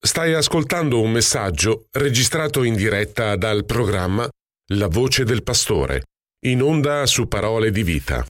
Stai ascoltando un messaggio registrato in diretta dal programma La voce del pastore, in onda su parole di vita.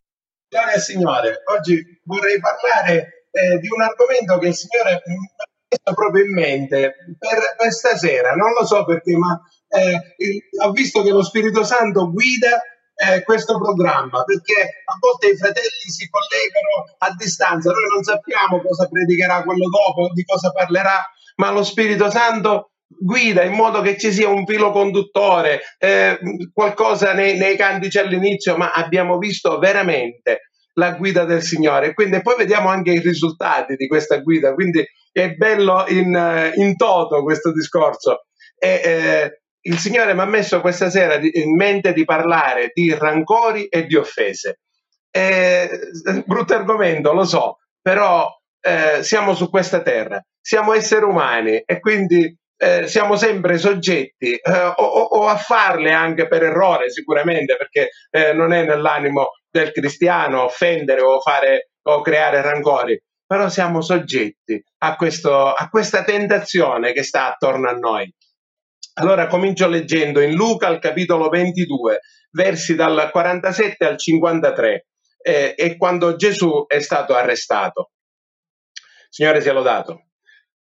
Signore e signore, oggi vorrei parlare eh, di un argomento che il Signore mi ha messo proprio in mente per, per stasera. Non lo so perché, ma eh, il, ho visto che lo Spirito Santo guida eh, questo programma perché a volte i fratelli si collegano a distanza, noi non sappiamo cosa predicherà quello dopo, di cosa parlerà ma lo Spirito Santo guida in modo che ci sia un filo conduttore, eh, qualcosa nei, nei cantici all'inizio, ma abbiamo visto veramente la guida del Signore. Quindi poi vediamo anche i risultati di questa guida. Quindi è bello in, in toto questo discorso. E, eh, il Signore mi ha messo questa sera in mente di parlare di rancori e di offese. Eh, brutto argomento, lo so, però eh, siamo su questa terra, siamo esseri umani e quindi eh, siamo sempre soggetti eh, o, o, a farle anche per errore sicuramente perché eh, non è nell'animo del cristiano offendere o, fare, o creare rancori, però siamo soggetti a, questo, a questa tentazione che sta attorno a noi. Allora comincio leggendo in Luca al capitolo 22, versi dal 47 al 53, eh, è quando Gesù è stato arrestato. Signore sia lodato.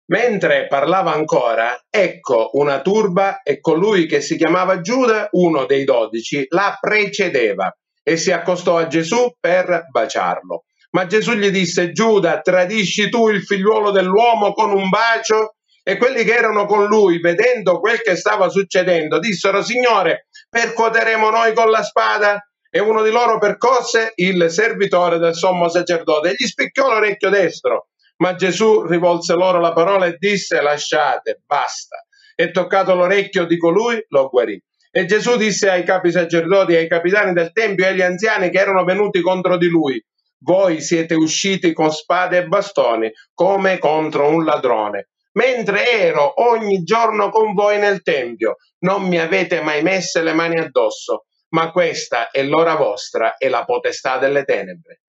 Mentre parlava ancora, ecco una turba e colui che si chiamava Giuda, uno dei dodici, la precedeva e si accostò a Gesù per baciarlo. Ma Gesù gli disse, Giuda, tradisci tu il figliuolo dell'uomo con un bacio? E quelli che erano con lui, vedendo quel che stava succedendo, dissero, Signore, percuoteremo noi con la spada? E uno di loro percosse il servitore del sommo sacerdote e gli spicchiò l'orecchio destro. Ma Gesù rivolse loro la parola e disse lasciate, basta. E toccato l'orecchio di colui, lo guarì. E Gesù disse ai capi sacerdoti, ai capitani del Tempio e agli anziani che erano venuti contro di lui, voi siete usciti con spade e bastoni come contro un ladrone. Mentre ero ogni giorno con voi nel Tempio, non mi avete mai messe le mani addosso, ma questa è l'ora vostra e la potestà delle tenebre.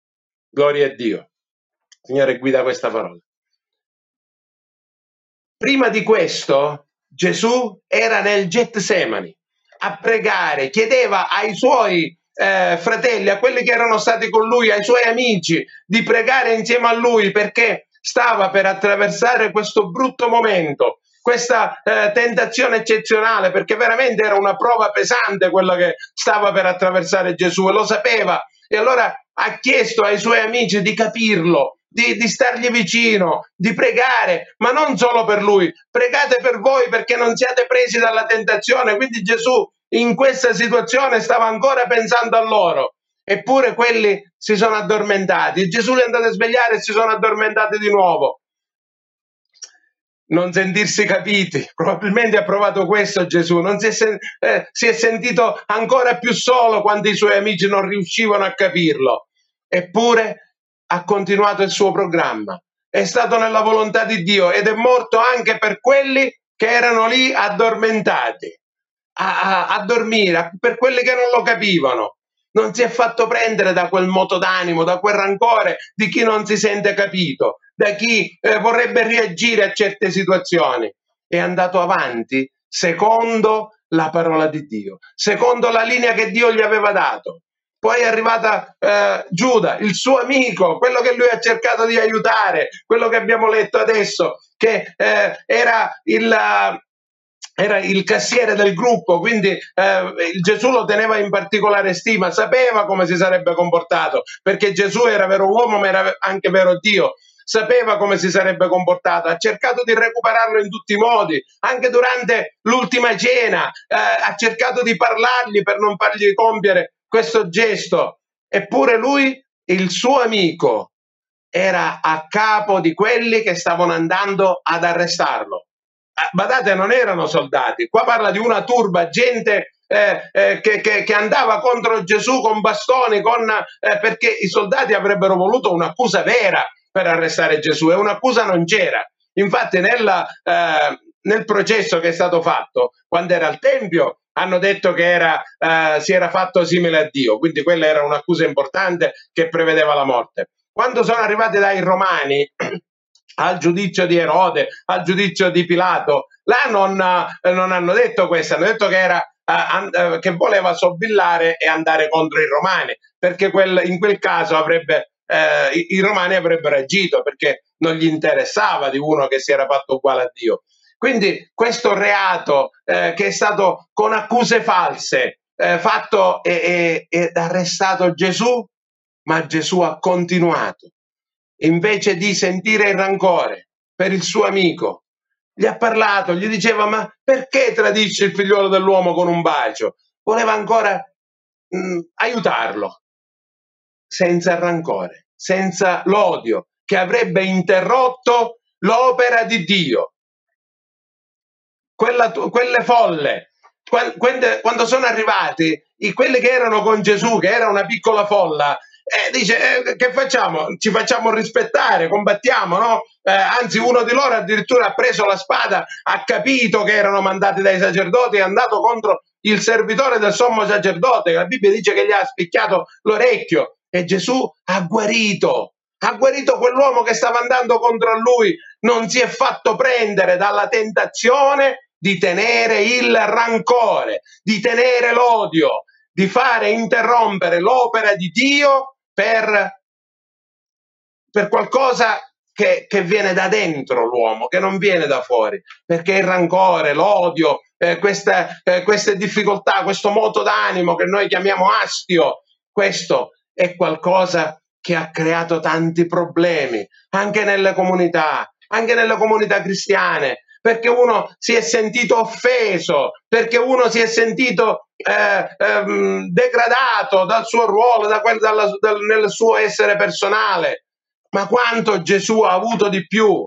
Gloria a Dio. Signore, guida questa parola. Prima di questo, Gesù era nel Getsemani a pregare, chiedeva ai suoi eh, fratelli, a quelli che erano stati con lui, ai suoi amici, di pregare insieme a lui perché stava per attraversare questo brutto momento, questa eh, tentazione eccezionale, perché veramente era una prova pesante quella che stava per attraversare Gesù e lo sapeva. E allora ha chiesto ai suoi amici di capirlo, di, di stargli vicino, di pregare, ma non solo per lui, pregate per voi perché non siate presi dalla tentazione. Quindi Gesù in questa situazione stava ancora pensando a loro. Eppure quelli si sono addormentati. Gesù li è andato a svegliare e si sono addormentati di nuovo. Non sentirsi capiti, probabilmente ha provato questo Gesù, non si è, sen- eh, si è sentito ancora più solo quando i suoi amici non riuscivano a capirlo. Eppure ha continuato il suo programma, è stato nella volontà di Dio ed è morto anche per quelli che erano lì addormentati, a, a, a dormire, per quelli che non lo capivano. Non si è fatto prendere da quel moto d'animo, da quel rancore di chi non si sente capito, da chi eh, vorrebbe reagire a certe situazioni. È andato avanti secondo la parola di Dio, secondo la linea che Dio gli aveva dato poi è arrivata eh, Giuda, il suo amico, quello che lui ha cercato di aiutare, quello che abbiamo letto adesso, che eh, era il, era il cassiere del gruppo, quindi eh, Gesù lo teneva in particolare stima, sapeva come si sarebbe comportato, perché Gesù era vero uomo ma era anche vero Dio sapeva come si sarebbe comportato, ha cercato di recuperarlo in tutti i modi, anche durante l'ultima cena, eh, ha cercato di parlargli per non fargli compiere questo gesto, eppure lui, il suo amico, era a capo di quelli che stavano andando ad arrestarlo. Eh, badate, non erano soldati, qua parla di una turba, gente eh, eh, che, che, che, andava contro Gesù con bastoni, con, eh, perché i soldati avrebbero voluto un'accusa vera per arrestare Gesù e un'accusa non c'era. Infatti nella, eh, nel processo che è stato fatto, quando era al Tempio, hanno detto che era, eh, si era fatto simile a Dio, quindi quella era un'accusa importante che prevedeva la morte. Quando sono arrivati dai Romani al giudizio di Erode, al giudizio di Pilato, là non, non hanno detto questo, hanno detto che era Uh, che voleva sobillare e andare contro i romani, perché quel, in quel caso avrebbe eh, i, i, romani avrebbero agito perché non gli interessava di uno che si era fatto uguale a Dio. Quindi questo reato eh, che è stato con accuse false eh, fatto ed arrestato Gesù, ma Gesù ha continuato. Invece di sentire il rancore per il suo amico, gli ha parlato, gli diceva ma perché tradisce il figliolo dell'uomo con un bacio? Voleva ancora mh, mm, aiutarlo senza rancore, senza l'odio, che avrebbe interrotto l'opera di Dio. Quella, quelle folle, quando, quando sono arrivati, quelli che erano con Gesù, che era una piccola folla, eh, dice eh, che facciamo? Ci facciamo rispettare, combattiamo, no? Eh, anzi, uno di loro addirittura ha preso la spada, ha capito che erano mandati dai sacerdoti, è andato contro il servitore del sommo sacerdote. La Bibbia dice che gli ha spicchiato l'orecchio e Gesù ha guarito, ha guarito quell'uomo che stava andando contro lui, non si è fatto prendere dalla tentazione di tenere il rancore, di tenere l'odio, di fare interrompere l'opera di Dio per, per qualcosa che, che, viene da dentro l'uomo, che non viene da fuori, perché il rancore, l'odio, eh, queste, eh, queste difficoltà, questo moto d'animo che noi chiamiamo astio, questo è qualcosa che ha creato tanti problemi anche nelle comunità, anche nelle comunità cristiane, perché uno si è sentito offeso, perché uno si è sentito eh, ehm, degradato dal suo ruolo, da quel, dalla, dal, nel suo essere personale. Ma quanto Gesù ha avuto di più?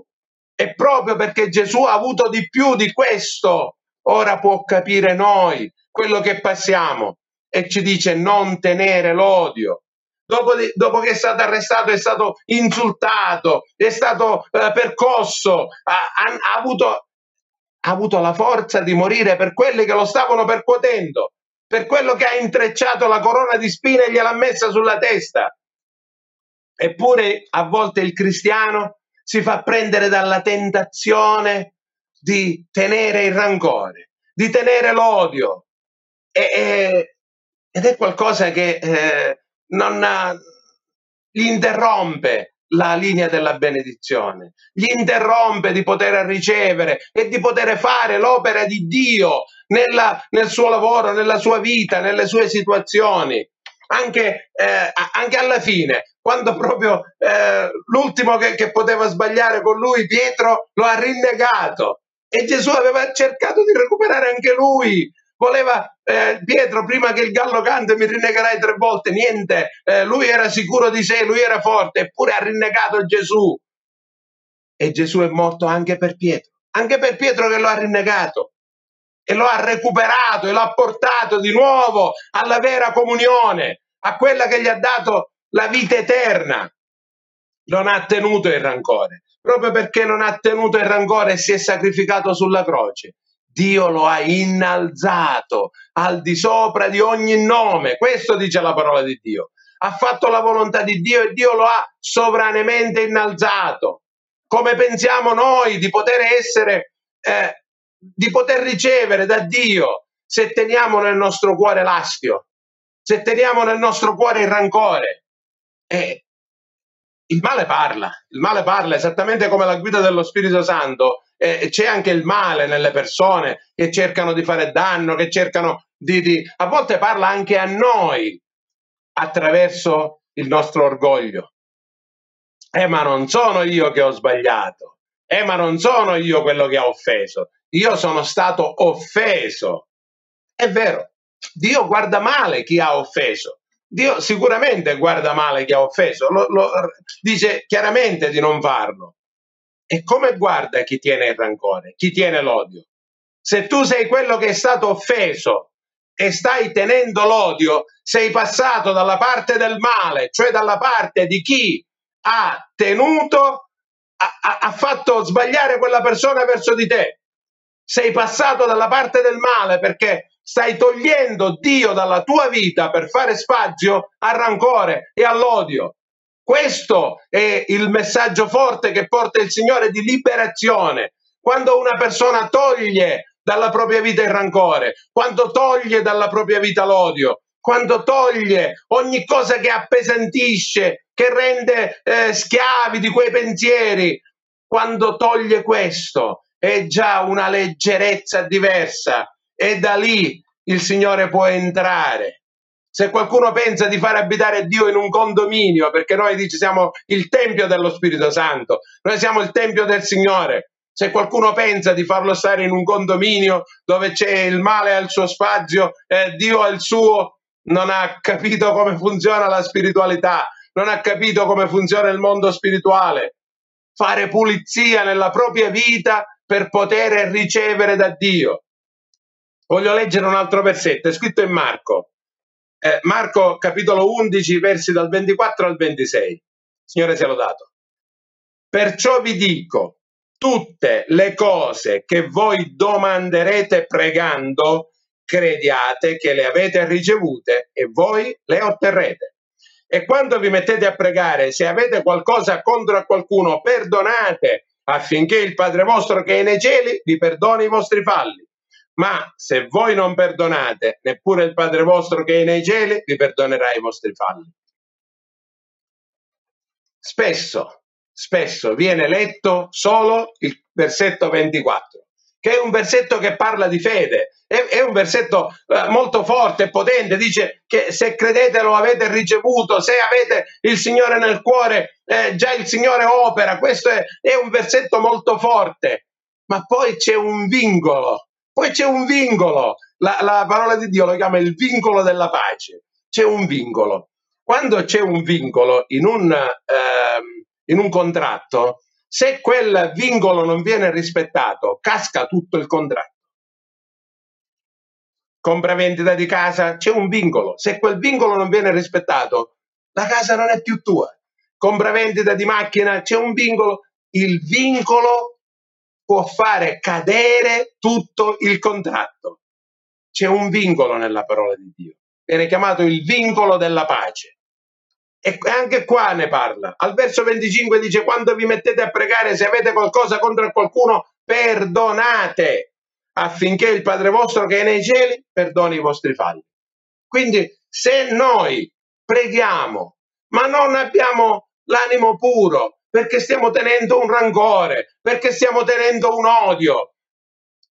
E proprio perché Gesù ha avuto di più di questo, ora può capire noi quello che passiamo e ci dice non tenere l'odio, dopo, di, dopo, che è stato arrestato, è stato insultato, è stato eh, percosso, ha, ha, ha, avuto, ha avuto la forza di morire per quelli che lo stavano percuotendo, per quello che ha intrecciato la corona di spine e gliel'ha messa sulla testa. Eppure a volte il cristiano si fa prendere dalla tentazione di tenere il rancore, di tenere l'odio. E, e, ed è qualcosa che eh, non gli interrompe la linea della benedizione, gli interrompe di poter ricevere e di poter fare l'opera di Dio nella, nel suo lavoro, nella sua vita, nelle sue situazioni. Anche, eh, anche alla fine, quando proprio eh, l'ultimo che, che poteva sbagliare con lui, Pietro, lo ha rinnegato. E Gesù aveva cercato di recuperare anche lui voleva eh, Pietro prima che il gallo cante mi rinnegherai tre volte, niente, eh, lui era sicuro di sé, lui era forte, eppure ha rinnegato Gesù. E Gesù è morto anche per Pietro, anche per Pietro che lo ha rinnegato e lo ha recuperato e lo ha portato di nuovo alla vera comunione, a quella che gli ha dato la vita eterna. Non ha tenuto il rancore, proprio perché non ha tenuto il rancore e si è sacrificato sulla croce. Dio lo ha innalzato al di sopra di ogni nome. Questo dice la parola di Dio. Ha fatto la volontà di Dio e Dio lo ha sovranemente innalzato. Come pensiamo noi di poter essere, eh, di poter ricevere da Dio se teniamo nel nostro cuore l'astio, se teniamo nel nostro cuore il rancore. E il male parla, il male parla esattamente come la guida dello Spirito Santo. Eh, c'è anche il male nelle persone che cercano di fare danno, che cercano di, di... A volte parla anche a noi attraverso il nostro orgoglio. Eh, ma non sono io che ho sbagliato. Eh, ma non sono io quello che ha offeso. Io sono stato offeso. È vero, Dio guarda male chi ha offeso. Dio sicuramente guarda male chi ha offeso, lo, lo, dice chiaramente di non farlo. E come guarda chi tiene il rancore, chi tiene l'odio? Se tu sei quello che è stato offeso e stai tenendo l'odio, sei passato dalla parte del male, cioè dalla parte di chi ha tenuto, ha, ha fatto sbagliare quella persona verso di te. Sei passato dalla parte del male perché stai togliendo Dio dalla tua vita per fare spazio al rancore e all'odio. Questo è il messaggio forte che porta il Signore di liberazione. Quando una persona toglie dalla propria vita il rancore, quando toglie dalla propria vita l'odio, quando toglie ogni cosa che appesantisce, che rende eh, schiavi di quei pensieri, quando toglie questo è già una leggerezza diversa e da lì il Signore può entrare. Se qualcuno pensa di fare abitare Dio in un condominio, perché noi dice siamo il Tempio dello Spirito Santo, noi siamo il Tempio del Signore, se qualcuno pensa di farlo stare in un condominio dove c'è il male al suo spazio, eh, Dio al suo, non ha capito come funziona la spiritualità, non ha capito come funziona il mondo spirituale. Fare pulizia nella propria vita per poter ricevere da Dio. Voglio leggere un altro versetto, è scritto in Marco. Eh, Marco capitolo 11, versi dal 24 al 26. Signore sia lodato. Perciò vi dico, tutte le cose che voi domanderete pregando, crediate che le avete ricevute e voi le otterrete. E quando vi mettete a pregare, se avete qualcosa contro qualcuno, perdonate affinché il Padre vostro che è nei cieli vi perdoni i vostri falli. Ma se voi non perdonate, neppure il Padre vostro che è nei cieli vi perdonerà i vostri falli. Spesso spesso viene letto solo il versetto 24, che è un versetto che parla di fede, è, è un versetto eh, molto forte e potente, dice che se credete lo avete ricevuto, se avete il Signore nel cuore, eh, già il Signore opera, questo è, è un versetto molto forte, ma poi c'è un vincolo, poi c'è un vincolo, la, la parola di Dio lo chiama il vincolo della pace, c'è un vincolo. Quando c'è un vincolo in un... Eh, in un contratto, se quel vincolo non viene rispettato, casca tutto il contratto. Compravendita di casa, c'è un vincolo. Se quel vincolo non viene rispettato, la casa non è più tua. Compravendita di macchina, c'è un vincolo. Il vincolo può fare cadere tutto il contratto. C'è un vincolo nella parola di Dio. Viene chiamato il vincolo della pace. E anche qua ne parla. Al verso 25 dice: Quando vi mettete a pregare, se avete qualcosa contro qualcuno, perdonate affinché il Padre vostro che è nei cieli perdoni i vostri falli. Quindi, se noi preghiamo, ma non abbiamo l'animo puro, perché stiamo tenendo un rancore, perché stiamo tenendo un odio,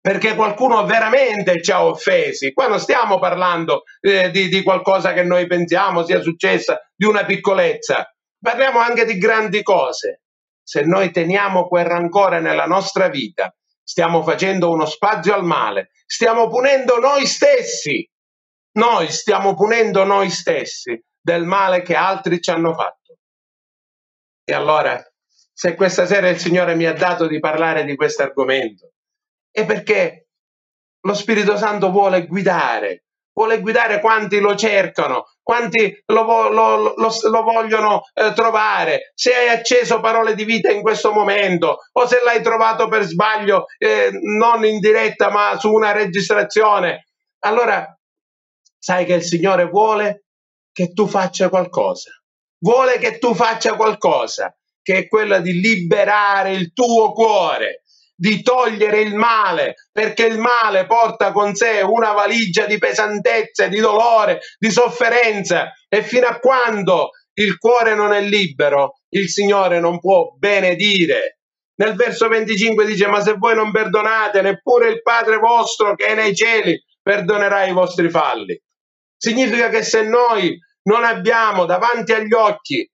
perché qualcuno veramente ci ha offesi. Qua non stiamo parlando eh, di, di, qualcosa che noi pensiamo sia successa, di una piccolezza, parliamo anche di grandi cose. Se noi teniamo quel rancore nella nostra vita, stiamo facendo uno spazio al male, stiamo punendo noi stessi. Noi stiamo punendo noi stessi del male che altri ci hanno fatto. E allora, se questa sera il Signore mi ha dato di parlare di questo argomento, è perché lo Spirito Santo vuole guidare, vuole guidare quanti lo cercano, quanti lo, lo, lo, lo vogliono eh, trovare. Se hai acceso parole di vita in questo momento o se l'hai trovato per sbaglio, eh, non in diretta ma su una registrazione, allora sai che il Signore vuole che tu faccia qualcosa. Vuole che tu faccia qualcosa, che è quella di liberare il tuo cuore di togliere il male, perché il male porta con sé una valigia di pesantezza, di dolore, di sofferenza e fino a quando il cuore non è libero, il Signore non può benedire. Nel verso 25 dice, ma se voi non perdonate, neppure il Padre vostro che è nei cieli perdonerà i vostri falli. Significa che se noi non abbiamo davanti agli occhi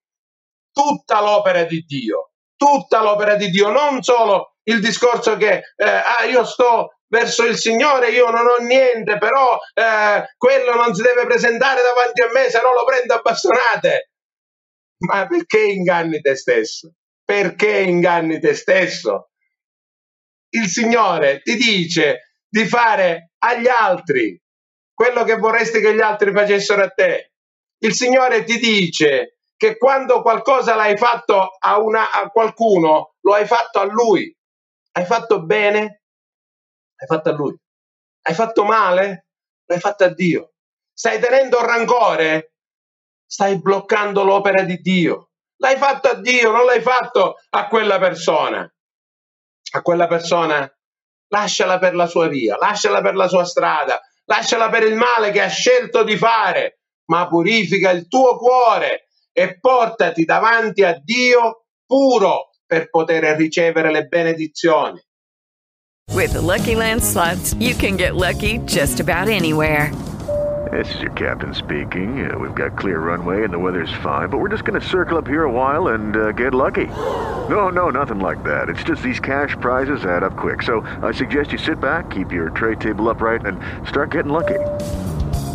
tutta l'opera di Dio, tutta l'opera di Dio, non solo il discorso che eh, ah, io sto verso il Signore, io non ho niente, però eh, quello non si deve presentare davanti a me, se no lo prendo a bastonate. Ma perché inganni te stesso? Perché inganni te stesso? Il Signore ti dice di fare agli altri quello che vorresti che gli altri facessero a te. Il Signore ti dice che quando qualcosa l'hai fatto a, una, a qualcuno, lo hai fatto a lui. Hai fatto bene? Hai fatto a lui. Hai fatto male? L'hai fatto a Dio. Stai tenendo rancore? Stai bloccando l'opera di Dio. L'hai fatto a Dio, non l'hai fatto a quella persona. A quella persona lasciala per la sua via, lasciala per la sua strada, lasciala per il male che ha scelto di fare, ma purifica il tuo cuore e portati davanti a Dio puro per poter ricevere le benedizioni. With the Lucky Land slots, you can get lucky just about anywhere. This is your captain speaking. Uh, we've got clear runway and the weather's fine, but we're just going to circle up here a while and uh, get lucky. No, no, nothing like that. It's just these cash prizes add up quick. So I suggest you sit back, keep your tray table upright, and start getting lucky.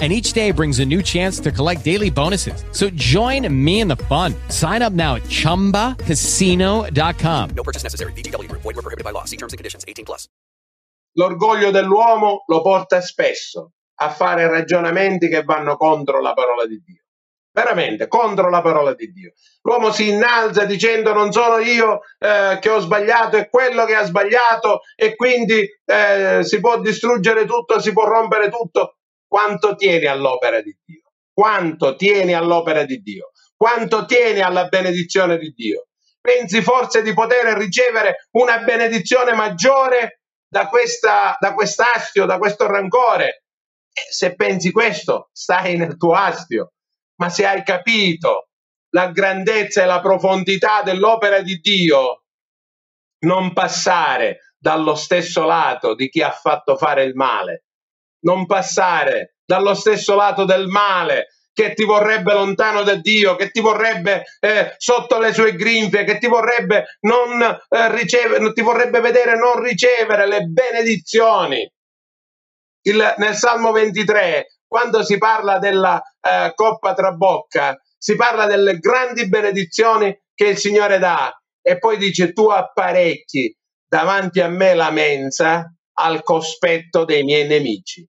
and each day brings a new chance to collect daily bonuses. So join me in the fun. Sign up now at ChumbaCasino.com. No purchase necessary. VGW. Void were prohibited by law. See terms and conditions. 18 plus. L'orgoglio dell'uomo lo porta spesso a fare ragionamenti che vanno contro la parola di Dio. Veramente, contro la parola di Dio. L'uomo si innalza dicendo non sono io eh, che ho sbagliato, è quello che ha sbagliato e quindi eh, si può distruggere tutto, si può rompere tutto quanto tieni all'opera di Dio, quanto tieni all'opera di Dio, quanto tieni alla benedizione di Dio. Pensi forse di poter ricevere una benedizione maggiore da, questa, da quest'astio, da questo rancore? Eh, se pensi questo, stai nel tuo astio, ma se hai capito la grandezza e la profondità dell'opera di Dio, non passare dallo stesso lato di chi ha fatto fare il male, non passare dallo stesso lato del male che ti vorrebbe lontano da Dio, che ti vorrebbe eh, sotto le sue grinfie, che ti vorrebbe, non, eh, riceve, ti vorrebbe vedere non ricevere le benedizioni. Il, nel Salmo 23, quando si parla della eh, coppa trabocca, si parla delle grandi benedizioni che il Signore dà e poi dice tu apparecchi davanti a me la mensa al cospetto dei miei nemici.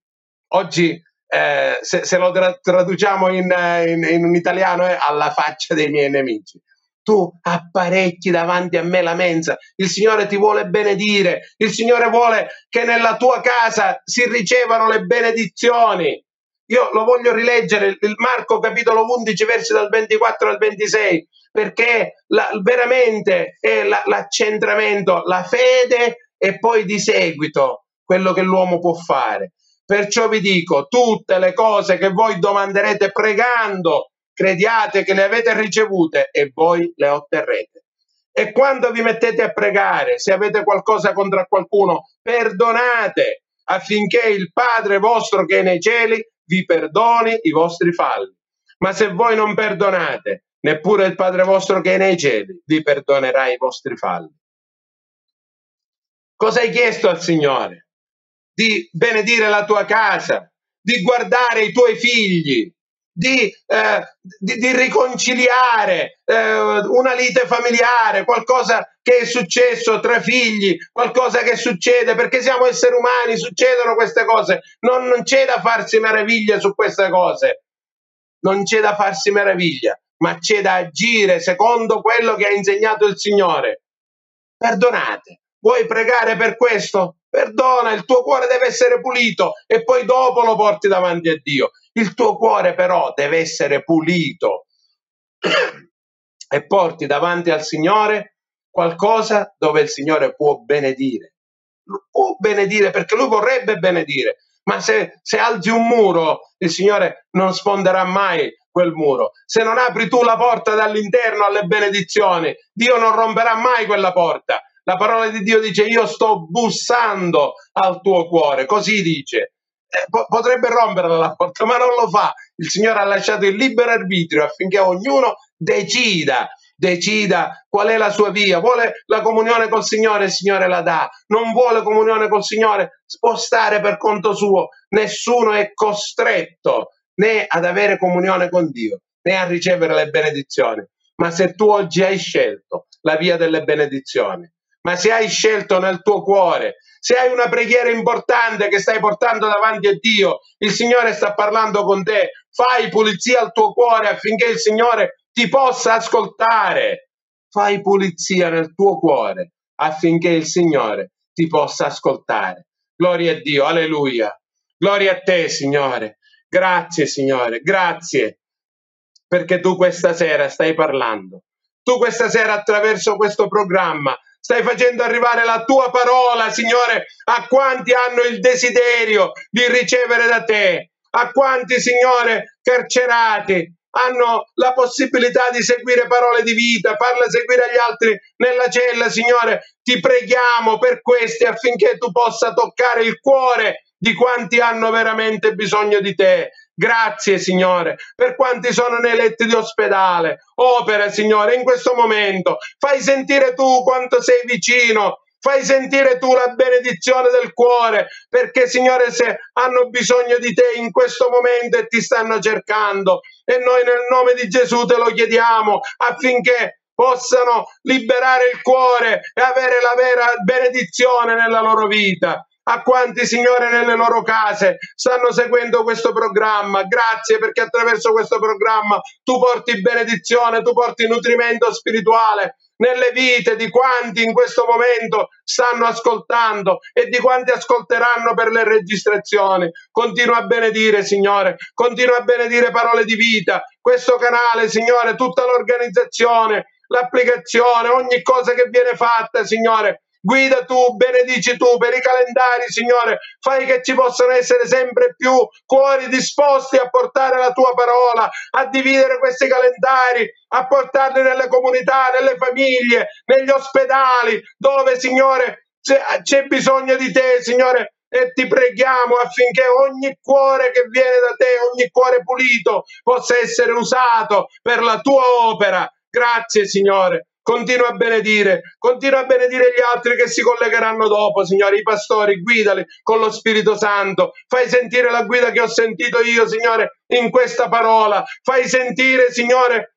Oggi, eh, se, se, lo tra- traduciamo in, in, in, un italiano, è alla faccia dei miei nemici. Tu apparecchi davanti a me la mensa, il Signore ti vuole benedire, il Signore vuole che nella tua casa si ricevano le benedizioni. Io lo voglio rileggere, il Marco capitolo 11, versi dal 24 al 26, perché la, veramente è la, l'accentramento, la fede e poi di seguito quello che l'uomo può fare. Perciò vi dico, tutte le cose che voi domanderete pregando, crediate che le avete ricevute e voi le otterrete. E quando vi mettete a pregare, se avete qualcosa contro qualcuno, perdonate affinché il Padre vostro che è nei cieli vi perdoni i vostri falli. Ma se voi non perdonate, neppure il Padre vostro che è nei cieli vi perdonerà i vostri falli. Cosa hai chiesto al Signore? Di benedire la tua casa, di guardare i tuoi figli, di, eh, di, di riconciliare eh, una lite familiare, qualcosa che è successo tra figli, qualcosa che succede, perché siamo esseri umani, succedono queste cose, non, non c'è da farsi meraviglia su queste cose, non c'è da farsi meraviglia, ma c'è da agire secondo quello che ha insegnato il Signore. Perdonate. Vuoi pregare per questo? Perdona, il tuo cuore deve essere pulito e poi dopo lo porti davanti a Dio. Il tuo cuore però deve essere pulito e porti davanti al Signore qualcosa dove il Signore può benedire. Può benedire perché lui vorrebbe benedire, ma se, se alzi un muro, il Signore non sfonderà mai quel muro. Se non apri tu la porta dall'interno alle benedizioni, Dio non romperà mai quella porta. La parola di Dio dice io sto bussando al tuo cuore, così dice. Eh, po- potrebbe rompere la porta, ma non lo fa. Il Signore ha lasciato il libero arbitrio affinché ognuno decida, decida qual è la sua via. Vuole la comunione col Signore, il Signore la dà. Non vuole comunione col Signore, spostare per conto suo. Nessuno è costretto né ad avere comunione con Dio, né a ricevere le benedizioni. Ma se tu oggi hai scelto la via delle benedizioni, ma se hai scelto nel tuo cuore, se hai una preghiera importante che stai portando davanti a Dio, il Signore sta parlando con te, fai pulizia al tuo cuore affinché il Signore ti possa ascoltare. Fai pulizia nel tuo cuore affinché il Signore ti possa ascoltare. Gloria a Dio, alleluia. Gloria a te, Signore. Grazie, Signore, grazie perché tu questa sera stai parlando. Tu questa sera attraverso questo programma stai facendo arrivare la tua parola, Signore, a quanti hanno il desiderio di ricevere da te, a quanti, Signore, carcerati hanno la possibilità di seguire parole di vita, farle seguire agli altri nella cella, Signore, ti preghiamo per questi affinché tu possa toccare il cuore di quanti hanno veramente bisogno di te. Grazie Signore per quanti sono nei letti di ospedale. Opera Signore in questo momento. Fai sentire tu quanto sei vicino. Fai sentire tu la benedizione del cuore, perché Signore se hanno bisogno di te in questo momento e ti stanno cercando. E noi nel nome di Gesù te lo chiediamo affinché possano liberare il cuore e avere la vera benedizione nella loro vita a quanti Signore nelle loro case stanno seguendo questo programma. Grazie perché attraverso questo programma tu porti benedizione, tu porti nutrimento spirituale nelle vite di quanti in questo momento stanno ascoltando e di quanti ascolteranno per le registrazioni. Continua a benedire, Signore, continua a benedire parole di vita, questo canale, Signore, tutta l'organizzazione, l'applicazione, ogni cosa che viene fatta, Signore Guida tu, benedici tu per i calendari, Signore. Fai che ci possano essere sempre più cuori disposti a portare la tua parola, a dividere questi calendari, a portarli nelle comunità, nelle famiglie, negli ospedali, dove, Signore, c'è bisogno di te, Signore e ti preghiamo affinché ogni cuore che viene da te, ogni cuore pulito, possa essere usato per la tua opera. Grazie, Signore. Continua a benedire, continua a benedire gli altri che si collegheranno dopo, Signore, i pastori, guidali con lo Spirito Santo. Fai sentire la guida che ho sentito io, Signore, in questa parola. Fai sentire, Signore,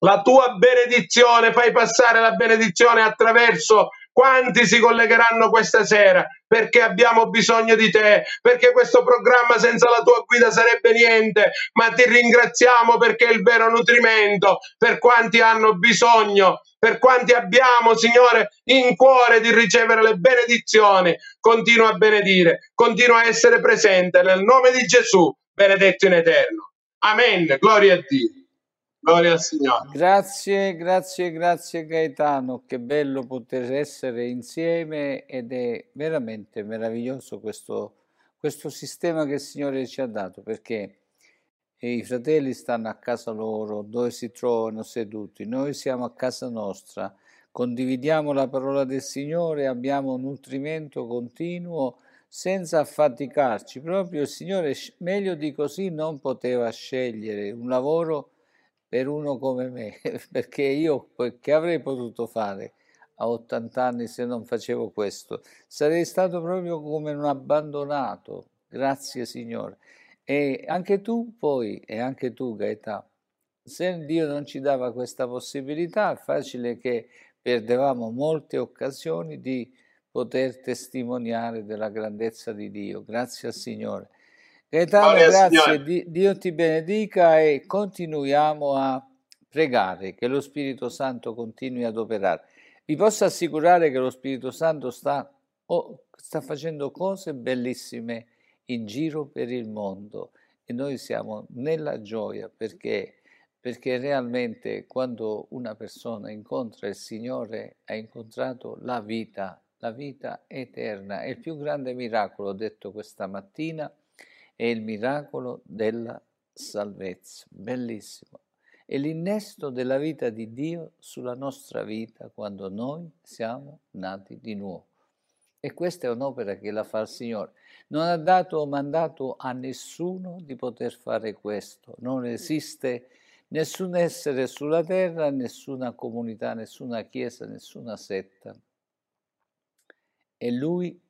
la tua benedizione, fai passare la benedizione attraverso quanti si collegheranno questa sera perché abbiamo bisogno di te, perché questo programma senza la tua guida sarebbe niente, ma ti ringraziamo perché è il vero nutrimento per quanti hanno bisogno, per quanti abbiamo, Signore, in cuore di ricevere le benedizioni. Continua a benedire, continua a essere presente nel nome di Gesù, benedetto in eterno. Amen. Gloria a Dio. Gloria al Signore. Grazie, grazie, grazie Gaetano, che bello poter essere insieme ed è veramente meraviglioso questo, questo sistema che il Signore ci ha dato perché i fratelli stanno a casa loro, dove si trovano seduti, noi siamo a casa nostra, condividiamo la parola del Signore, abbiamo nutrimento continuo senza affaticarci, proprio il Signore meglio di così non poteva scegliere un lavoro per uno come me, perché io che avrei potuto fare a 80 anni se non facevo questo? Sarei stato proprio come un abbandonato, grazie Signore. E anche tu poi, e anche tu Gaetano, se Dio non ci dava questa possibilità, è facile che perdevamo molte occasioni di poter testimoniare della grandezza di Dio. Grazie al Signore. Gaetano, grazie, Signore. Di- Dio ti benedica e continuiamo a pregare che lo Spirito Santo continui ad operare. Vi posso assicurare che lo Spirito Santo sta, oh, sta facendo cose bellissime in giro per il mondo e noi siamo nella gioia perché, perché realmente quando una persona incontra il Signore ha incontrato la vita, la vita eterna. E il più grande miracolo, ho detto questa mattina, è il miracolo della salvezza. Bellissimo. È l'innesto della vita di Dio sulla nostra vita quando noi siamo nati di nuovo. E questa è un'opera che la fa il Signore. Non ha dato mandato a nessuno di poter fare questo. Non esiste nessun essere sulla terra, nessuna comunità, nessuna chiesa, nessuna setta. È Lui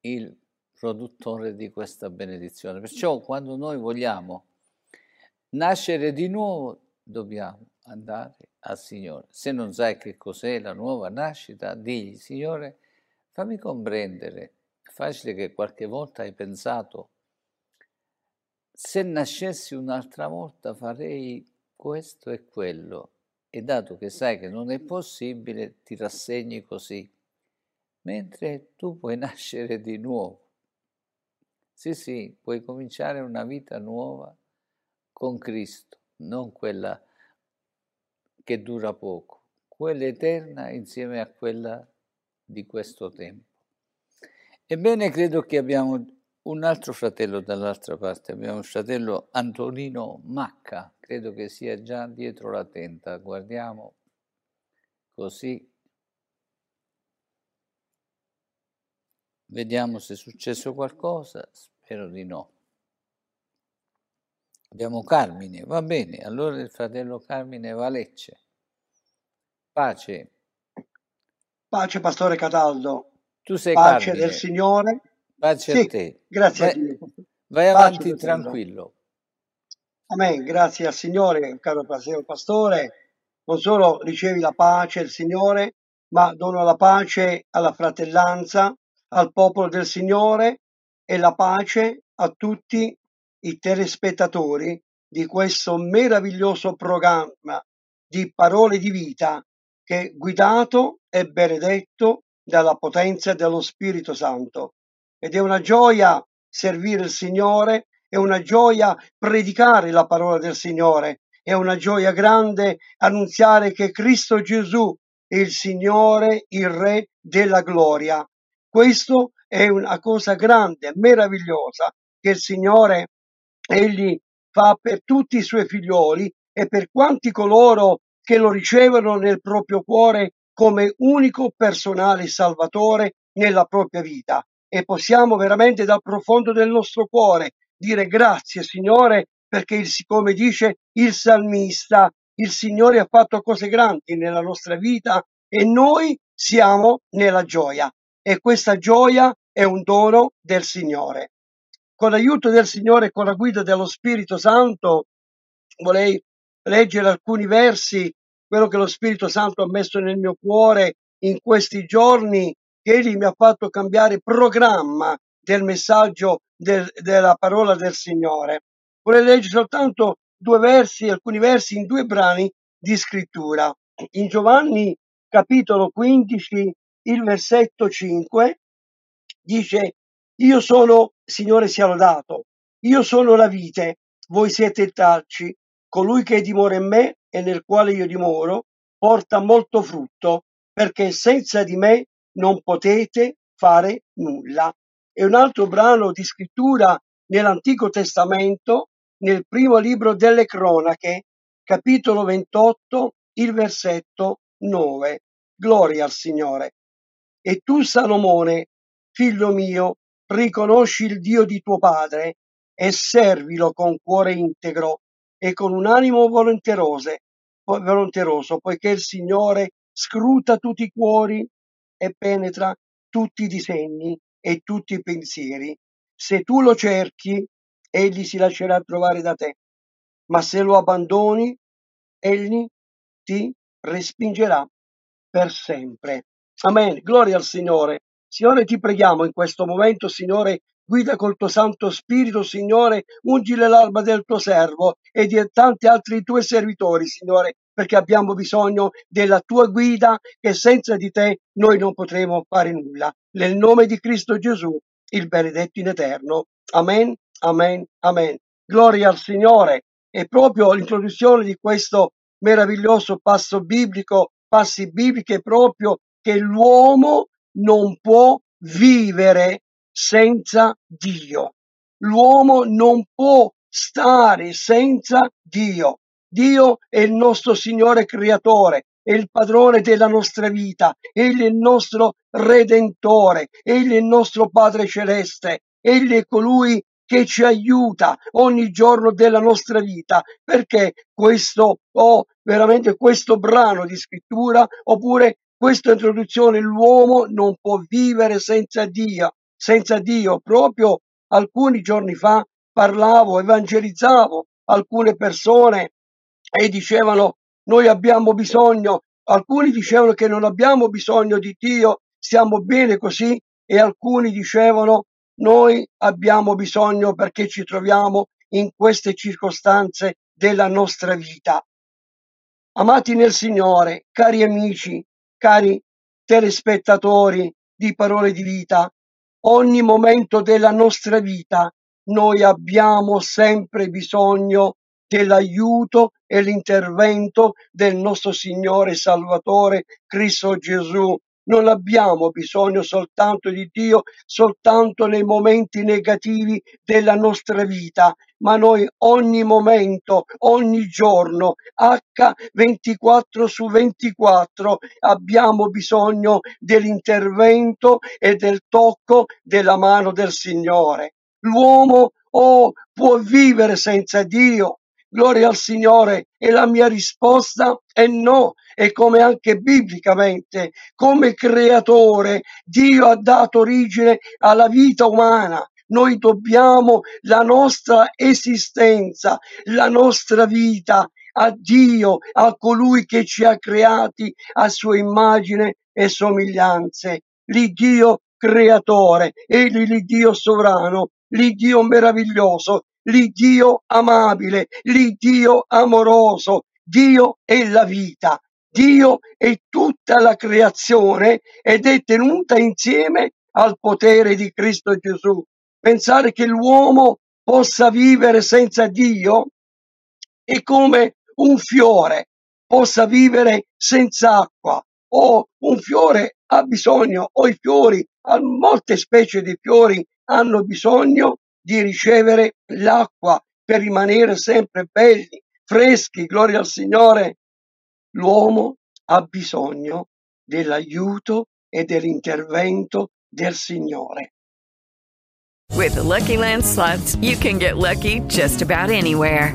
il produttore di questa benedizione. Perciò quando noi vogliamo nascere di nuovo, dobbiamo andare al Signore. Se non sai che cos'è la nuova nascita, digli, Signore, fammi comprendere. È facile che qualche volta hai pensato, se nascessi un'altra volta farei questo e quello. E dato che sai che non è possibile, ti rassegni così. Mentre tu puoi nascere di nuovo. Sì, sì, puoi cominciare una vita nuova con Cristo, non quella che dura poco, quella eterna insieme a quella di questo tempo. Ebbene, credo che abbiamo un altro fratello dall'altra parte, abbiamo il fratello Antonino Macca, credo che sia già dietro la tenda, guardiamo così. Vediamo se è successo qualcosa, spero di no. Abbiamo Carmine, va bene, allora il fratello Carmine va a Lecce. Pace, Pace, Pastore Cataldo. tu sei Pace Carmine, del Signore. pace a Sì, te. grazie a Vai, Dio. vai Pace, avanti fratello. tranquillo. Amen. Grazie al Signore, caro Pastor- Pastore. Non solo ricevi la pace del Signore, ma dono la pace alla fratellanza, al popolo del Signore e la pace a tutti i telespettatori di questo meraviglioso programma di parole di vita che guidato e benedetto dalla potenza dello Spirito Santo. Ed è una gioia servire il Signore, è una gioia predicare la parola del Signore, è una gioia grande annunziare che Cristo Gesù è il Signore, il Re della gloria. Questo è una cosa grande, meravigliosa, che il Signore egli fa per tutti i suoi figlioli e per quanti coloro che lo ricevono nel proprio cuore come unico personale salvatore nella propria vita. E possiamo veramente dal profondo del nostro cuore dire grazie Signore perché il, come dice il salmista, il Signore ha fatto cose grandi nella nostra vita e noi siamo nella gioia. E questa gioia è un dono del Signore con l'aiuto del Signore e con la guida dello Spirito Santo, vorrei leggere alcuni versi, quello che lo Spirito Santo ha messo nel mio cuore in questi giorni, che Egli mi ha fatto cambiare programma del messaggio del- della parola del Signore. Vorrei leggere soltanto due versi, alcuni versi in due brani di scrittura. In Giovanni capitolo 15, il versetto 5, dice io sono, Signore sia lodato, io sono la vite, voi siete il talci, colui che dimora in me e nel quale io dimoro, porta molto frutto, perché senza di me non potete fare nulla. E un altro brano di scrittura nell'Antico Testamento, nel primo libro delle cronache, capitolo 28, il versetto 9. Gloria al Signore. E tu, Salomone, figlio mio, riconosci il Dio di tuo padre e servilo con cuore integro e con un animo volonteroso, poiché il Signore scruta tutti i cuori e penetra tutti i disegni e tutti i pensieri. Se tu lo cerchi, egli si lascerà trovare da te. Ma se lo abbandoni, egli ti respingerà per sempre. Amen. Gloria al Signore. Signore, ti preghiamo in questo momento, Signore, guida col tuo Santo Spirito, Signore, ungile l'alba del tuo servo e di tanti altri tuoi servitori, Signore, perché abbiamo bisogno della tua guida che senza di te noi non potremo fare nulla. Nel nome di Cristo Gesù, il benedetto in eterno. Amen, amen, amen. Gloria al Signore. E proprio l'introduzione di questo meraviglioso passo biblico, passi biblici, è proprio che l'uomo non può vivere senza Dio. L'uomo non può stare senza Dio. Dio è il nostro Signore creatore, è il padrone della nostra vita, Egli è il nostro redentore, Egli è il nostro Padre celeste, Egli è colui che ci aiuta ogni giorno della nostra vita, perché questo o oh, veramente questo brano di scrittura oppure questa introduzione l'uomo non può vivere senza Dio, senza Dio. Proprio alcuni giorni fa parlavo, evangelizzavo alcune persone e dicevano noi abbiamo bisogno, alcuni dicevano che non abbiamo bisogno di Dio, stiamo bene così e alcuni dicevano noi abbiamo bisogno perché ci troviamo in queste circostanze della nostra vita. Amati nel Signore, cari amici, cari telespettatori di parole di vita, ogni momento della nostra vita noi abbiamo sempre bisogno dell'aiuto e l'intervento del nostro Signore Salvatore Cristo Gesù non abbiamo bisogno soltanto di Dio, soltanto nei momenti negativi della nostra vita, ma noi ogni momento, ogni giorno, H24 su 24, abbiamo bisogno dell'intervento e del tocco della mano del Signore. L'uomo oh, può vivere senza Dio, Gloria al Signore. E la mia risposta è no. E come anche biblicamente, come creatore, Dio ha dato origine alla vita umana. Noi dobbiamo la nostra esistenza, la nostra vita a Dio, a colui che ci ha creati a sua immagine e somiglianze. L'Iddio creatore, egli l'Iddio sovrano, l'Iddio meraviglioso, l'Iddio amabile, l'Iddio amoroso. Dio è la vita, Dio è tutta la creazione ed è tenuta insieme al potere di Cristo Gesù. Pensare che l'uomo possa vivere senza Dio è come un fiore possa vivere senza acqua o un fiore ha bisogno o i fiori, molte specie di fiori hanno bisogno di ricevere l'acqua per rimanere sempre belli, freschi, gloria al Signore. L'uomo ha bisogno dell'aiuto e dell'intervento del Signore. With the Lucky Land slots, you can get lucky just about anywhere.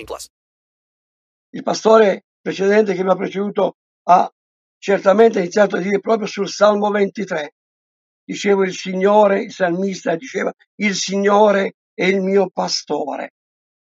plus. Il pastore precedente che mi ha preceduto ha certamente iniziato a dire proprio sul Salmo 23. Dicevo il Signore, il salmista diceva, il Signore è il mio pastore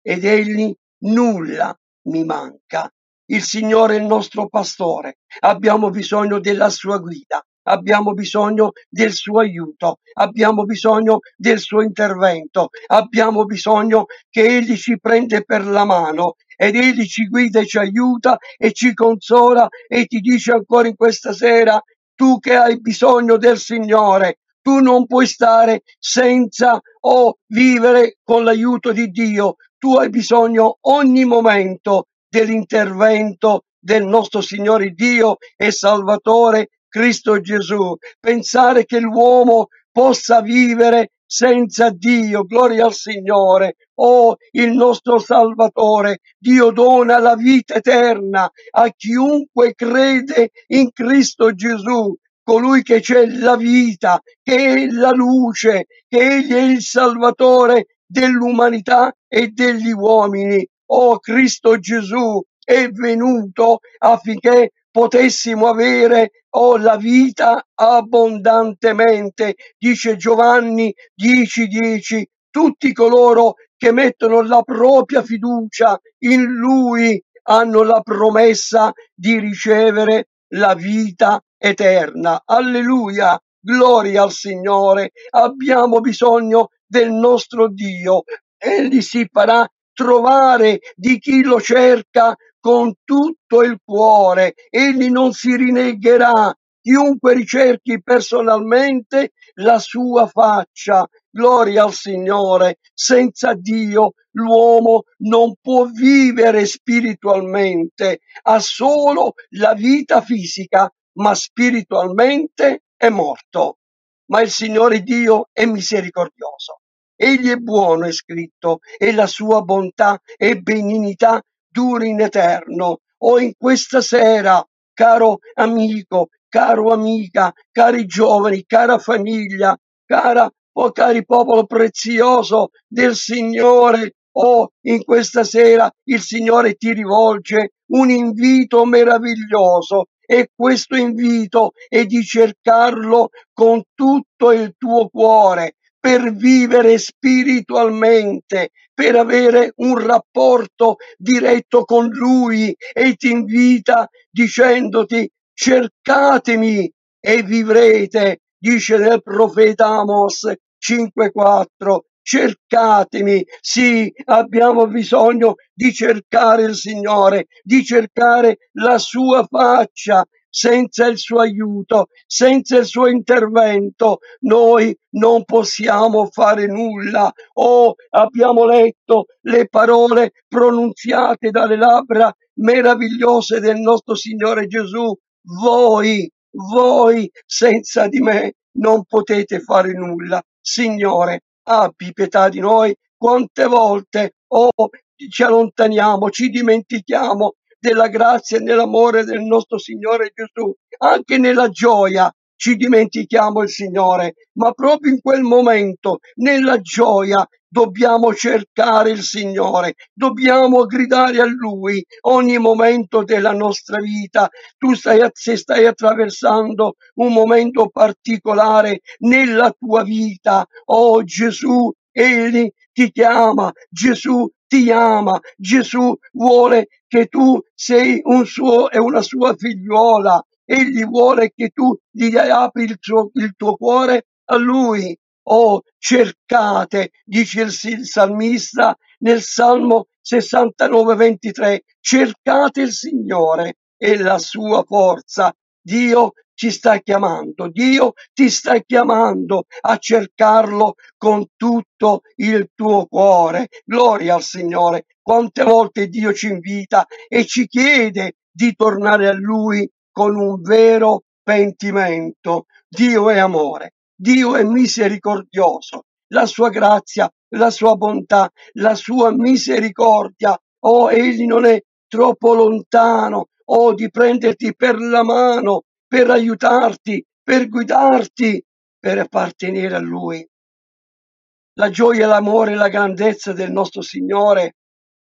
ed egli nulla mi manca. Il Signore è il nostro pastore, abbiamo bisogno della sua guida, abbiamo bisogno del suo aiuto, abbiamo bisogno del suo intervento, abbiamo bisogno che Egli ci prende per la mano ed Egli ci guida e ci aiuta e ci consola e ti dice ancora in questa sera, tu che hai bisogno del Signore, tu non puoi stare senza o vivere con l'aiuto di Dio, tu hai bisogno ogni momento dell'intervento del nostro Signore Dio e Salvatore Cristo Gesù. Pensare che l'uomo possa vivere senza Dio, gloria al Signore. Oh, il nostro Salvatore, Dio dona la vita eterna a chiunque crede in Cristo Gesù colui che c'è la vita, che è la luce, che egli è il Salvatore dell'umanità e degli uomini. Oh Cristo Gesù è venuto affinché potessimo avere oh, la vita abbondantemente, dice Giovanni 10:10. 10, tutti coloro che mettono la propria fiducia in Lui hanno la promessa di ricevere la vita eterna. Alleluia! Gloria al Signore. Abbiamo bisogno del nostro Dio. Egli si farà trovare di chi lo cerca con tutto il cuore. Egli non si rinnegherà. Chiunque ricerchi personalmente la sua faccia. Gloria al Signore. Senza Dio l'uomo non può vivere spiritualmente, ha solo la vita fisica, ma spiritualmente è morto. Ma il Signore Dio è misericordioso. Egli è buono, è scritto, e la sua bontà e benignità dura in eterno. O in questa sera, caro amico, caro amica, cari giovani, cara famiglia, cara, oh cari popolo prezioso del Signore, Oh, in questa sera il Signore ti rivolge un invito meraviglioso e questo invito è di cercarlo con tutto il tuo cuore per vivere spiritualmente, per avere un rapporto diretto con Lui e ti invita dicendoti cercatemi e vivrete, dice nel profeta Amos 5.4 cercatemi. Sì, abbiamo bisogno di cercare il Signore, di cercare la sua faccia. Senza il suo aiuto, senza il suo intervento, noi non possiamo fare nulla. Oh, abbiamo letto le parole pronunziate dalle labbra meravigliose del nostro Signore Gesù. Voi, voi senza di me non potete fare nulla. Signore, abbi pietà di noi. Quante volte, oh, ci allontaniamo, ci dimentichiamo della grazia e dell'amore del nostro Signore Gesù, anche nella gioia ci dimentichiamo il Signore, ma proprio in quel momento, nella gioia, dobbiamo cercare il Signore, dobbiamo gridare a Lui ogni momento della nostra vita. Tu stai, se stai attraversando un momento particolare nella tua vita, oh Gesù, Egli ti chiama, Gesù ti ama, Gesù vuole che tu sei un suo e una sua figliuola Egli vuole che tu gli apri il, suo, il tuo cuore a Lui. Oh, cercate, dice il, salmista nel Salmo 69, 23, cercate il Signore e la sua forza. Dio ci sta chiamando, Dio ti sta chiamando a cercarlo con tutto il tuo cuore. Gloria al Signore. Quante volte Dio ci invita e ci chiede di tornare a Lui con un vero pentimento. Dio è amore, Dio è misericordioso, la sua grazia, la sua bontà, la sua misericordia. Oh, egli non è troppo lontano, oh, di prenderti per la mano, per aiutarti, per guidarti, per appartenere a Lui. La gioia, l'amore e la grandezza del nostro Signore,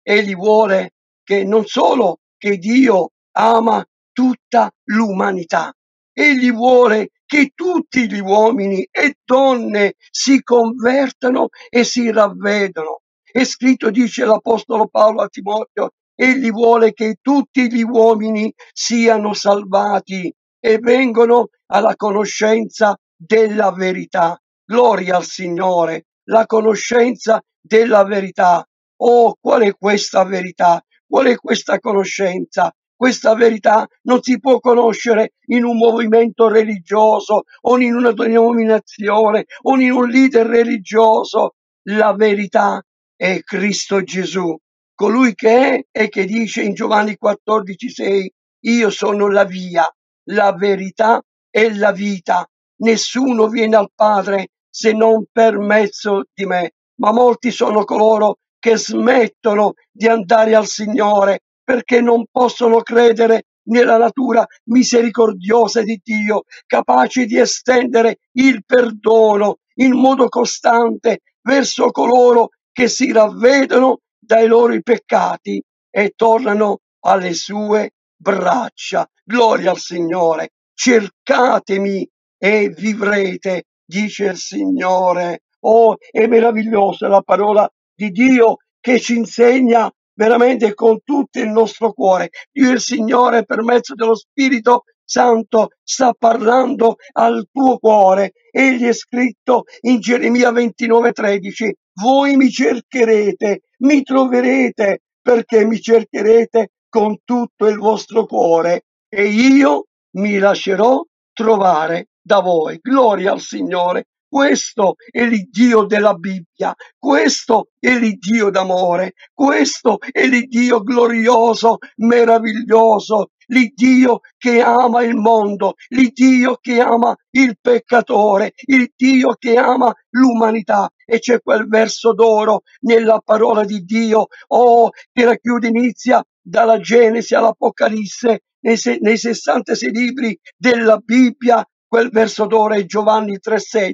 Egli vuole che non solo che Dio ama tutta l'umanità. Egli vuole che tutti gli uomini e donne si convertano e si ravvedano. È scritto, dice l'Apostolo Paolo a Timoteo, egli vuole che tutti gli uomini siano salvati e vengono alla conoscenza della verità. Gloria al Signore, la conoscenza della verità. Oh, qual è questa verità? Qual è questa conoscenza? Questa verità non si può conoscere in un movimento religioso o in una denominazione o in un leader religioso. La verità è Cristo Gesù, colui che è e che dice in Giovanni 14:6, io sono la via, la verità e la vita. Nessuno viene al Padre se non per mezzo di me. Ma molti sono coloro che smettono di andare al Signore perché non possono credere nella natura misericordiosa di Dio, capace di estendere il perdono in modo costante verso coloro che si ravvedono dai loro peccati e tornano alle sue braccia. Gloria al Signore. Cercatemi e vivrete, dice il Signore. Oh, è meravigliosa la parola di Dio che ci insegna veramente con tutto il nostro cuore. Dio il Signore per mezzo dello Spirito Santo sta parlando al tuo cuore. Egli è scritto in Geremia 29:13, voi mi cercherete, mi troverete, perché mi cercherete con tutto il vostro cuore e io mi lascerò trovare da voi. Gloria al Signore. Questo è l'Iddio della Bibbia, questo è l'Iddio d'amore, questo è l'Iddio glorioso, meraviglioso, l'Iddio che ama il mondo, l'Iddio che ama il peccatore, il Dio che ama l'umanità. E c'è quel verso d'oro nella parola di Dio, oh, che racchiude inizia dalla Genesi all'Apocalisse, nei, nei 66 libri della Bibbia, quel verso d'oro è Giovanni 3,16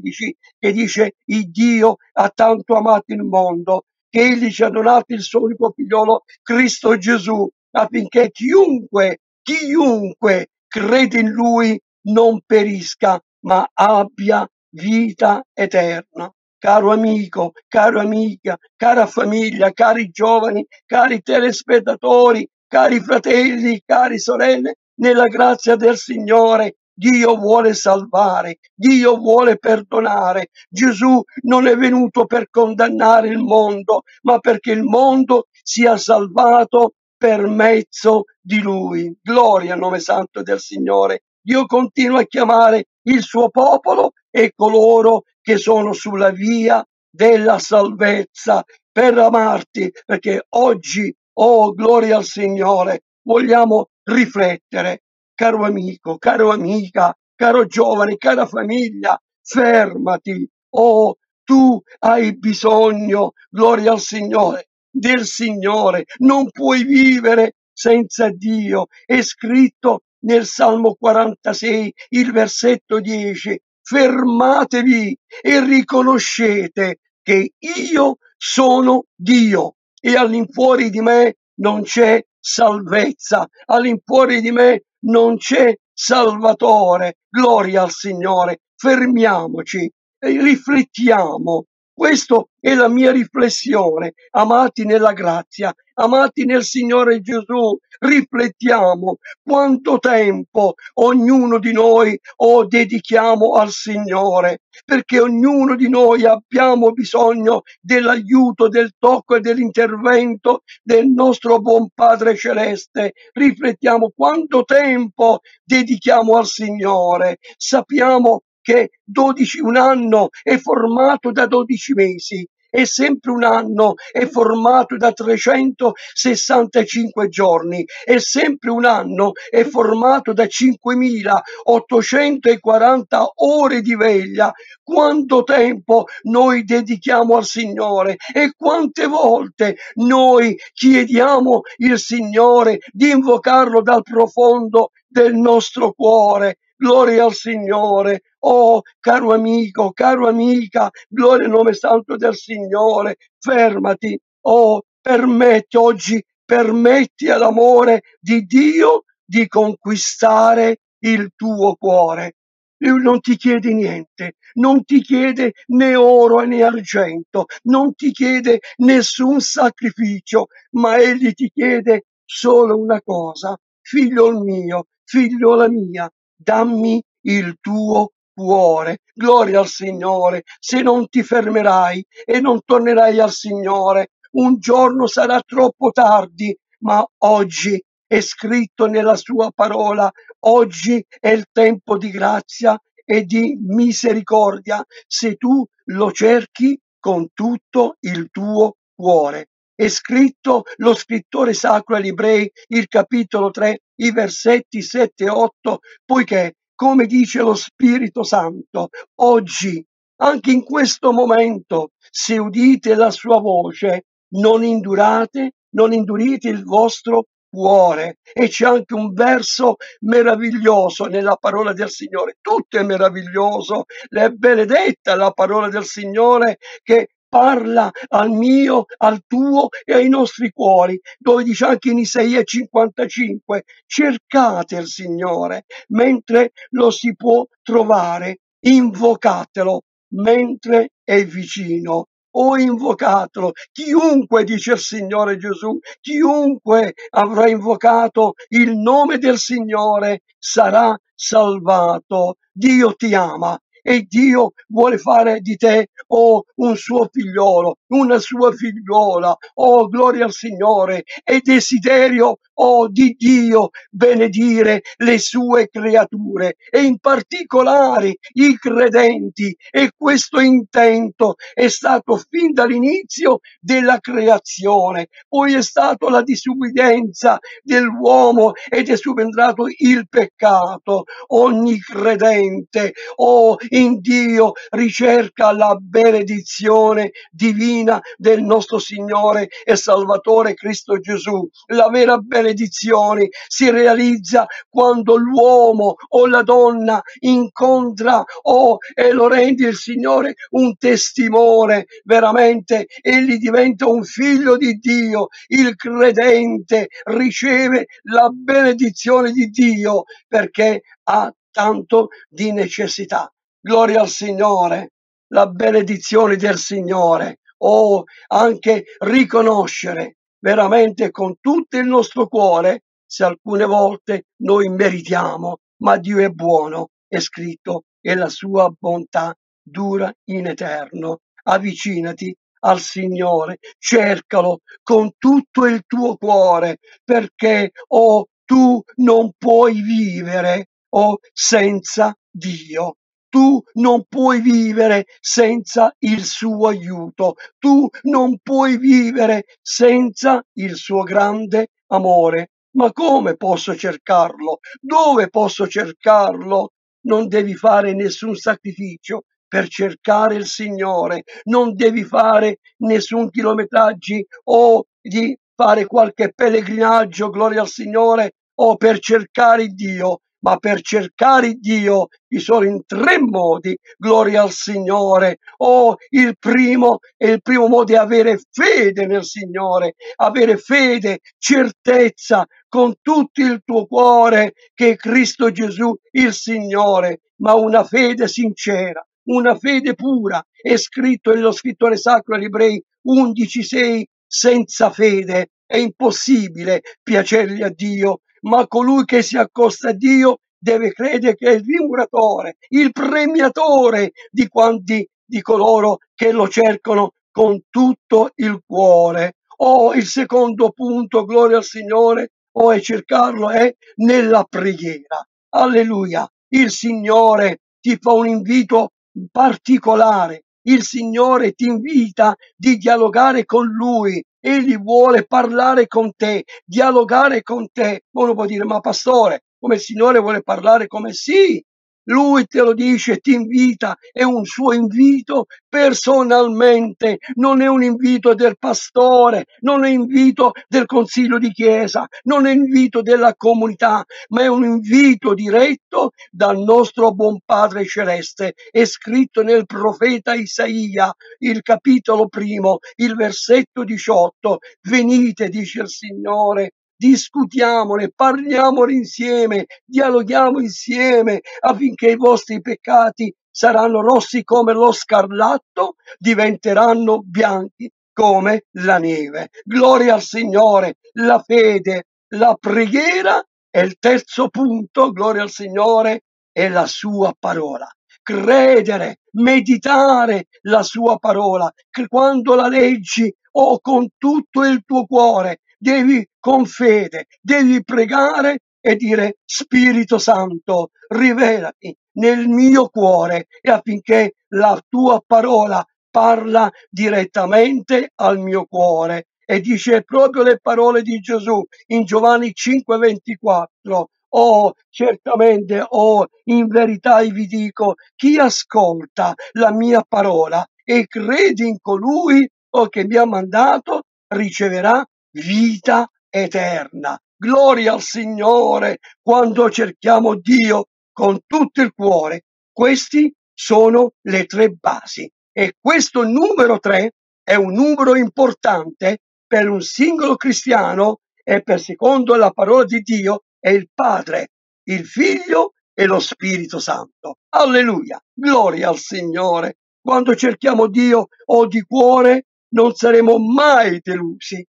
che dice il Dio ha tanto amato il mondo che egli ci ha donato il suo unico figliolo Cristo Gesù affinché chiunque, chiunque crede in lui non perisca ma abbia vita eterna. Caro amico, caro amica, cara famiglia, cari giovani, cari telespettatori, cari fratelli, cari sorelle, nella grazia del Signore, Dio vuole salvare, Dio vuole perdonare. Gesù non è venuto per condannare il mondo, ma perché il mondo sia salvato per mezzo di lui. Gloria al nome santo del Signore. Dio continua a chiamare il suo popolo e coloro che sono sulla via della salvezza per amarti, perché oggi, oh gloria al Signore, vogliamo riflettere caro amico, caro amica, caro giovane, cara famiglia, fermati. Oh, tu hai bisogno, gloria al Signore, del Signore. Non puoi vivere senza Dio. È scritto nel Salmo 46, il versetto 10. Fermatevi e riconoscete che io sono Dio e all'infuori di me non c'è salvezza, all'infuori di me non c'è Salvatore. Gloria al Signore. Fermiamoci riflettiamo. Questa è la mia riflessione. Amati nella grazia, amati nel Signore Gesù, riflettiamo quanto tempo ognuno di noi o dedichiamo al Signore, perché ognuno di noi abbiamo bisogno dell'aiuto, del tocco e dell'intervento del nostro buon Padre Celeste. Riflettiamo quanto tempo dedichiamo al Signore. Sappiamo che 12, un anno è formato da 12 mesi è sempre un anno, è formato da 365 giorni, è sempre un anno, è formato da 5840 ore di veglia. Quanto tempo noi dedichiamo al Signore e quante volte noi chiediamo il Signore di invocarlo dal profondo del nostro cuore. Gloria al Signore. Oh, caro amico, caro amica, gloria al nome santo del Signore. Fermati. Oh, permetti oggi, permetti all'amore di Dio di conquistare il tuo cuore. Lui non ti chiede niente, non ti chiede né oro né argento, non ti chiede nessun sacrificio, ma egli ti chiede solo una cosa, figlio mio, figliola mia, dammi il tuo cuore. Gloria al Signore. Se non ti fermerai e non tornerai al Signore, un giorno sarà troppo tardi, ma oggi è scritto nella sua parola, oggi è il tempo di grazia e di misericordia se tu lo cerchi con tutto il tuo cuore. È scritto lo scrittore sacro agli ebrei, il capitolo 3, i versetti 7 e 8, poiché, come dice lo Spirito Santo, oggi, anche in questo momento, se udite la sua voce, non indurate, non indurite il vostro cuore. E c'è anche un verso meraviglioso nella parola del Signore. Tutto è meraviglioso. È benedetta la parola del Signore che parla al mio, al tuo e ai nostri cuori, dove dice anche in Isaia 55, cercate il Signore mentre lo si può trovare, invocatelo mentre è vicino o invocatelo. Chiunque, dice il Signore Gesù, chiunque avrà invocato il nome del Signore sarà salvato. Dio ti ama e Dio vuole fare di te oh, un suo figliolo, una sua figliola. Oh, gloria al Signore e desiderio oh, di Dio benedire le sue creature e in particolare i credenti e questo intento è stato fin dall'inizio della creazione, poi è stato la disubbidienza dell'uomo ed è subentrato il peccato. Ogni credente oh, in Dio ricerca la benedizione divina del nostro Signore e Salvatore Cristo Gesù. La vera benedizione si realizza quando l'uomo o la donna incontra oh, e lo rende il Signore un testimone. Veramente egli diventa un figlio di Dio. Il credente riceve la benedizione di Dio perché ha tanto di necessità. Gloria al Signore, la benedizione del Signore. O anche riconoscere veramente con tutto il nostro cuore se alcune volte noi meritiamo, ma Dio è buono, è scritto, e la sua bontà dura in eterno. Avvicinati al Signore, cercalo con tutto il tuo cuore, perché oh, tu non puoi vivere oh, senza Dio. Tu non puoi vivere senza il suo aiuto, tu non puoi vivere senza il suo grande amore. Ma come posso cercarlo? Dove posso cercarlo? Non devi fare nessun sacrificio per cercare il Signore, non devi fare nessun chilometraggi o di fare qualche pellegrinaggio, gloria al Signore, o per cercare Dio ma per cercare Dio ci sono in tre modi, gloria al Signore. Oh, il primo è il primo modo è avere fede nel Signore, avere fede, certezza con tutto il tuo cuore che è Cristo Gesù il Signore, ma una fede sincera, una fede pura. È scritto nello scrittore sacro agli Ebrei 11:6, senza fede è impossibile piacergli a Dio ma colui che si accosta a Dio deve credere che è il rimuratore, il premiatore di quanti di coloro che lo cercano con tutto il cuore. Oh, il secondo punto, gloria al Signore, o oh, è cercarlo, è nella preghiera. Alleluia. Il Signore ti fa un invito particolare. Il Signore ti invita di dialogare con Lui Egli vuole parlare con te, dialogare con te. Uno può dire, ma pastore, come il Signore vuole parlare come sì, lui te lo dice, ti invita, è un suo invito personalmente, non è un invito del pastore, non è un invito del consiglio di chiesa, non è un invito della comunità, ma è un invito diretto dal nostro buon Padre Celeste. È scritto nel profeta Isaia, il capitolo primo, il versetto 18, venite, dice il Signore, discutiamone, parliamone insieme, dialoghiamo insieme affinché i vostri peccati saranno rossi come lo scarlatto, diventeranno bianchi come la neve. Gloria al Signore, la fede, la preghiera è il terzo punto, gloria al Signore, è la sua parola. Credere, meditare la sua parola, che quando la leggi o oh, con tutto il tuo cuore, devi con fede, devi pregare e dire Spirito Santo, rivelati nel mio cuore e affinché la tua parola parla direttamente al mio cuore e dice proprio le parole di Gesù in Giovanni 5:24. Oh, certamente, oh, in verità vi dico, chi ascolta la mia parola e crede in colui oh, che mi ha mandato riceverà vita eterna. Gloria al Signore quando cerchiamo Dio con tutto il cuore. Questi sono le tre basi. E questo numero tre è un numero importante per un singolo cristiano e per secondo la parola di Dio è il Padre, il Figlio e lo Spirito Santo. Alleluia! Gloria al Signore! Quando cerchiamo Dio o di cuore non saremo mai delusi.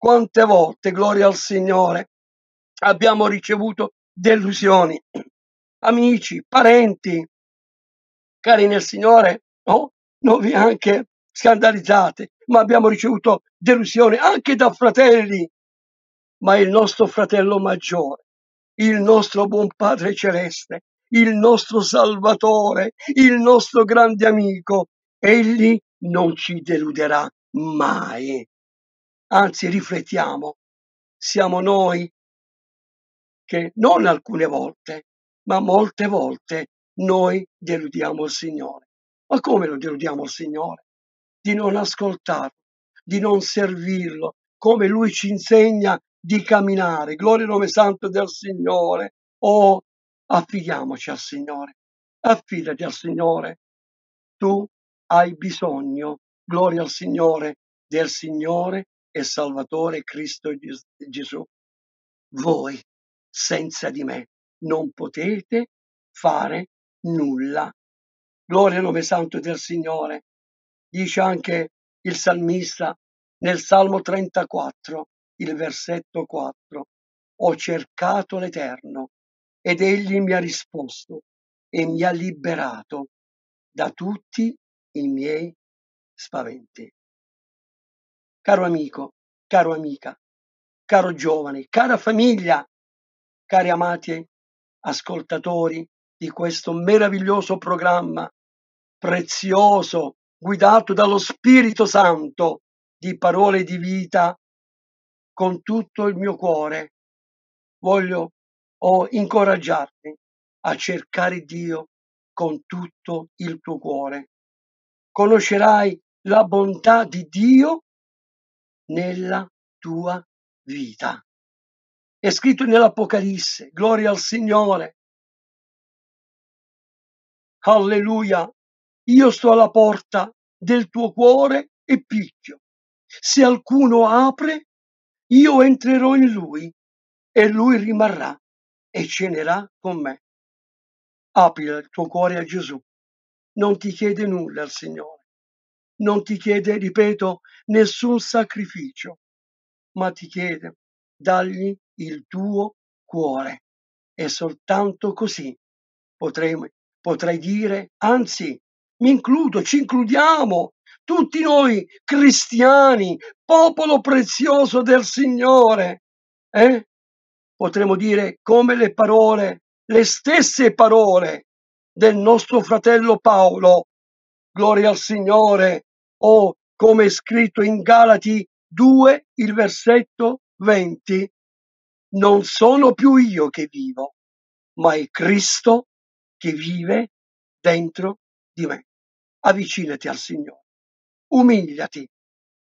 Quante volte, gloria al Signore, abbiamo ricevuto delusioni. Amici, parenti, cari nel Signore, no? non vi anche scandalizzate, ma abbiamo ricevuto delusione anche da fratelli, ma il nostro fratello maggiore, il nostro buon Padre Celeste, il nostro Salvatore, il nostro grande amico, egli non ci deluderà mai. Anzi, riflettiamo, siamo noi che non alcune volte, ma molte volte noi deludiamo il Signore. Ma come lo deludiamo il Signore? Di non ascoltarlo, di non servirlo, come Lui ci insegna di camminare. Gloria al nome santo del Signore. Oh, affidiamoci al Signore. Affidati al Signore. Tu hai bisogno, gloria al Signore, del Signore e Salvatore Cristo Gesù. Voi, senza di me, non potete fare nulla. Gloria al nome santo del Signore. Dice anche il salmista nel Salmo 34, il versetto 4. Ho cercato l'Eterno ed egli mi ha risposto e mi ha liberato da tutti i miei spaventi. Caro amico, caro amica, caro giovane, cara famiglia, cari amati ascoltatori di questo meraviglioso programma prezioso, guidato dallo Spirito Santo, di parole di vita con tutto il mio cuore. Voglio o incoraggiarti a cercare Dio con tutto il tuo cuore. Conoscerai la bontà di Dio nella tua vita. È scritto nell'Apocalisse, gloria al Signore. Alleluia, io sto alla porta del tuo cuore e picchio. Se alcuno apre, io entrerò in lui e lui rimarrà e cenerà con me. Apri il tuo cuore a Gesù. Non ti chiede nulla il Signore. Non ti chiede, ripeto, nessun sacrificio, ma ti chiede, dagli il tuo cuore. E soltanto così potremo, potrai dire, anzi, mi includo, ci includiamo, tutti noi cristiani, popolo prezioso del Signore. Eh? Potremmo dire come le parole, le stesse parole del nostro fratello Paolo. Gloria al Signore. O come è scritto in Galati 2, il versetto 20. Non sono più io che vivo, ma è Cristo che vive dentro di me avvicinati al Signore, umiliati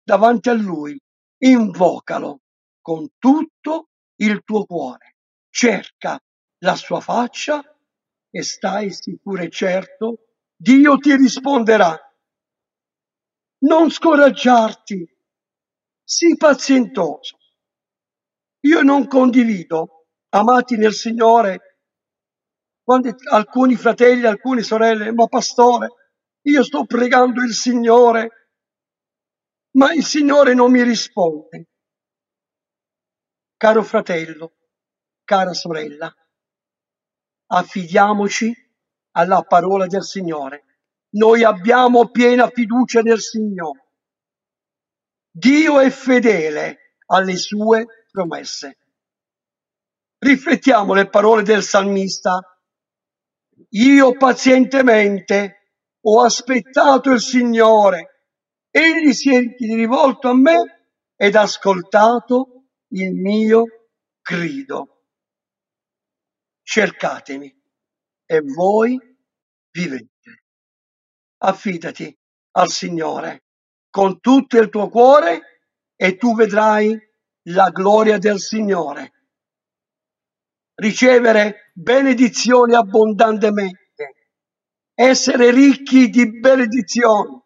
davanti a Lui, invocalo con tutto il tuo cuore, cerca la sua faccia e stai sicuro e certo, Dio ti risponderà. Non scoraggiarti, sii pazientoso. Io non condivido, amati nel Signore, quando alcuni fratelli, alcune sorelle, ma pastore, io sto pregando il Signore, ma il Signore non mi risponde. Caro fratello, cara sorella, affidiamoci alla parola del Signore. Noi abbiamo piena fiducia nel Signore. Dio è fedele alle sue promesse. Riflettiamo le parole del salmista. Io pazientemente ho aspettato il Signore. Egli si è rivolto a me ed ha ascoltato il mio grido. Cercatemi e voi vivete. Affidati al Signore con tutto il tuo cuore e tu vedrai la gloria del Signore. Ricevere benedizioni abbondantemente, essere ricchi di benedizioni.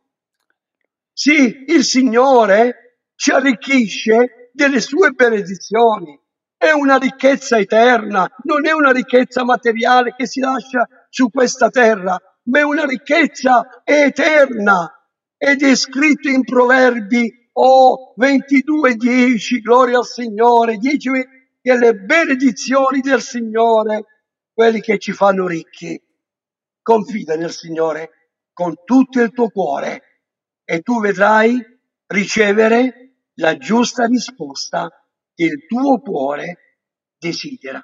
Sì, il Signore ci arricchisce delle sue benedizioni. È una ricchezza eterna, non è una ricchezza materiale che si lascia su questa terra, ma è una ricchezza eterna ed è scritto in Proverbi, oh 22, 10, gloria al Signore, 10 che le benedizioni del Signore, quelli che ci fanno ricchi. Confida nel Signore con tutto il tuo cuore e tu vedrai ricevere la giusta risposta che il tuo cuore desidera.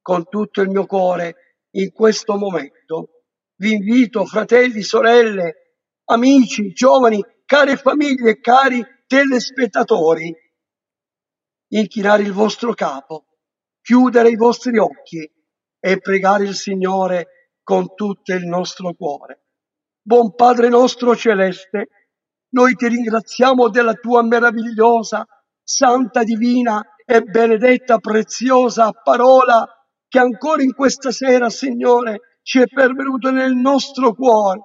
Con tutto il mio cuore, in questo momento, vi invito, fratelli, sorelle, amici, giovani, care famiglie e cari telespettatori, inchinare il vostro capo, chiudere i vostri occhi e pregare il Signore con tutto il nostro cuore. Buon Padre nostro celeste, noi ti ringraziamo della tua meravigliosa, santa, divina e benedetta, preziosa parola che ancora in questa sera, Signore, ci è pervenuto nel nostro cuore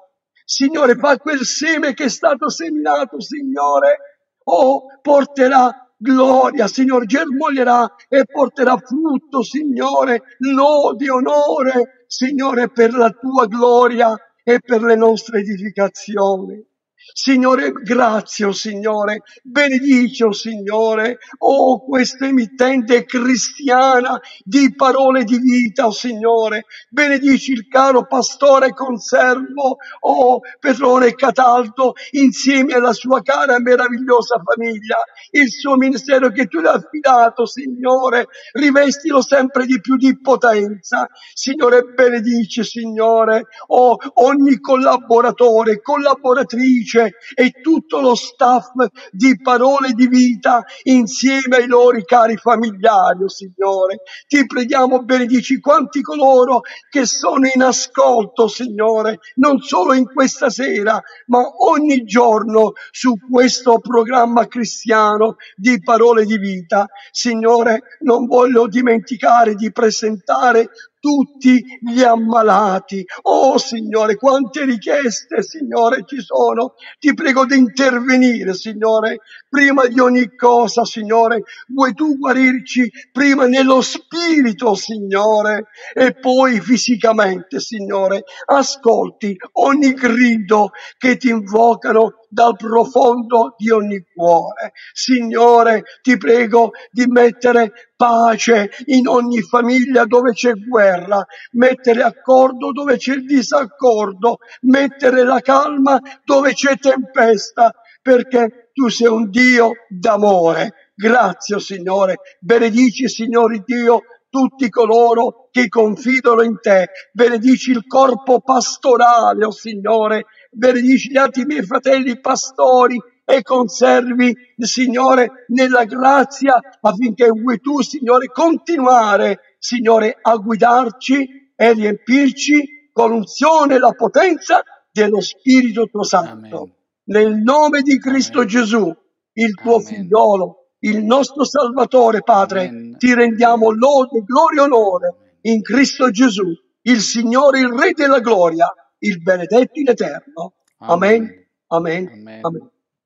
Signore, fa quel seme che è stato seminato, Signore. Oh, porterà gloria, Signore, germoglierà e porterà frutto, Signore, lode, onore, Signore, per la tua gloria e per le nostre edificazioni. Signore, grazie, oh Signore, benedice, oh Signore, oh questa emittente cristiana di parole di vita, oh Signore, benedici il caro pastore conservo, oh Petrone Cataldo, insieme alla sua cara e meravigliosa famiglia, il suo ministero che tu l'hai affidato, Signore, rivestilo sempre di più di potenza, Signore, benedici, Signore, oh ogni collaboratore, collaboratrice, e tutto lo staff di parole di vita insieme ai loro cari familiari, oh Signore. Ti preghiamo, benedici quanti coloro che sono in ascolto, Signore, non solo in questa sera, ma ogni giorno su questo programma cristiano di parole di vita. Signore, non voglio dimenticare di presentare tutti gli ammalati. Oh Signore, quante richieste, Signore, ci sono. Ti prego di intervenire, Signore, prima di ogni cosa, Signore. Vuoi tu guarirci prima nello spirito, Signore, e poi fisicamente, Signore. Ascolti ogni grido che ti invocano dal profondo di ogni cuore. Signore, ti prego di mettere pace in ogni famiglia dove c'è guerra, mettere accordo dove c'è disaccordo, mettere la calma dove c'è tempesta, perché tu sei un Dio d'amore. Grazie, Signore. Benedici, Signore Dio, tutti coloro che confidano in te. Benedici il corpo pastorale, oh Signore, benedici gli altri miei fratelli pastori e conservi, Signore, nella grazia affinché vuoi tu, Signore, continuare, Signore, a guidarci e riempirci con l'unzione e la potenza dello Spirito tuo Santo. Amen. Nel nome di Cristo Amen. Gesù, il tuo Amen. figliolo, il nostro Salvatore, Padre, Amen. ti rendiamo lode, gloria e onore in Cristo Gesù, il Signore, il Re della gloria, il benedetto in eterno. Amen, amen,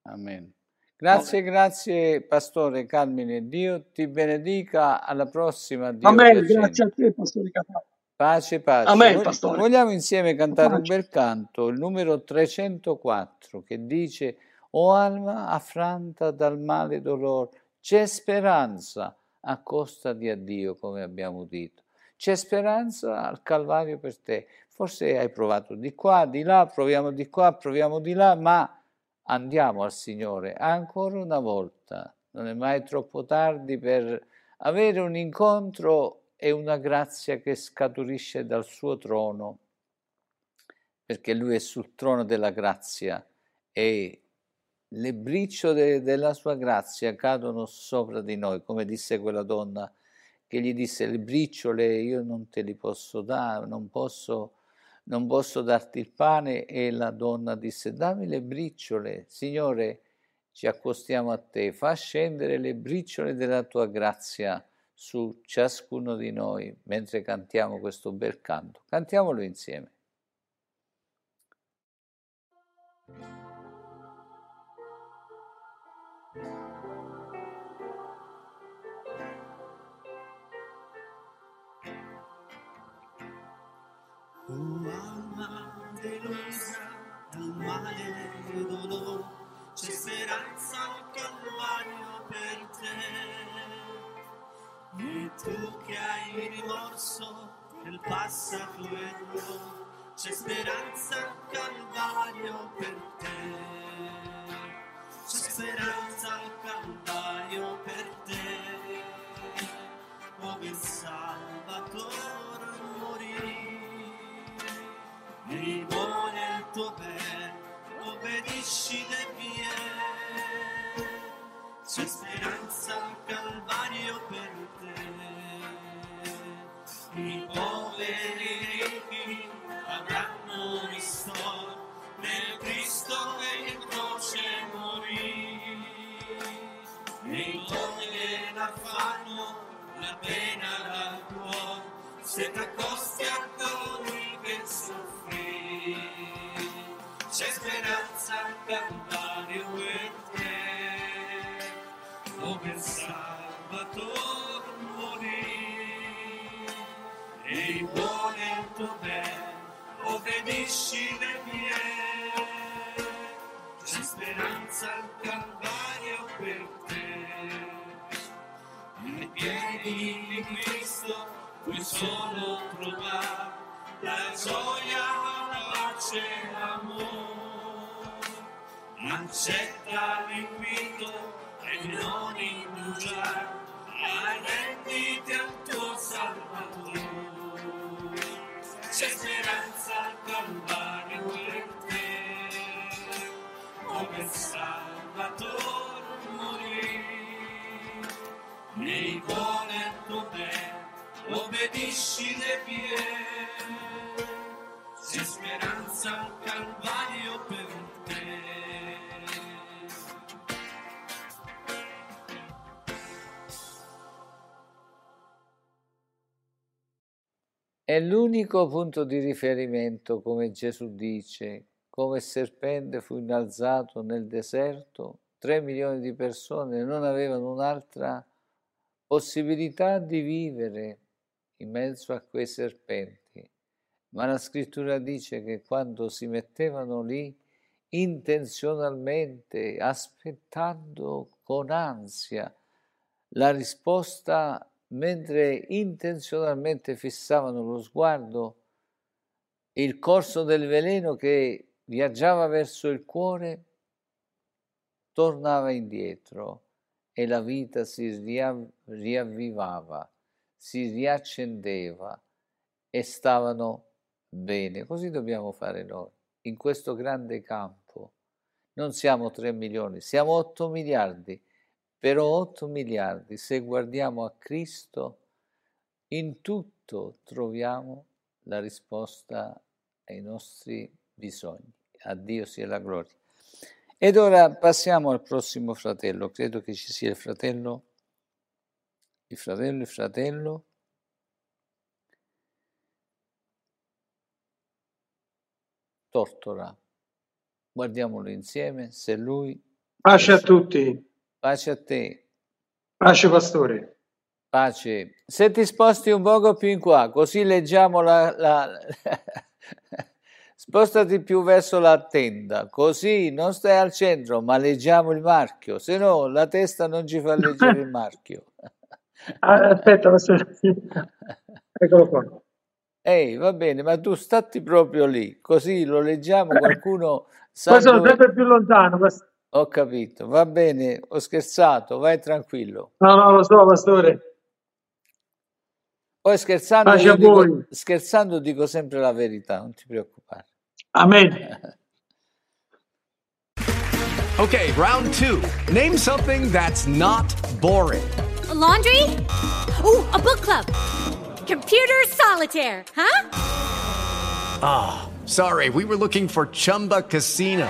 Amen. Grazie, grazie Pastore Carmine. Dio ti benedica. Alla prossima. Dio Amen, grazie a te, Pastore Capano. Pace, pace. Amen, Pastore. Vogliamo insieme cantare un bel canto, il numero 304, che dice O alma affranta dal male e dolor, c'è speranza a costa di Addio, come abbiamo detto. c'è speranza al Calvario per te. Forse hai provato di qua, di là, proviamo di qua, proviamo di là, ma andiamo al Signore ancora una volta. Non è mai troppo tardi per avere un incontro e una grazia che scaturisce dal suo trono, perché Lui è sul trono della grazia e le briciole della sua grazia cadono sopra di noi, come disse quella donna che gli disse le briciole io non te li posso dare, non posso, non posso darti il pane e la donna disse dammi le briciole, Signore ci accostiamo a te, fa scendere le briciole della tua grazia su ciascuno di noi mentre cantiamo questo bel canto. Cantiamolo insieme. Oh alma delusa dal male e dolore, c'è speranza al Calvario per te. E tu che hai rimorso del passato e no, c'è speranza al Calvario per te. C'è speranza al Calvario per te, come il Salvatore E vuole il tuo bene, obbedisci le vie. C'è speranza al Calvario per te. I poveri e ricchi avranno ristoro nel Cristo che in croce morì. E i luoghi la la pena dal cuore se t'accosti a Calvario per te, dove il Salvatore morì. E vuole il tuo bene, obbedisci le mie. C'è speranza al Calvario per te. Nei piedi di Cristo puoi solo trovare la gioia, la pace l'amore. Accetta l'invito e non indugiare, arrenditi al tuo Salvatore. C'è speranza al Calvario per te, come Salvatore morì. Nei cuore il tuo bene, obbedisci le pie. C'è speranza al Calvario per te. È l'unico punto di riferimento, come Gesù dice, come il serpente fu innalzato nel deserto, tre milioni di persone non avevano un'altra possibilità di vivere in mezzo a quei serpenti, ma la scrittura dice che quando si mettevano lì intenzionalmente, aspettando con ansia la risposta, mentre intenzionalmente fissavano lo sguardo, il corso del veleno che viaggiava verso il cuore, tornava indietro e la vita si riav- riavvivava, si riaccendeva e stavano bene. Così dobbiamo fare noi, in questo grande campo. Non siamo 3 milioni, siamo 8 miliardi, però 8 miliardi, se guardiamo a Cristo, in tutto troviamo la risposta ai nostri bisogni. A Dio sia la gloria. Ed ora passiamo al prossimo fratello, credo che ci sia il fratello, il fratello, il fratello. Tortora. Guardiamolo insieme, se lui... Pace a tutti. Pace a te. Pace pastore. Pace. Se ti sposti un poco più in qua, così leggiamo la... la... Spostati più verso la tenda, così non stai al centro, ma leggiamo il marchio, se no la testa non ci fa leggere il marchio. Ah, Aspetta, pastore. Eccolo qua. Ehi, va bene, ma tu statti proprio lì, così lo leggiamo, qualcuno Poi sono dove... sempre più lontano. past- Ho capito, va bene, ho scherzato, vai tranquillo. No, no, lo so, pastore. Poi scherzando, Pace a dico, voi. scherzando dico sempre la verità, non ti preoccupare. Amen. Okay, round two. Name something that's not boring. A laundry? Ooh, a book club. Computer solitaire, huh? Ah, sorry, we were looking for Chumba Casino.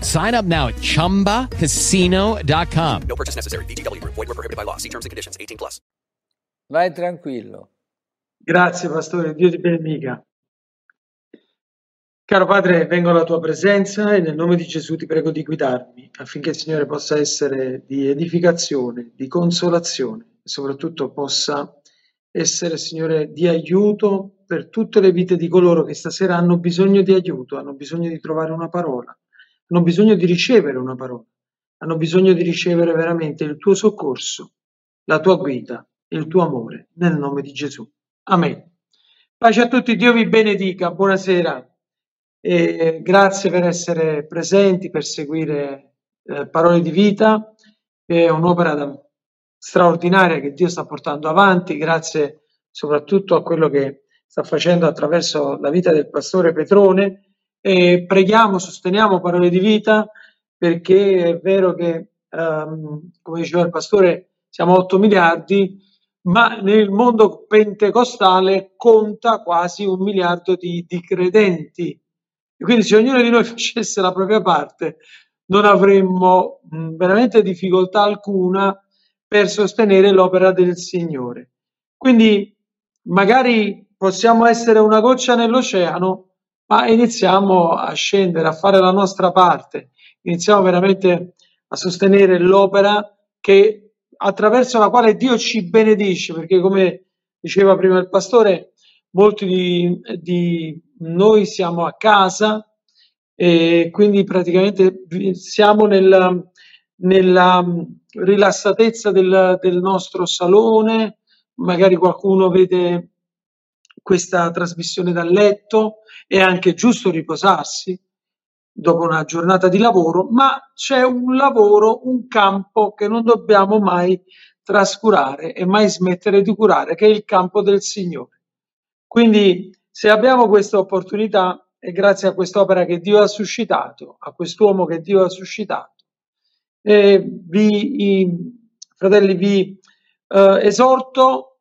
Sign up now at chumbacasino.com. No purchase necessary. VGW Group. Void where prohibited by law. See terms and conditions. 18 plus. Vai tranquillo. Grazie, pastore. Dio ti benedica. Caro Padre, vengo alla tua presenza e nel nome di Gesù ti prego di guidarmi affinché il Signore possa essere di edificazione, di consolazione e soprattutto possa essere, Signore, di aiuto per tutte le vite di coloro che stasera hanno bisogno di aiuto, hanno bisogno di trovare una parola, hanno bisogno di ricevere una parola, hanno bisogno di ricevere veramente il tuo soccorso, la tua guida, il tuo amore, nel nome di Gesù. Amen. Pace a tutti, Dio vi benedica, buonasera e grazie per essere presenti, per seguire eh, Parole di Vita, che è un'opera da- straordinaria che Dio sta portando avanti, grazie soprattutto a quello che sta facendo attraverso la vita del pastore Petrone e preghiamo, sosteniamo Parole di Vita perché è vero che, ehm, come diceva il pastore, siamo 8 miliardi, ma nel mondo pentecostale conta quasi un miliardo di, di credenti. E quindi se ognuno di noi facesse la propria parte, non avremmo mh, veramente difficoltà alcuna per sostenere l'opera del Signore. Quindi magari possiamo essere una goccia nell'oceano, ma iniziamo a scendere, a fare la nostra parte, iniziamo veramente a sostenere l'opera che attraverso la quale Dio ci benedice, perché come diceva prima il pastore, molti di, di noi siamo a casa e quindi praticamente siamo nella, nella rilassatezza del, del nostro salone, magari qualcuno vede questa trasmissione dal letto, è anche giusto riposarsi dopo una giornata di lavoro, ma c'è un lavoro, un campo che non dobbiamo mai trascurare e mai smettere di curare, che è il campo del Signore. Quindi se abbiamo questa opportunità è grazie a quest'opera che Dio ha suscitato, a quest'uomo che Dio ha suscitato. E vi, i- fratelli, vi eh, esorto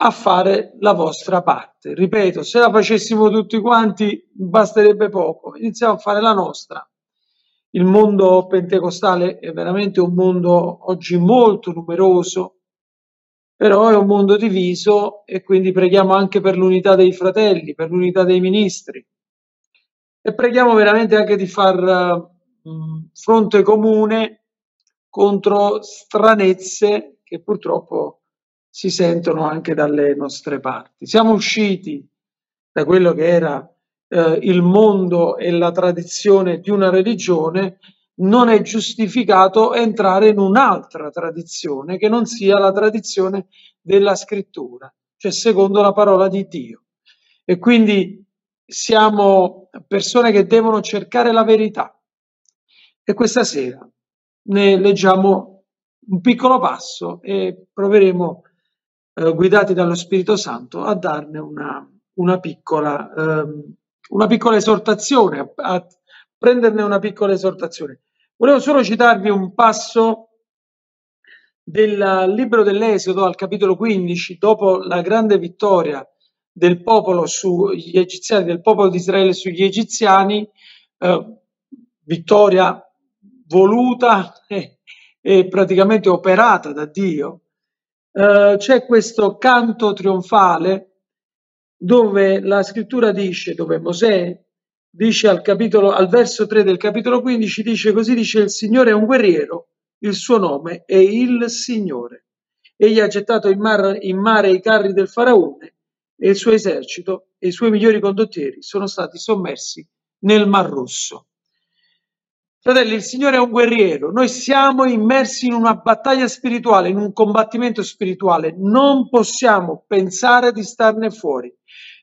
a fare la vostra parte. Ripeto, se la facessimo tutti quanti basterebbe poco, iniziamo a fare la nostra. Il mondo pentecostale è veramente un mondo oggi molto numeroso, però è un mondo diviso e quindi preghiamo anche per l'unità dei fratelli, per l'unità dei ministri e preghiamo veramente anche di far fronte comune contro stranezze che purtroppo si sentono anche dalle nostre parti. Siamo usciti da quello che era eh, il mondo e la tradizione di una religione, non è giustificato entrare in un'altra tradizione che non sia la tradizione della scrittura, cioè secondo la parola di Dio. E quindi siamo persone che devono cercare la verità. E questa sera ne leggiamo un piccolo passo e proveremo, eh, guidati dallo Spirito Santo, a darne una, una piccola, ehm, una piccola esortazione, a, a prenderne una piccola esortazione. Volevo solo citarvi un passo del libro dell'Esodo al capitolo 15, dopo la grande vittoria del popolo sugli egiziani, del popolo di Israele sugli egiziani, eh, vittoria voluta e, e praticamente operata da Dio, eh, c'è questo canto trionfale dove la scrittura dice, dove Mosè dice al capitolo, al verso 3 del capitolo 15, dice così, dice il Signore è un guerriero, il suo nome è il Signore. Egli ha gettato in mare, in mare i carri del faraone e il suo esercito e i suoi migliori condottieri sono stati sommersi nel Mar Rosso. Fratelli, il Signore è un guerriero, noi siamo immersi in una battaglia spirituale, in un combattimento spirituale, non possiamo pensare di starne fuori.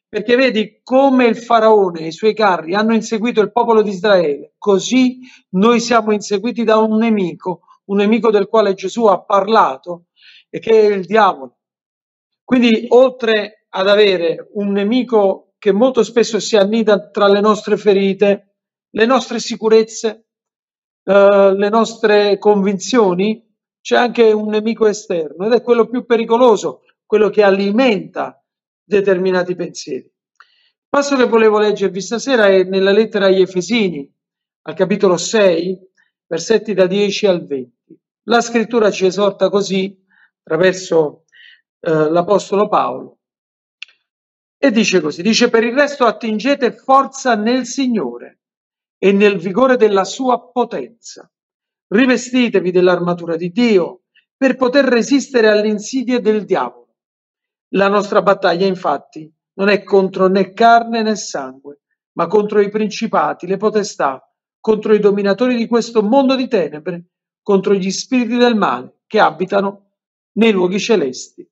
Perché vedi come il faraone e i suoi carri hanno inseguito il popolo di Israele, così noi siamo inseguiti da un nemico, un nemico del quale Gesù ha parlato e che è il diavolo. Quindi oltre ad avere un nemico che molto spesso si annida tra le nostre ferite, le nostre sicurezze, eh, le nostre convinzioni, c'è anche un nemico esterno ed è quello più pericoloso, quello che alimenta determinati pensieri. Il passo che volevo leggervi stasera è nella lettera agli Efesini, al capitolo 6, versetti da 10 al 20. La scrittura ci esorta così, attraverso eh, l'Apostolo Paolo, e dice così, dice per il resto attingete forza nel Signore e nel vigore della sua potenza. Rivestitevi dell'armatura di Dio per poter resistere alle insidie del diavolo la nostra battaglia, infatti, non è contro né carne né sangue, ma contro i principati, le potestà, contro i dominatori di questo mondo di tenebre, contro gli spiriti del male che abitano nei luoghi celesti.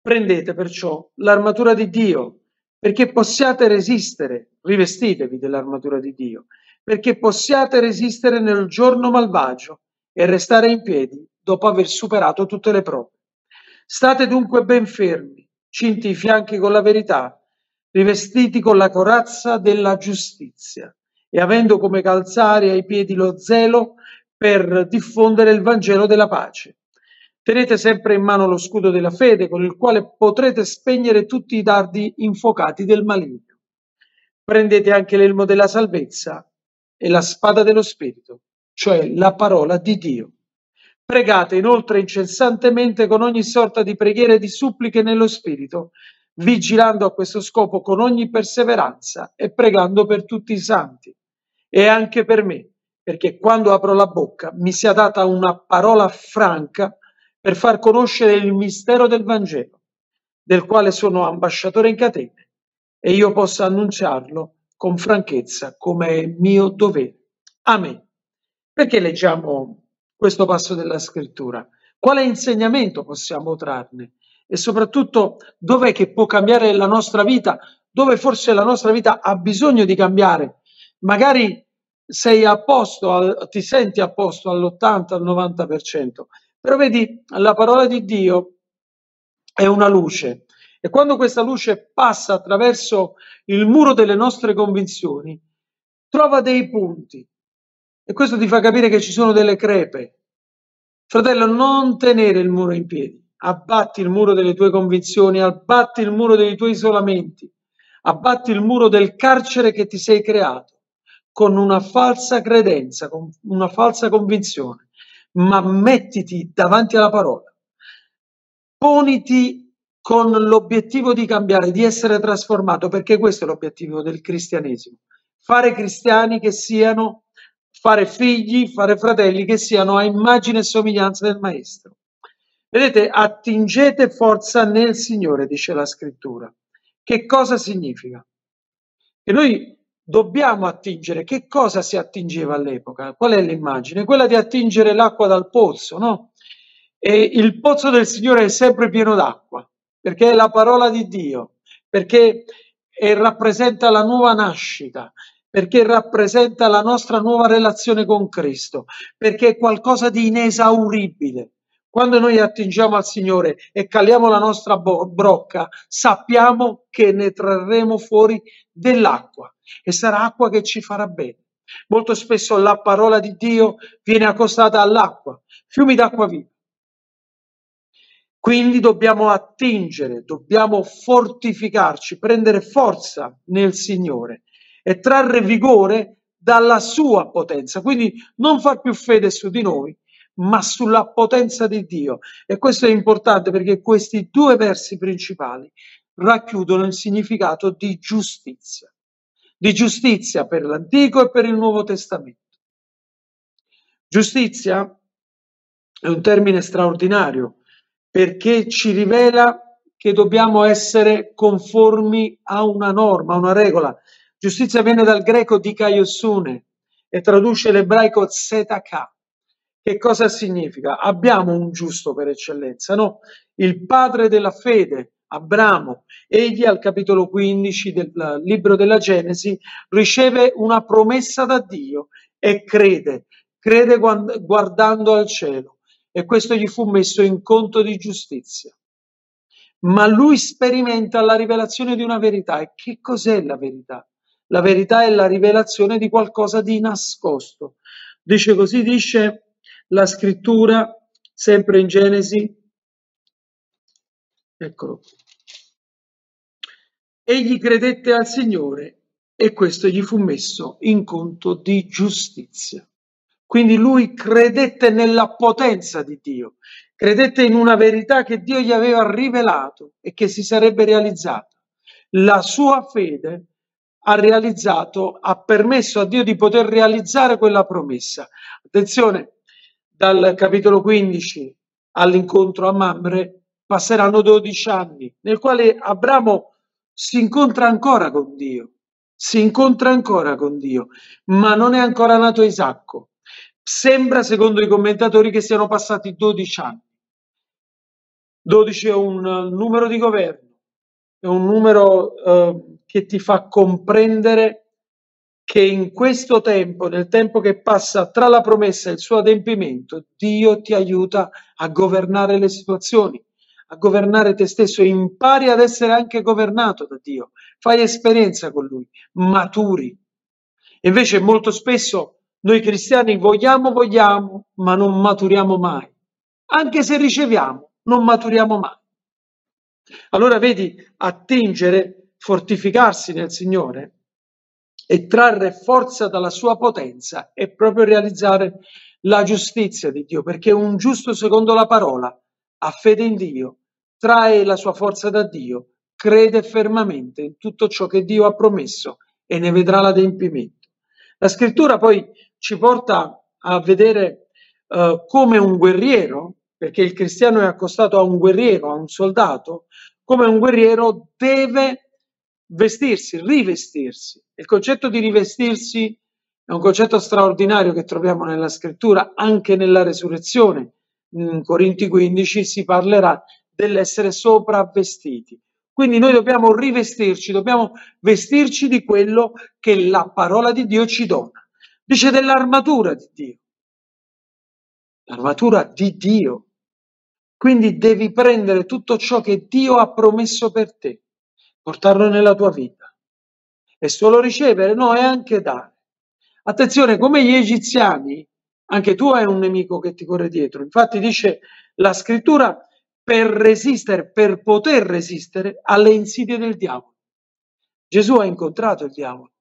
Prendete perciò l'armatura di Dio perché possiate resistere, rivestitevi dell'armatura di Dio, perché possiate resistere nel giorno malvagio e restare in piedi dopo aver superato tutte le prove. State dunque ben fermi, cinti i fianchi con la verità, rivestiti con la corazza della giustizia e avendo come calzari ai piedi lo zelo per diffondere il Vangelo della pace. Tenete sempre in mano lo scudo della fede con il quale potrete spegnere tutti i dardi infuocati del maligno. Prendete anche l'elmo della salvezza e la spada dello Spirito, cioè la parola di Dio. Pregate inoltre incessantemente con ogni sorta di preghiere e di suppliche nello Spirito, vigilando a questo scopo con ogni perseveranza e pregando per tutti i santi e anche per me, perché quando apro la bocca mi sia data una parola franca per far conoscere il mistero del Vangelo, del quale sono ambasciatore in catene, e io possa annunciarlo con franchezza come mio dovere. Amen. Perché leggiamo questo passo della scrittura? Quale insegnamento possiamo trarne? E soprattutto dov'è che può cambiare la nostra vita? Dove forse la nostra vita ha bisogno di cambiare? Magari sei a posto, ti senti a posto all'80, al 90%, però vedi, la parola di Dio è una luce. E quando questa luce passa attraverso il muro delle nostre convinzioni, trova dei punti. E questo ti fa capire che ci sono delle crepe. Fratello, non tenere il muro in piedi, abbatti il muro delle tue convinzioni, abbatti il muro dei tuoi isolamenti, abbatti il muro del carcere che ti sei creato con una falsa credenza, con una falsa convinzione, ma mettiti davanti alla parola. Poniti con l'obiettivo di cambiare, di essere trasformato, perché questo è l'obiettivo del cristianesimo. Fare cristiani che siano fare figli, fare fratelli che siano a immagine e somiglianza del Maestro. Vedete, attingete forza nel Signore, dice la scrittura. Che cosa significa? Che noi dobbiamo attingere. Che cosa si attingeva all'epoca? Qual è l'immagine? Quella di attingere l'acqua dal pozzo, no? E il pozzo del Signore è sempre pieno d'acqua, perché è la parola di Dio, perché rappresenta la nuova nascita, perché rappresenta la nostra nuova relazione con Cristo, perché è qualcosa di inesauribile. Quando noi attingiamo al Signore e caliamo la nostra brocca, sappiamo che ne trarremo fuori dell'acqua e sarà acqua che ci farà bene. Molto spesso la parola di Dio viene accostata all'acqua, fiumi d'acqua viva. Quindi dobbiamo attingere, dobbiamo fortificarci, prendere forza nel Signore e trarre vigore dalla sua potenza. Quindi non far più fede su di noi, ma sulla potenza di Dio. E questo è importante perché questi due versi principali racchiudono il significato di giustizia, di giustizia per l'Antico e per il Nuovo Testamento. Giustizia è un termine straordinario perché ci rivela che dobbiamo essere conformi a una norma, a una regola. Giustizia viene dal greco dikaiosune e traduce l'ebraico tzedakah. Che cosa significa? Abbiamo un giusto per eccellenza, no? Il padre della fede, Abramo, egli al capitolo 15 del libro della Genesi riceve una promessa da Dio e crede, crede guardando al cielo e questo gli fu messo in conto di giustizia. Ma lui sperimenta la rivelazione di una verità. E che cos'è la verità? La verità è la rivelazione di qualcosa di nascosto. Dice così, dice la scrittura, sempre in Genesi. Eccolo. Egli credette al Signore e questo gli fu messo in conto di giustizia. Quindi lui credette nella potenza di Dio, credette in una verità che Dio gli aveva rivelato e che si sarebbe realizzata. La sua fede ha realizzato, ha permesso a Dio di poter realizzare quella promessa. Attenzione, dal capitolo 15 all'incontro a Mamre passeranno 12 anni, nel quale Abramo si incontra ancora con Dio, si incontra ancora con Dio, ma non è ancora nato Isacco. Sembra, secondo i commentatori, che siano passati 12 anni. 12 è un numero di governo, è un numero eh, che ti fa comprendere che in questo tempo, nel tempo che passa tra la promessa e il suo adempimento, Dio ti aiuta a governare le situazioni, a governare te stesso e impari ad essere anche governato da Dio. Fai esperienza con Lui, maturi. Invece molto spesso noi cristiani vogliamo, vogliamo, ma non maturiamo mai. Anche se riceviamo, non maturiamo mai. Allora vedi, attingere, fortificarsi nel Signore e trarre forza dalla sua potenza è proprio realizzare la giustizia di Dio, perché un giusto secondo la parola ha fede in Dio, trae la sua forza da Dio, crede fermamente in tutto ciò che Dio ha promesso e ne vedrà l'adempimento. La scrittura poi ci porta a vedere uh, come un guerriero, perché il cristiano è accostato a un guerriero, a un soldato, come un guerriero deve vestirsi, rivestirsi. Il concetto di rivestirsi è un concetto straordinario che troviamo nella scrittura, anche nella resurrezione. In Corinti 15 si parlerà dell'essere sopravvestiti. Quindi noi dobbiamo rivestirci, dobbiamo vestirci di quello che la parola di Dio ci dona. Dice dell'armatura di Dio. L'armatura di Dio. Quindi devi prendere tutto ciò che Dio ha promesso per te, portarlo nella tua vita. E solo ricevere? No, è anche dare. Attenzione, come gli egiziani, anche tu hai un nemico che ti corre dietro. Infatti dice la scrittura per resistere, per poter resistere alle insidie del diavolo. Gesù ha incontrato il diavolo.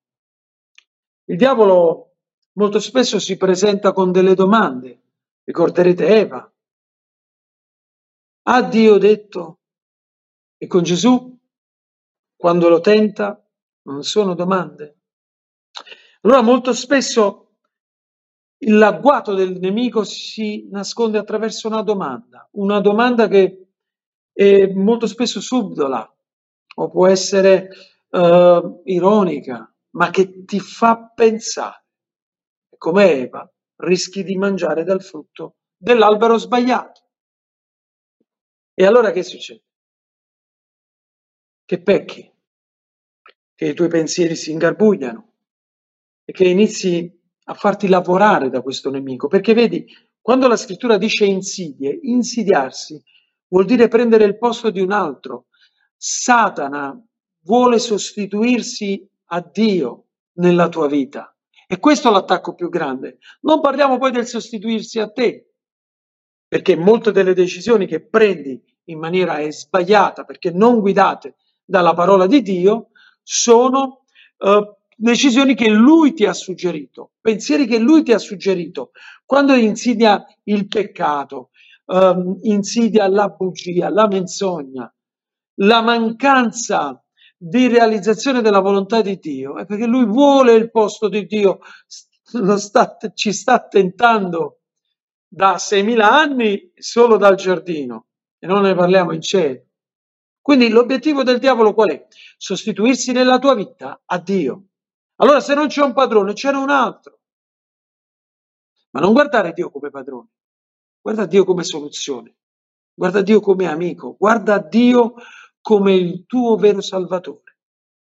Il diavolo molto spesso si presenta con delle domande. Ricorderete Eva. Ha Dio detto? E con Gesù, quando lo tenta, non sono domande. Allora molto spesso l'agguato del nemico si nasconde attraverso una domanda, una domanda che è molto spesso subdola o può essere uh, ironica, ma che ti fa pensare come Eva, rischi di mangiare dal frutto dell'albero sbagliato. E allora che succede? Che pecchi, che i tuoi pensieri si ingarbugliano e che inizi a farti lavorare da questo nemico. Perché vedi, quando la scrittura dice insidie, insidiarsi vuol dire prendere il posto di un altro. Satana vuole sostituirsi a Dio nella tua vita. E questo è l'attacco più grande. Non parliamo poi del sostituirsi a te, perché molte delle decisioni che prendi in maniera sbagliata, perché non guidate dalla parola di Dio, sono eh, decisioni che lui ti ha suggerito, pensieri che lui ti ha suggerito. Quando insidia il peccato, ehm, insidia la bugia, la menzogna, la mancanza di realizzazione della volontà di Dio, è perché lui vuole il posto di Dio, sta- ci sta tentando da 6.000 anni solo dal giardino e non ne parliamo in cielo. Quindi l'obiettivo del diavolo qual è? Sostituirsi nella tua vita a Dio. Allora se non c'è un padrone, c'era un altro. Ma non guardare Dio come padrone, guarda Dio come soluzione, guarda Dio come amico, guarda Dio come il tuo vero Salvatore.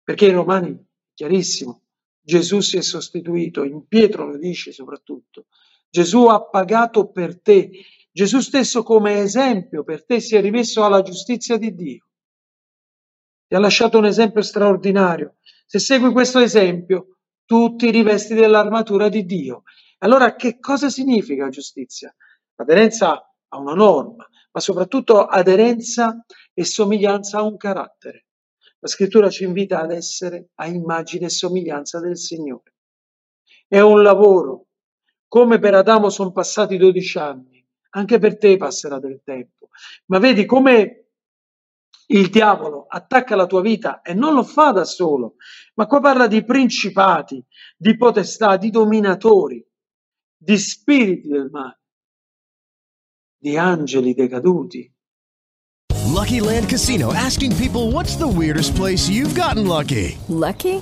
Perché in Romani, chiarissimo, Gesù si è sostituito, in Pietro lo dice soprattutto, Gesù ha pagato per te, Gesù stesso come esempio per te si è rimesso alla giustizia di Dio. Ti ha lasciato un esempio straordinario. Se segui questo esempio, tu ti rivesti dell'armatura di Dio. Allora che cosa significa giustizia? Aderenza a una norma, ma soprattutto aderenza e somiglianza a un carattere. La scrittura ci invita ad essere a immagine e somiglianza del Signore. È un lavoro. Come per Adamo sono passati 12 anni, anche per te passerà del tempo. Ma vedi come il diavolo attacca la tua vita e non lo fa da solo, ma qua parla di principati, di potestà, di dominatori, di spiriti del male, di angeli decaduti. Lucky Land Casino asking people what's the weirdest place you've gotten lucky? Lucky?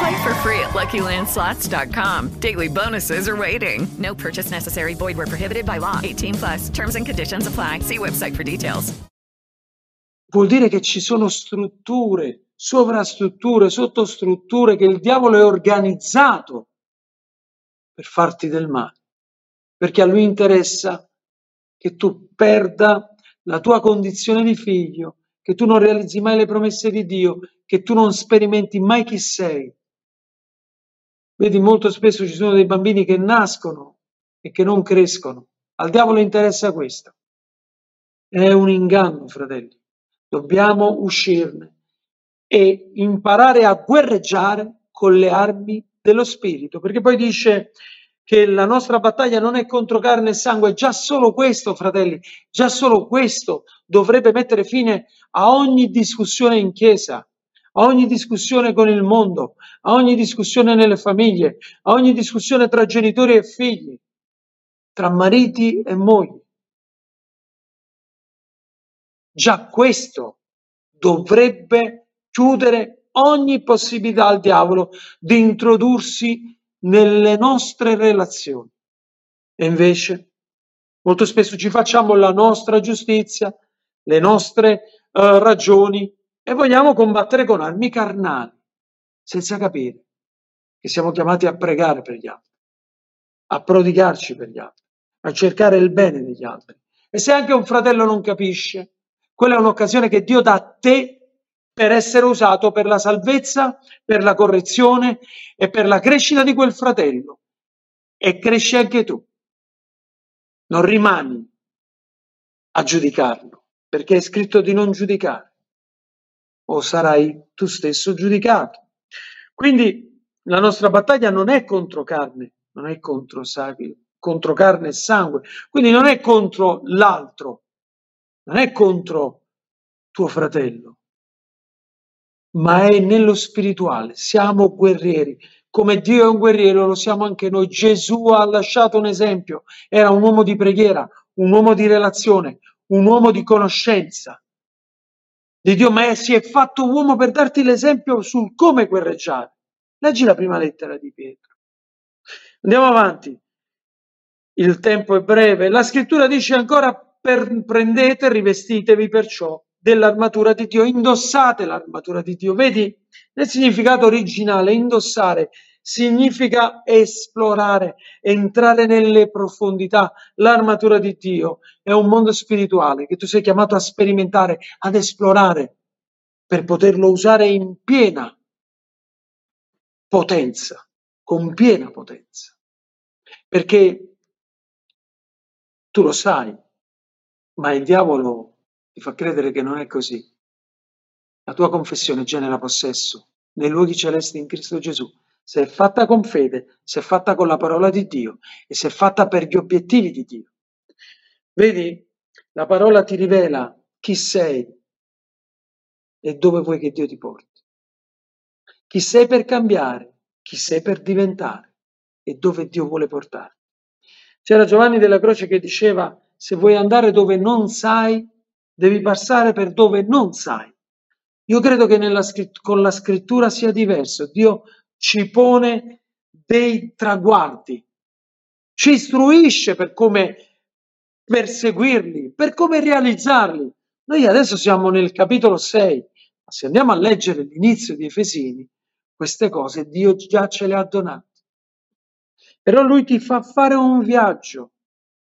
Play for free at LuckyLandSlots.com. Daily bonuses are waiting. No purchase necessary. Void where prohibited by law. 18 plus. Terms and conditions apply. See website for details. Vuol dire che ci sono strutture, sovrastrutture, sottostrutture che il diavolo è organizzato per farti del male. Perché a lui interessa che tu perda la tua condizione di figlio, che tu non realizzi mai le promesse di Dio, che tu non sperimenti mai chi sei. Vedi, molto spesso ci sono dei bambini che nascono e che non crescono. Al diavolo interessa questo. È un inganno, fratelli. Dobbiamo uscirne e imparare a guerreggiare con le armi dello spirito, perché poi dice che la nostra battaglia non è contro carne e sangue, già solo questo, fratelli, già solo questo dovrebbe mettere fine a ogni discussione in chiesa, a ogni discussione con il mondo, a ogni discussione nelle famiglie, a ogni discussione tra genitori e figli, tra mariti e mogli. Già questo dovrebbe chiudere ogni possibilità al diavolo di introdursi nelle nostre relazioni. E invece molto spesso ci facciamo la nostra giustizia, le nostre eh, ragioni e vogliamo combattere con armi carnali, senza capire che siamo chiamati a pregare per gli altri, a prodigarci per gli altri, a cercare il bene degli altri. E se anche un fratello non capisce, quella è un'occasione che Dio dà a te per essere usato per la salvezza, per la correzione e per la crescita di quel fratello. E cresci anche tu. Non rimani a giudicarlo, perché è scritto di non giudicare, o sarai tu stesso giudicato. Quindi la nostra battaglia non è contro carne, non è contro, sangue, contro carne e sangue, quindi non è contro l'altro, non è contro tuo fratello, ma è nello spirituale. Siamo guerrieri. Come Dio è un guerriero, lo siamo anche noi. Gesù ha lasciato un esempio. Era un uomo di preghiera, un uomo di relazione, un uomo di conoscenza. Di Dio, ma si è fatto uomo per darti l'esempio sul come guerreggiare. Leggi la prima lettera di Pietro. Andiamo avanti. Il tempo è breve. La scrittura dice ancora per, prendete, rivestitevi perciò dell'armatura di Dio, indossate l'armatura di Dio. Vedi, nel significato originale, indossare significa esplorare, entrare nelle profondità. L'armatura di Dio è un mondo spirituale che tu sei chiamato a sperimentare, ad esplorare, per poterlo usare in piena potenza, con piena potenza. Perché tu lo sai, ma il diavolo ti fa credere che non è così. La tua confessione genera possesso nei luoghi celesti in Cristo Gesù. Se è fatta con fede, se è fatta con la parola di Dio e se è fatta per gli obiettivi di Dio. Vedi, la parola ti rivela chi sei e dove vuoi che Dio ti porti. Chi sei per cambiare, chi sei per diventare e dove Dio vuole portarti. C'era Giovanni della Croce che diceva, se vuoi andare dove non sai, devi passare per dove non sai. Io credo che nella con la scrittura sia diverso. Dio ci pone dei traguardi, ci istruisce per come perseguirli, per come realizzarli. Noi adesso siamo nel capitolo 6, ma se andiamo a leggere l'inizio di Efesini, queste cose Dio già ce le ha donate. Però lui ti fa fare un viaggio,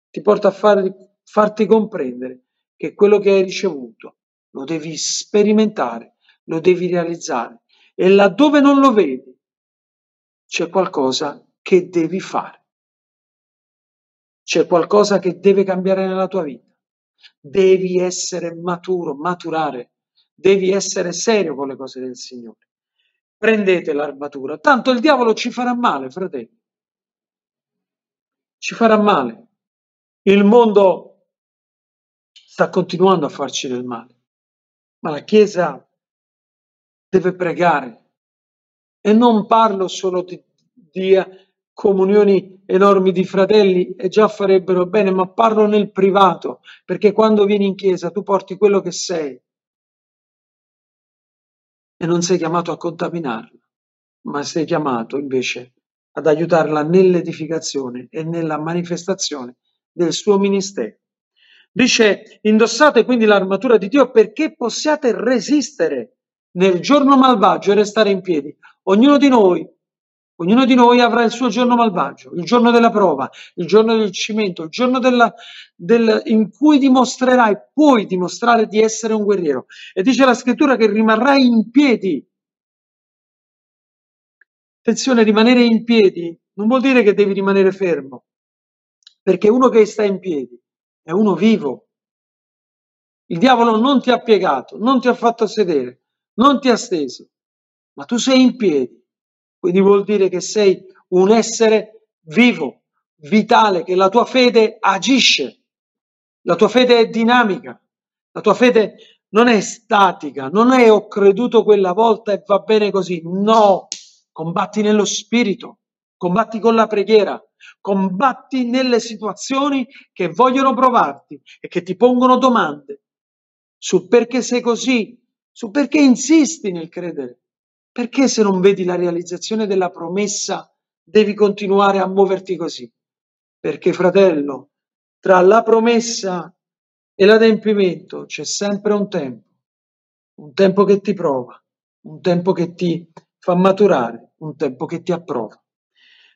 ti porta a fare- farti comprendere che quello che hai ricevuto lo devi sperimentare, lo devi realizzare e laddove non lo vedi c'è qualcosa che devi fare. C'è qualcosa che deve cambiare nella tua vita. Devi essere maturo, maturare, devi essere serio con le cose del Signore. Prendete l'armatura, tanto il diavolo ci farà male, fratelli. Ci farà male. Il mondo sta continuando a farci del male, ma la Chiesa deve pregare. E non parlo solo di, di eh, comunioni enormi di fratelli e già farebbero bene, ma parlo nel privato, perché quando vieni in chiesa tu porti quello che sei e non sei chiamato a contaminarla, ma sei chiamato invece ad aiutarla nell'edificazione e nella manifestazione del suo ministero. Dice, indossate quindi l'armatura di Dio perché possiate resistere nel giorno malvagio e restare in piedi. Ognuno di noi, ognuno di noi avrà il suo giorno malvagio, il giorno della prova, il giorno del cimento, il giorno della, del, in cui dimostrerai, puoi dimostrare di essere un guerriero. E dice la scrittura che rimarrai in piedi. Attenzione, rimanere in piedi non vuol dire che devi rimanere fermo, perché uno che sta in piedi è uno vivo. Il diavolo non ti ha piegato, non ti ha fatto sedere, non ti ha steso, ma tu sei in piedi. Quindi vuol dire che sei un essere vivo, vitale, che la tua fede agisce, la tua fede è dinamica, la tua fede non è statica, non è ho creduto quella volta e va bene così. No, combatti nello spirito, combatti con la preghiera, combatti nelle situazioni che vogliono provarti e che ti pongono domande sul perché sei così, su perché insisti nel credere. Perché se non vedi la realizzazione della promessa devi continuare a muoverti così? Perché fratello, tra la promessa e l'adempimento c'è sempre un tempo, un tempo che ti prova, un tempo che ti fa maturare, un tempo che ti approva.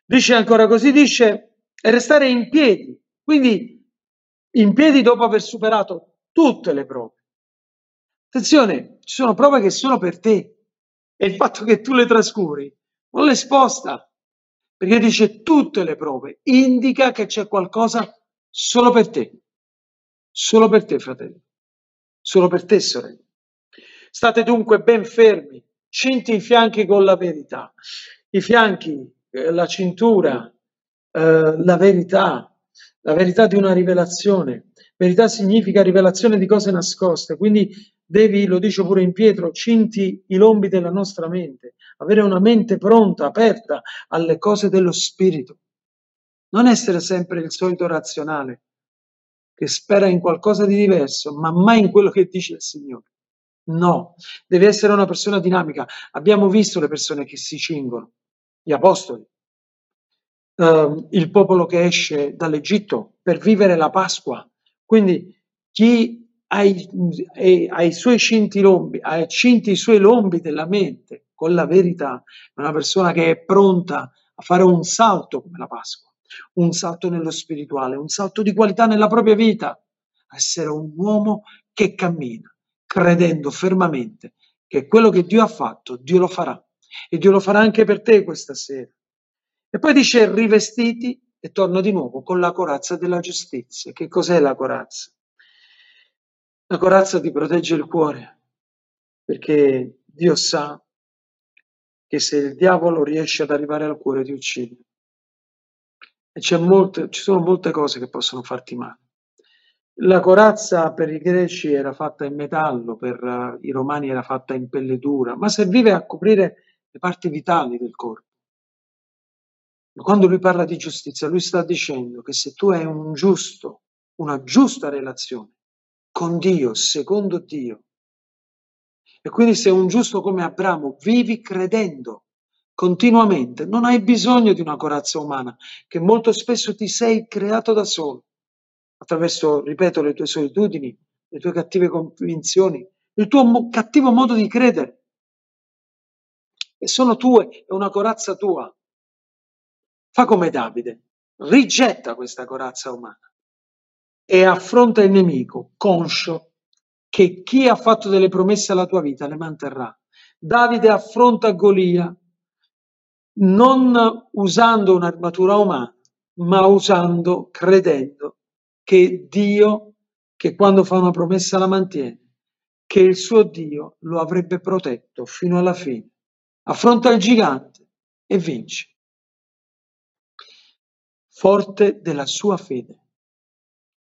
Dice ancora così, dice restare in piedi, quindi in piedi dopo aver superato tutte le prove. Attenzione, ci sono prove che sono per te e il fatto che tu le trascuri non le sposta, perché dice tutte le prove, indica che c'è qualcosa solo per te, solo per te fratello, solo per te sorella. State dunque ben fermi, cinti i fianchi con la verità, i fianchi, eh, la cintura, eh, la verità, la verità di una rivelazione. Verità significa rivelazione di cose nascoste, quindi devi, lo dice pure in Pietro, cinti i lombi della nostra mente, avere una mente pronta, aperta alle cose dello spirito. Non essere sempre il solito razionale che spera in qualcosa di diverso, ma mai in quello che dice il Signore. No, devi essere una persona dinamica. Abbiamo visto le persone che si cingono, gli apostoli, ehm, il popolo che esce dall'Egitto per vivere la Pasqua. Quindi chi ha i, suoi cinti lombi, ha cinti i suoi lombi della mente con la verità, è una persona che è pronta a fare un salto come la Pasqua, un salto nello spirituale, un salto di qualità nella propria vita, essere un uomo che cammina, credendo fermamente che quello che Dio ha fatto, Dio lo farà. E Dio lo farà anche per te questa sera. E poi dice rivestiti, e torno di nuovo, con la corazza della giustizia. Che cos'è la corazza? La corazza ti protegge il cuore, perché Dio sa che se il diavolo riesce ad arrivare al cuore ti uccide. E molte, ci sono molte cose che possono farti male. La corazza per i greci era fatta in metallo, per uh, i romani era fatta in pelle dura, ma serviva a coprire le parti vitali del corpo. Quando lui parla di giustizia, lui sta dicendo che se tu hai un giusto, una giusta relazione con Dio, secondo Dio, e quindi sei un giusto come Abramo, vivi credendo continuamente, non hai bisogno di una corazza umana, che molto spesso ti sei creato da solo, attraverso, ripeto, le tue solitudini, le tue cattive convinzioni, il tuo mo- cattivo modo di credere. E sono tue, è una corazza tua. Fa come Davide, rigetta questa corazza umana e affronta il nemico conscio che chi ha fatto delle promesse alla tua vita le manterrà. Davide affronta Golia non usando un'armatura umana, ma usando, credendo che Dio, che quando fa una promessa la mantiene, che il suo Dio lo avrebbe protetto fino alla fine. Affronta il gigante e vince. Forte della sua fede,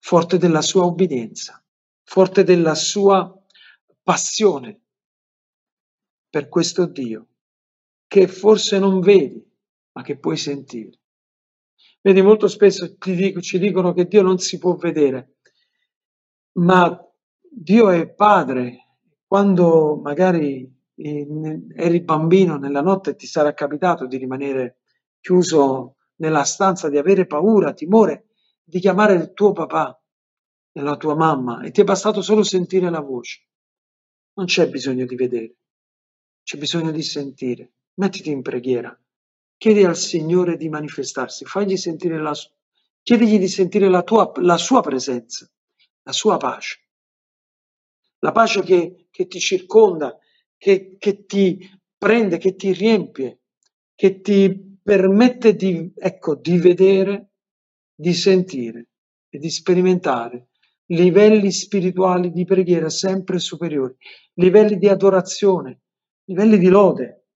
forte della sua obbedienza forte della sua passione per questo Dio, che forse non vedi, ma che puoi sentire. Vedi, molto spesso dico, ci dicono che Dio non si può vedere, ma Dio è padre. Quando magari eri bambino nella notte ti sarà capitato di rimanere chiuso nella stanza, di avere paura, timore, di chiamare il tuo papà nella tua mamma e ti è bastato solo sentire la voce. Non c'è bisogno di vedere, c'è bisogno di sentire. Mettiti in preghiera, chiedi al Signore di manifestarsi, fagli sentire la, chiedigli di sentire la, tua, la sua presenza, la sua pace. La pace che, che ti circonda, che, che ti prende, che ti riempie, che ti permette di, ecco, di vedere, di sentire e di sperimentare livelli spirituali di preghiera sempre superiori, livelli di adorazione, livelli di lode.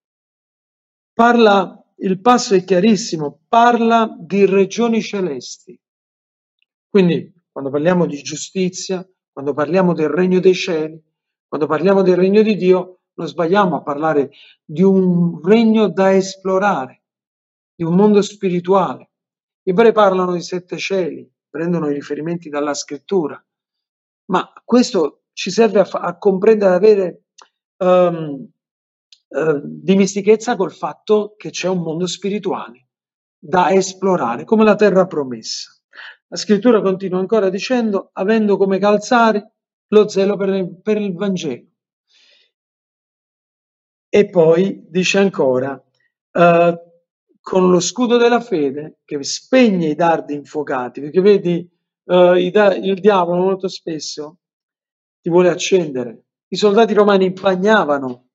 Parla, il passo è chiarissimo, parla di regioni celesti. Quindi quando parliamo di giustizia, quando parliamo del regno dei cieli, quando parliamo del regno di Dio, non sbagliamo a parlare di un regno da esplorare, di un mondo spirituale. I ebrei parlano di sette cieli, prendono i riferimenti dalla scrittura, ma questo ci serve a, a comprendere, ad avere um, uh, dimestichezza col fatto che c'è un mondo spirituale da esplorare, come la terra promessa. La scrittura continua ancora dicendo, avendo come calzari lo zelo per, il, per il Vangelo. E poi dice ancora, uh, con lo scudo della fede che spegne i dardi infuocati, perché vedi, da- il diavolo molto spesso ti vuole accendere. I soldati romani impagnavano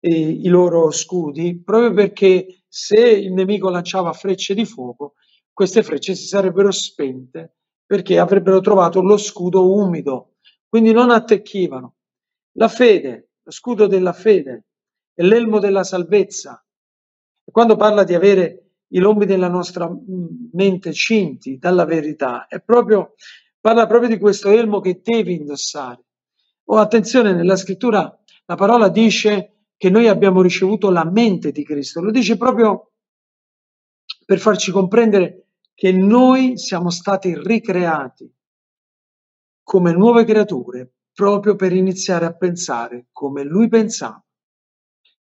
eh, i loro scudi proprio perché se il nemico lanciava frecce di fuoco, queste frecce si sarebbero spente perché avrebbero trovato lo scudo umido, quindi non attecchivano. La fede, lo scudo della fede, è l'elmo della salvezza, e quando parla di avere i lombi della nostra mente cinti dalla verità, proprio, parla proprio di questo elmo che devi indossare. Oh, attenzione, nella scrittura la parola dice che noi abbiamo ricevuto la mente di Cristo, lo dice proprio per farci comprendere che noi siamo stati ricreati come nuove creature proprio per iniziare a pensare come lui pensava,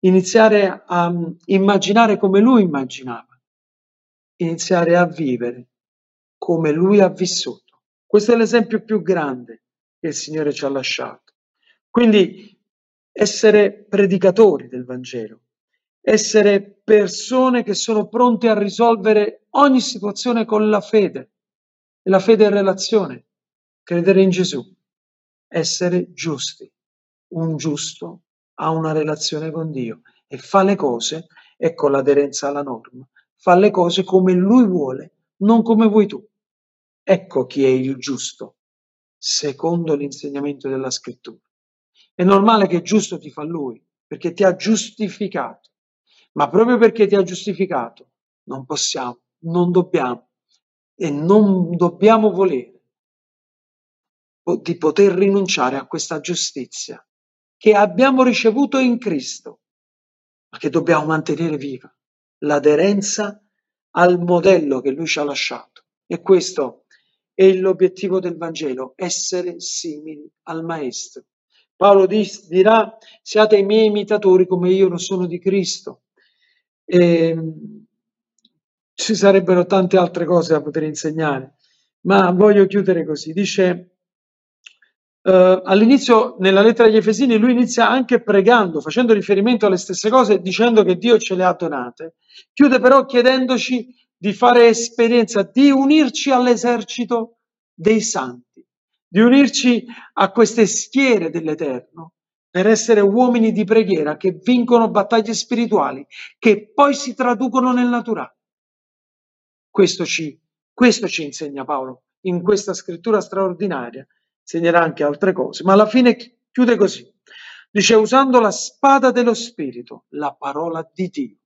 iniziare a mm, immaginare come lui immaginava, iniziare a vivere come lui ha vissuto. Questo è l'esempio più grande che il Signore ci ha lasciato. Quindi essere predicatori del Vangelo, essere persone che sono pronte a risolvere ogni situazione con la fede. La fede è relazione, credere in Gesù, essere giusti. Un giusto ha una relazione con Dio e fa le cose, ecco l'aderenza alla norma, fa le cose come Lui vuole, non come vuoi tu. Ecco chi è il giusto, secondo l'insegnamento della scrittura. È normale che giusto ti fa Lui, perché ti ha giustificato. Ma proprio perché ti ha giustificato, non possiamo, non dobbiamo e non dobbiamo volere di poter rinunciare a questa giustizia che abbiamo ricevuto in Cristo, ma che dobbiamo mantenere viva, l'aderenza al modello che Lui ci ha lasciato. E questo è l'obiettivo del Vangelo, essere simili al Maestro. Paolo dirà, siate i miei imitatori come io lo sono di Cristo. E ehm, ci sarebbero tante altre cose da poter insegnare, ma voglio chiudere così. Dice, Uh, all'inizio, nella lettera agli Efesini, lui inizia anche pregando, facendo riferimento alle stesse cose, dicendo che Dio ce le ha donate. Chiude però chiedendoci di fare esperienza, di unirci all'esercito dei santi, di unirci a queste schiere dell'Eterno per essere uomini di preghiera che vincono battaglie spirituali, che poi si traducono nel naturale. Questo ci, questo ci insegna Paolo in questa scrittura straordinaria insegnerà anche altre cose, ma alla fine chiude così. Dice usando la spada dello Spirito, la parola di Dio.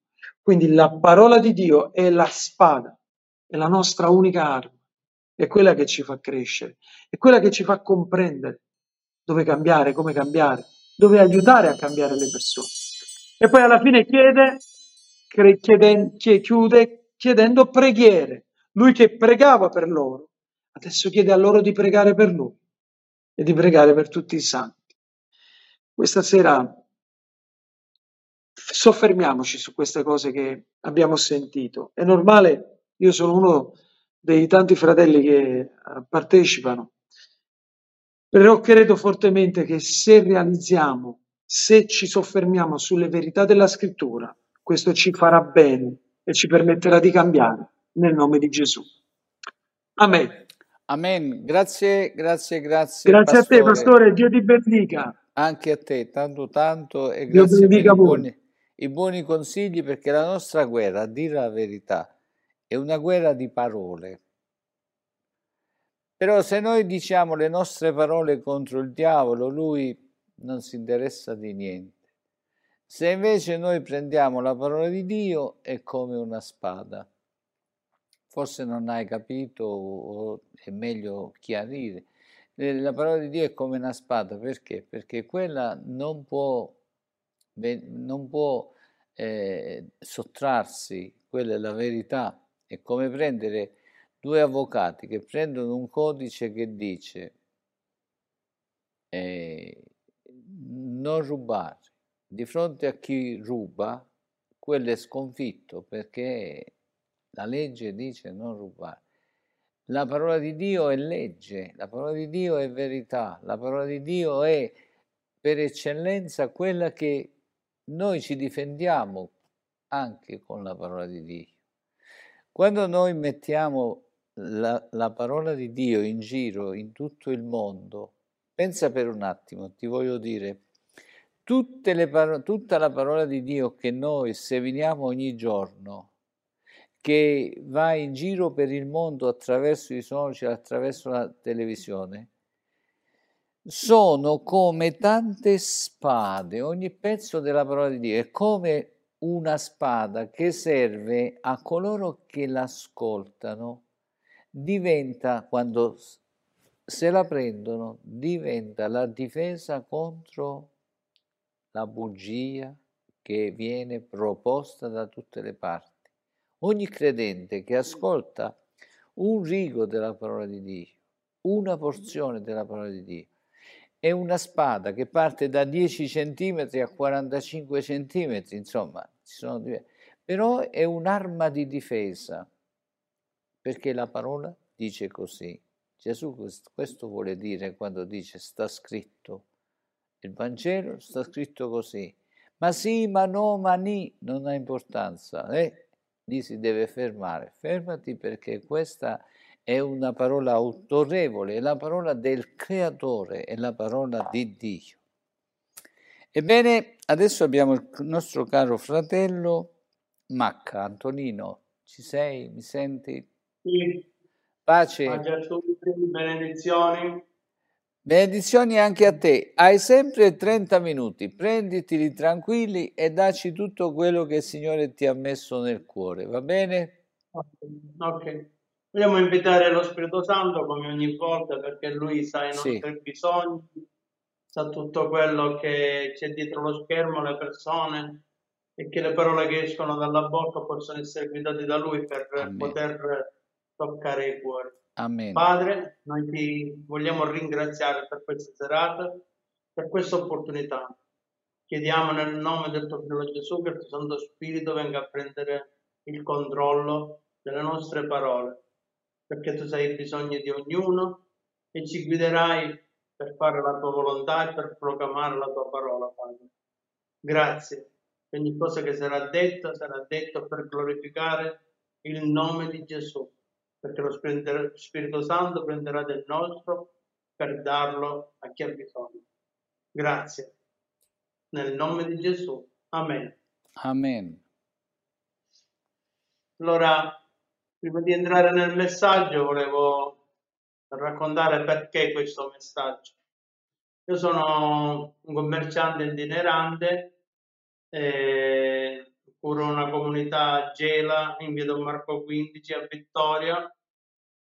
Quindi la parola di Dio è la spada, è la nostra unica arma, è quella che ci fa crescere, è quella che ci fa comprendere dove cambiare, come cambiare, dove aiutare a cambiare le persone. E poi alla fine chiede, chiede, chiude chiedendo preghiere. Lui che pregava per loro, adesso chiede a loro di pregare per lui e di pregare per tutti i santi. Questa sera soffermiamoci su queste cose che abbiamo sentito. È normale, io sono uno dei tanti fratelli che eh, partecipano, però credo fortemente che se realizziamo, se ci soffermiamo sulle verità della scrittura, questo ci farà bene e ci permetterà di cambiare nel nome di Gesù. Amen. Amen. Grazie, grazie, grazie. Grazie pastore. a te, pastore. Dio ti bendica. Anche a te, tanto, tanto. E Dio grazie per i buoni, i buoni consigli, perché la nostra guerra, a dire la verità, è una guerra di parole. Però se noi diciamo le nostre parole contro il diavolo, lui non si interessa di niente. Se invece noi prendiamo la parola di Dio, è come una spada forse non hai capito o è meglio chiarire. La parola di Dio è come una spada, perché? Perché quella non può, non può eh, sottrarsi, quella è la verità. È come prendere due avvocati che prendono un codice che dice eh, non rubare. Di fronte a chi ruba, quello è sconfitto perché la legge dice non rubare. La parola di Dio è legge, la parola di Dio è verità, la parola di Dio è per eccellenza quella che noi ci difendiamo anche con la parola di Dio. Quando noi mettiamo la, la parola di Dio in giro in tutto il mondo, pensa per un attimo, ti voglio dire, tutta la parola di Dio che noi seviniamo ogni giorno, che va in giro per il mondo attraverso i social, attraverso la televisione, sono come tante spade, ogni pezzo della parola di Dio è come una spada che serve a coloro che l'ascoltano, diventa, quando se la prendono, diventa la difesa contro la bugia che viene proposta da tutte le parti. Ogni credente che ascolta un rigo della parola di Dio, una porzione della parola di Dio, è una spada che parte da 10 centimetri a 45 centimetri, insomma, ci sono diver- però è un'arma di difesa, perché la parola dice così. Gesù questo vuole dire quando dice sta scritto. Il Vangelo sta scritto così. Ma sì, ma no, ma ni, non ha importanza. Eh? Lì si deve fermare. Fermati perché questa è una parola autorevole, è la parola del creatore, è la parola di Dio. Ebbene, adesso abbiamo il nostro caro fratello Macca. Antonino, ci sei? Mi senti? Sì. Pace. Pace a tutti, benedizioni. Benedizioni anche a te. Hai sempre 30 minuti, prenditeli tranquilli e dacci tutto quello che il Signore ti ha messo nel cuore, va bene? Ok. Vogliamo invitare lo Spirito Santo come ogni volta perché Lui sa i nostri Sì. bisogni, sa tutto quello che c'è dietro lo schermo, le persone e che le parole che escono dalla bocca possono essere guidate da Lui per poter toccare i cuori. Amen. Padre, noi ti vogliamo ringraziare per questa serata, per questa opportunità. Chiediamo nel nome del tuo figlio Gesù che il tuo Santo Spirito venga a prendere il controllo delle nostre parole, perché tu sai i bisogni di ognuno e ci guiderai per fare la tua volontà e per proclamare la tua parola, Padre. Grazie. Ogni cosa che sarà detta sarà detta per glorificare il nome di Gesù perché lo Spirito Santo prenderà del nostro per darlo a chi ha bisogno. Grazie. Nel nome di Gesù. Amen. Amen. Allora, prima di entrare nel messaggio, volevo raccontare perché questo messaggio. Io sono un commerciante itinerante, eh, curo una comunità Gela in via Don Marco 15 a Vittoria,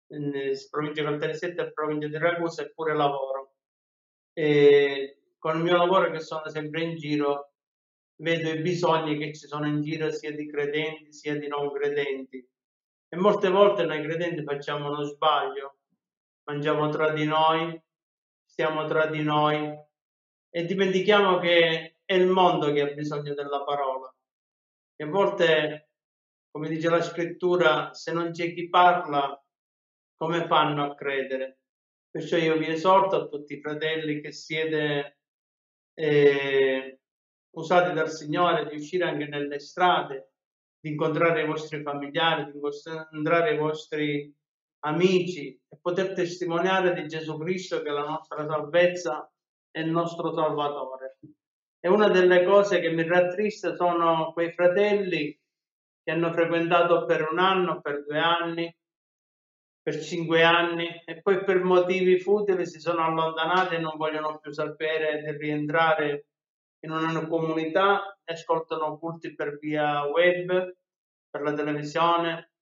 in eh, provincia di Caltanissetta e provincia di Ragusa e pure lavoro. E con il mio lavoro che sono sempre in giro vedo i bisogni che ci sono in giro sia di credenti sia di non credenti e molte volte noi credenti facciamo uno sbaglio, mangiamo tra di noi, stiamo tra di noi e dimentichiamo che è il mondo che ha bisogno della parola. E a volte, come dice la scrittura, se non c'è chi parla, come fanno a credere? Perciò io vi esorto a tutti i fratelli che siete eh, usati dal Signore di uscire anche nelle strade, di incontrare i vostri familiari, di incontrare i vostri amici e poter testimoniare di Gesù Cristo che è la nostra salvezza e il nostro Salvatore. E una delle cose che mi rattrista sono quei fratelli che hanno frequentato per un anno, per due anni, per cinque anni e poi per motivi futili si sono allontanati e non vogliono più sapere di rientrare in una comunità, ascoltano culti per via web, per la televisione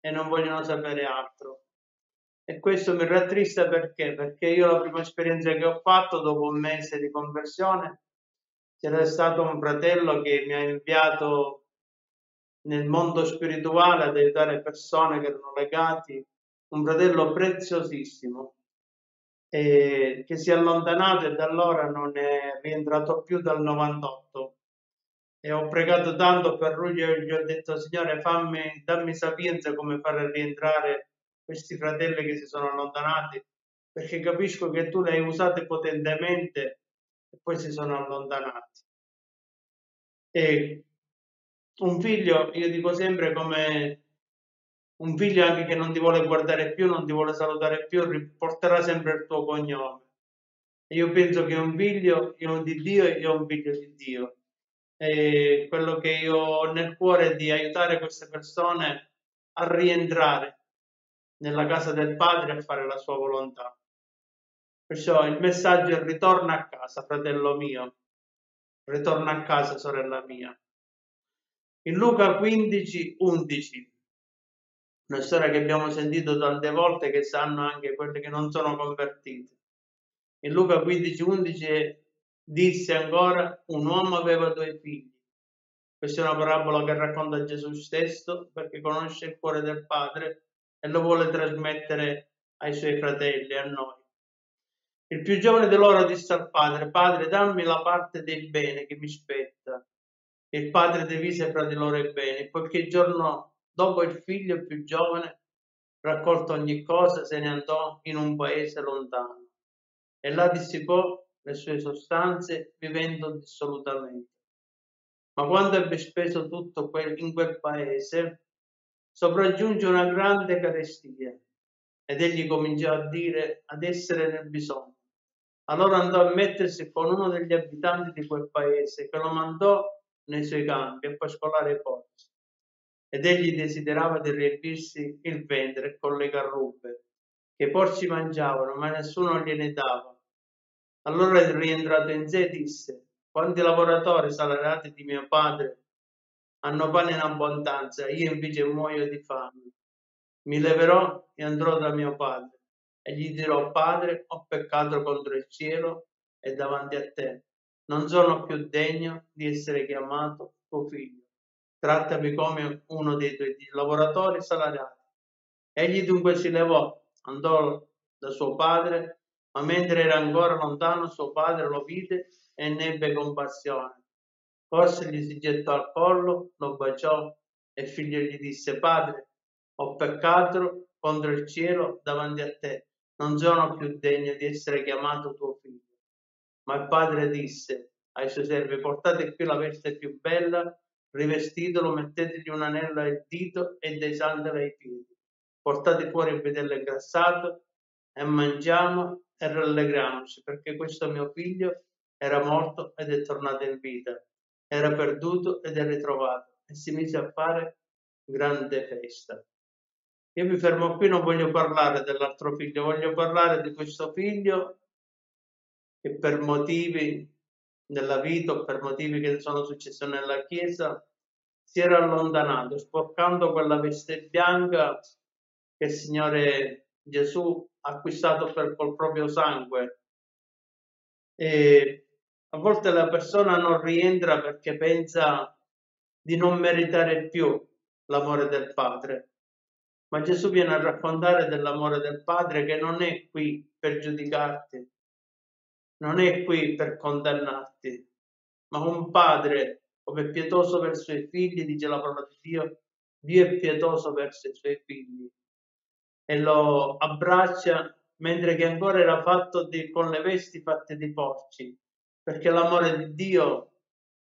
e non vogliono sapere altro. E questo mi rattrista perché? Perché io la prima esperienza che ho fatto dopo un mese di conversione c'era stato un fratello che mi ha inviato nel mondo spirituale ad aiutare persone che erano legati, un fratello preziosissimo e che si è allontanato e da allora non è rientrato più dal 98 e ho pregato tanto per lui e gli ho detto Signore fammi, dammi sapienza come fare rientrare questi fratelli che si sono allontanati perché capisco che tu li hai usati potentemente e poi si sono allontanati e un figlio io dico sempre come un figlio anche che non ti vuole guardare più, non ti vuole salutare più, riporterà sempre il tuo cognome. E io penso che un figlio è di Dio e un figlio di Dio. E quello che io ho nel cuore è di aiutare queste persone a rientrare nella casa del Padre a fare la sua volontà. Perciò il messaggio è ritorna a casa, fratello mio, ritorna a casa, sorella mia. In Luca 15, 11 una storia che abbiamo sentito tante volte che sanno anche quelle che non sono convertite. In Luca 15:11 disse ancora, un uomo aveva due figli. Questa è una parabola che racconta Gesù stesso perché conosce il cuore del Padre e lo vuole trasmettere ai suoi fratelli, a noi. Il più giovane di loro disse al padre, Padre, dammi la parte del bene che mi spetta. Il padre divise fra di loro i beni, poiché il giorno dopo il figlio più giovane, raccolto ogni cosa, se ne andò in un paese lontano e là dissipò le sue sostanze vivendo dissolutamente. Ma quando ebbe speso tutto quel, in quel paese, sopraggiunge una grande carestia ed egli cominciò a dire ad essere nel bisogno. Allora andò a mettersi con uno degli abitanti di quel paese che lo mandò nei suoi campi a pascolare i porci. Ed egli desiderava di riempirsi il ventre con le carrubbe che i porci mangiavano, ma nessuno gliene dava. Allora rientrato in sé disse, quanti lavoratori salariati di mio padre hanno pane in abbondanza, io invece muoio di fame. Mi leverò e andrò da mio padre e gli dirò, Padre, ho peccato contro il cielo e davanti a te. Non sono più degno di essere chiamato tuo figlio. Trattami come uno dei tuoi lavoratori salariati. Egli dunque si levò, andò da suo padre, ma mentre era ancora lontano suo padre lo vide e ne ebbe compassione. Forse gli si gettò al collo, lo baciò e figlio gli disse, Padre, ho peccato contro il cielo davanti a te, non sono più degno di essere chiamato tuo figlio. Ma il padre disse ai suoi servi, portate qui la veste più bella, rivestitelo, mettetegli un anello al dito e dei sandali ai piedi. Portate fuori il vitello ingrassato e mangiamo e rallegriamoci, perché questo mio figlio era morto ed è tornato in vita, era perduto ed è ritrovato, e si mise a fare grande festa. Io mi fermo qui, non voglio parlare dell'altro figlio, voglio parlare di questo figlio che per motivi nella vita o per motivi che sono successi nella Chiesa si era allontanato, sporcando quella veste bianca che il Signore Gesù ha acquistato per, col proprio sangue. E a volte la persona non rientra perché pensa di non meritare più l'amore del Padre. Ma Gesù viene a raccontare dell'amore del Padre che non è qui per giudicarti, non è qui per condannarti, ma un padre come pietoso verso i figli, dice la parola di Dio, Dio è pietoso verso i suoi figli e lo abbraccia mentre che ancora era fatto di, con le vesti fatte di porci, perché l'amore di Dio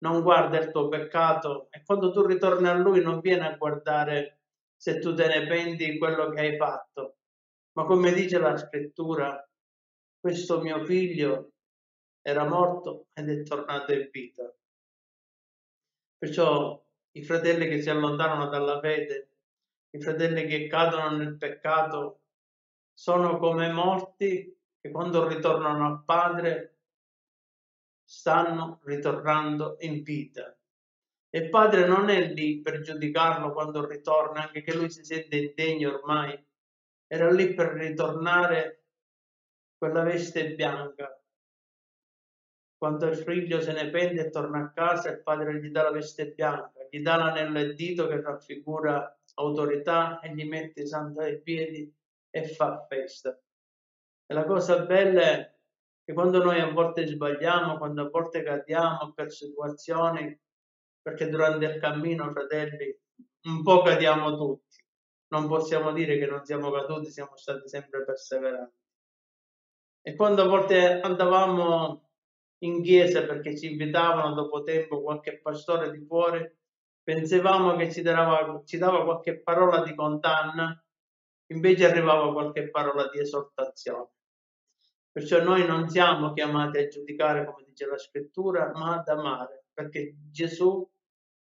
non guarda il tuo peccato e quando tu ritorni a Lui non viene a guardare se tu te ne penti quello che hai fatto, ma come dice la scrittura, questo mio figlio era morto ed è tornato in vita. Perciò i fratelli che si allontanano dalla fede, i fratelli che cadono nel peccato, sono come morti che quando ritornano al Padre stanno ritornando in vita. E il Padre non è lì per giudicarlo quando ritorna, anche che lui si sente indegno ormai, era lì per ritornare quella veste bianca, quando il figlio se ne pende e torna a casa, il padre gli dà la veste bianca, gli dà l'anello e dito che raffigura autorità e gli mette i santi ai piedi e fa festa. E la cosa bella è che quando noi a volte sbagliamo, quando a volte cadiamo per situazioni, perché durante il cammino, fratelli, un po' cadiamo tutti. Non possiamo dire che non siamo caduti, siamo stati sempre perseveranti. E quando a volte andavamo in chiesa perché ci invitavano dopo tempo qualche pastore di fuori, pensavamo che ci dava, ci dava qualche parola di condanna, invece arrivava qualche parola di esortazione. Perciò noi non siamo chiamati a giudicare come dice la scrittura, ma ad amare, perché Gesù,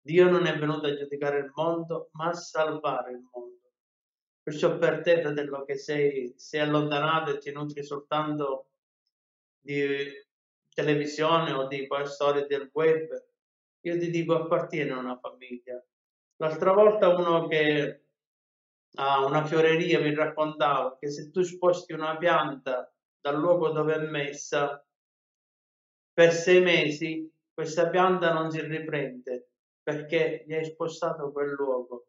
Dio non è venuto a giudicare il mondo, ma a salvare il mondo. Perciò per te, fratello, che sei, sei allontanato e ti nutri soltanto di televisione o di storie del web, io ti dico appartiene a una famiglia. L'altra volta uno che ha una fioreria mi raccontava che se tu sposti una pianta dal luogo dove è messa per sei mesi, questa pianta non si riprende perché gli hai spostato quel luogo.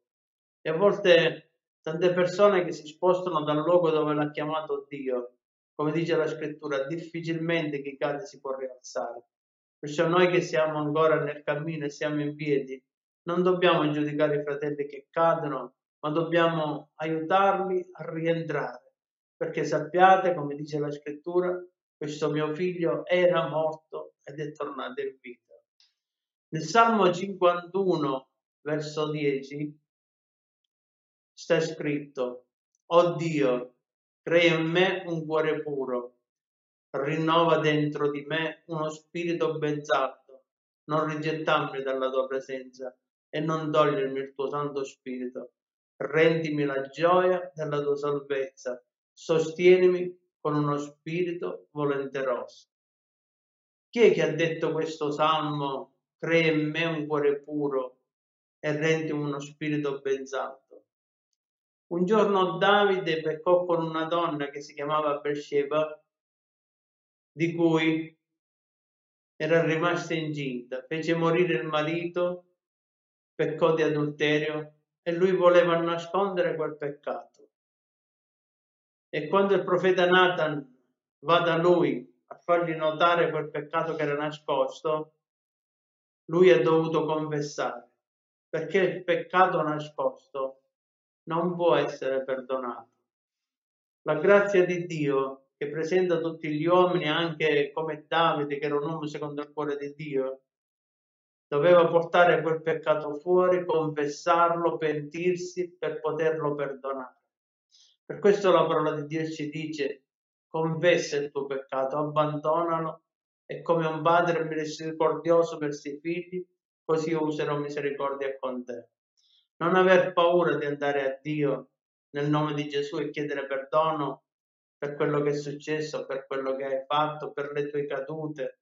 E a volte tante persone che si spostano dal luogo dove l'ha chiamato Dio come dice la scrittura, difficilmente chi cade si può rialzare. Perciò noi che siamo ancora nel cammino e siamo in piedi, non dobbiamo giudicare i fratelli che cadono, ma dobbiamo aiutarli a rientrare, perché sappiate, come dice la scrittura, questo mio figlio era morto ed è tornato in vita. Nel Salmo 51, verso 10, sta scritto, Oh Dio, crea in me un cuore puro, rinnova dentro di me uno spirito ben saldo, non rigettarmi dalla tua presenza e non togliermi il tuo santo spirito. Rendimi la gioia della tua salvezza, sostienimi con uno spirito volenteroso. Chi è che ha detto questo salmo? Crea in me un cuore puro e rendimi uno spirito ben saldo. Un giorno Davide peccò con una donna che si chiamava Beersheba, di cui era rimasta incinta, fece morire il marito, peccò di adulterio e lui voleva nascondere quel peccato. E quando il profeta Nathan va da lui a fargli notare quel peccato che era nascosto, lui ha dovuto confessare, perché il peccato nascosto non può essere perdonato. La grazia di Dio che presenta tutti gli uomini, anche come Davide, che era un uomo secondo il cuore di Dio, doveva portare quel peccato fuori, confessarlo, pentirsi per poterlo perdonare. Per questo la parola di Dio ci dice, confessa il tuo peccato, abbandonalo e come un padre misericordioso verso i figli, così io userò misericordia con te. Non aver paura di andare a Dio nel nome di Gesù e chiedere perdono per quello che è successo, per quello che hai fatto, per le tue cadute.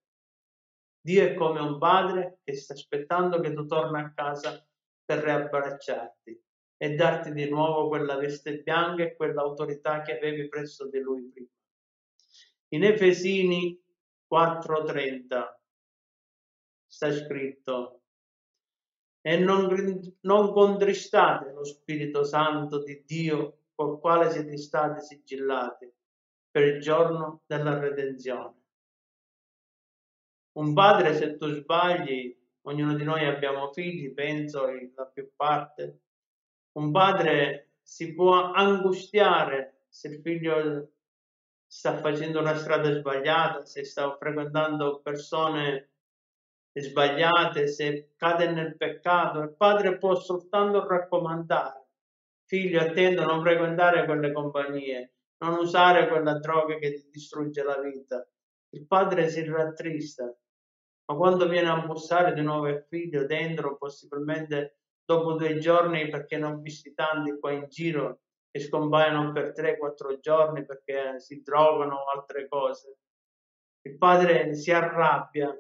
Dio è come un padre che sta aspettando che tu torni a casa per riabbracciarti e darti di nuovo quella veste bianca e quell'autorità che avevi presso di lui prima. In Efesini 4:30 sta scritto. E non, non contristate lo Spirito Santo di Dio col quale siete stati sigillati per il giorno della redenzione. Un padre, se tu sbagli, ognuno di noi abbiamo figli, penso la più parte, un padre si può angustiare se il figlio sta facendo una strada sbagliata, se sta frequentando persone sbagliate, se cade nel peccato, il padre può soltanto raccomandare, figlio attento non frequentare quelle compagnie, non usare quella droga che ti distrugge la vita. Il padre si rattrista, ma quando viene a bussare di nuovo il figlio dentro, possibilmente dopo due giorni, perché visti tanti qua in giro che scompaiono per tre, quattro giorni perché si drogano altre cose. Il padre si arrabbia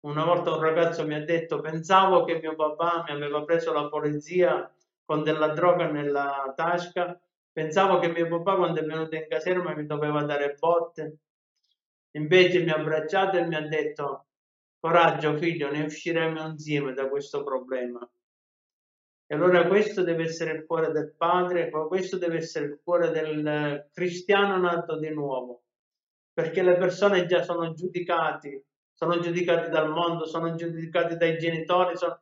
una volta un ragazzo mi ha detto, pensavo che mio papà mi aveva preso la polizia con della droga nella tasca, pensavo che mio papà quando è venuto in caserma mi doveva dare botte, invece mi ha abbracciato e mi ha detto, coraggio figlio, ne usciremo insieme da questo problema. E allora questo deve essere il cuore del padre, questo deve essere il cuore del cristiano nato di nuovo, perché le persone già sono giudicate sono giudicati dal mondo, sono giudicati dai genitori, sono...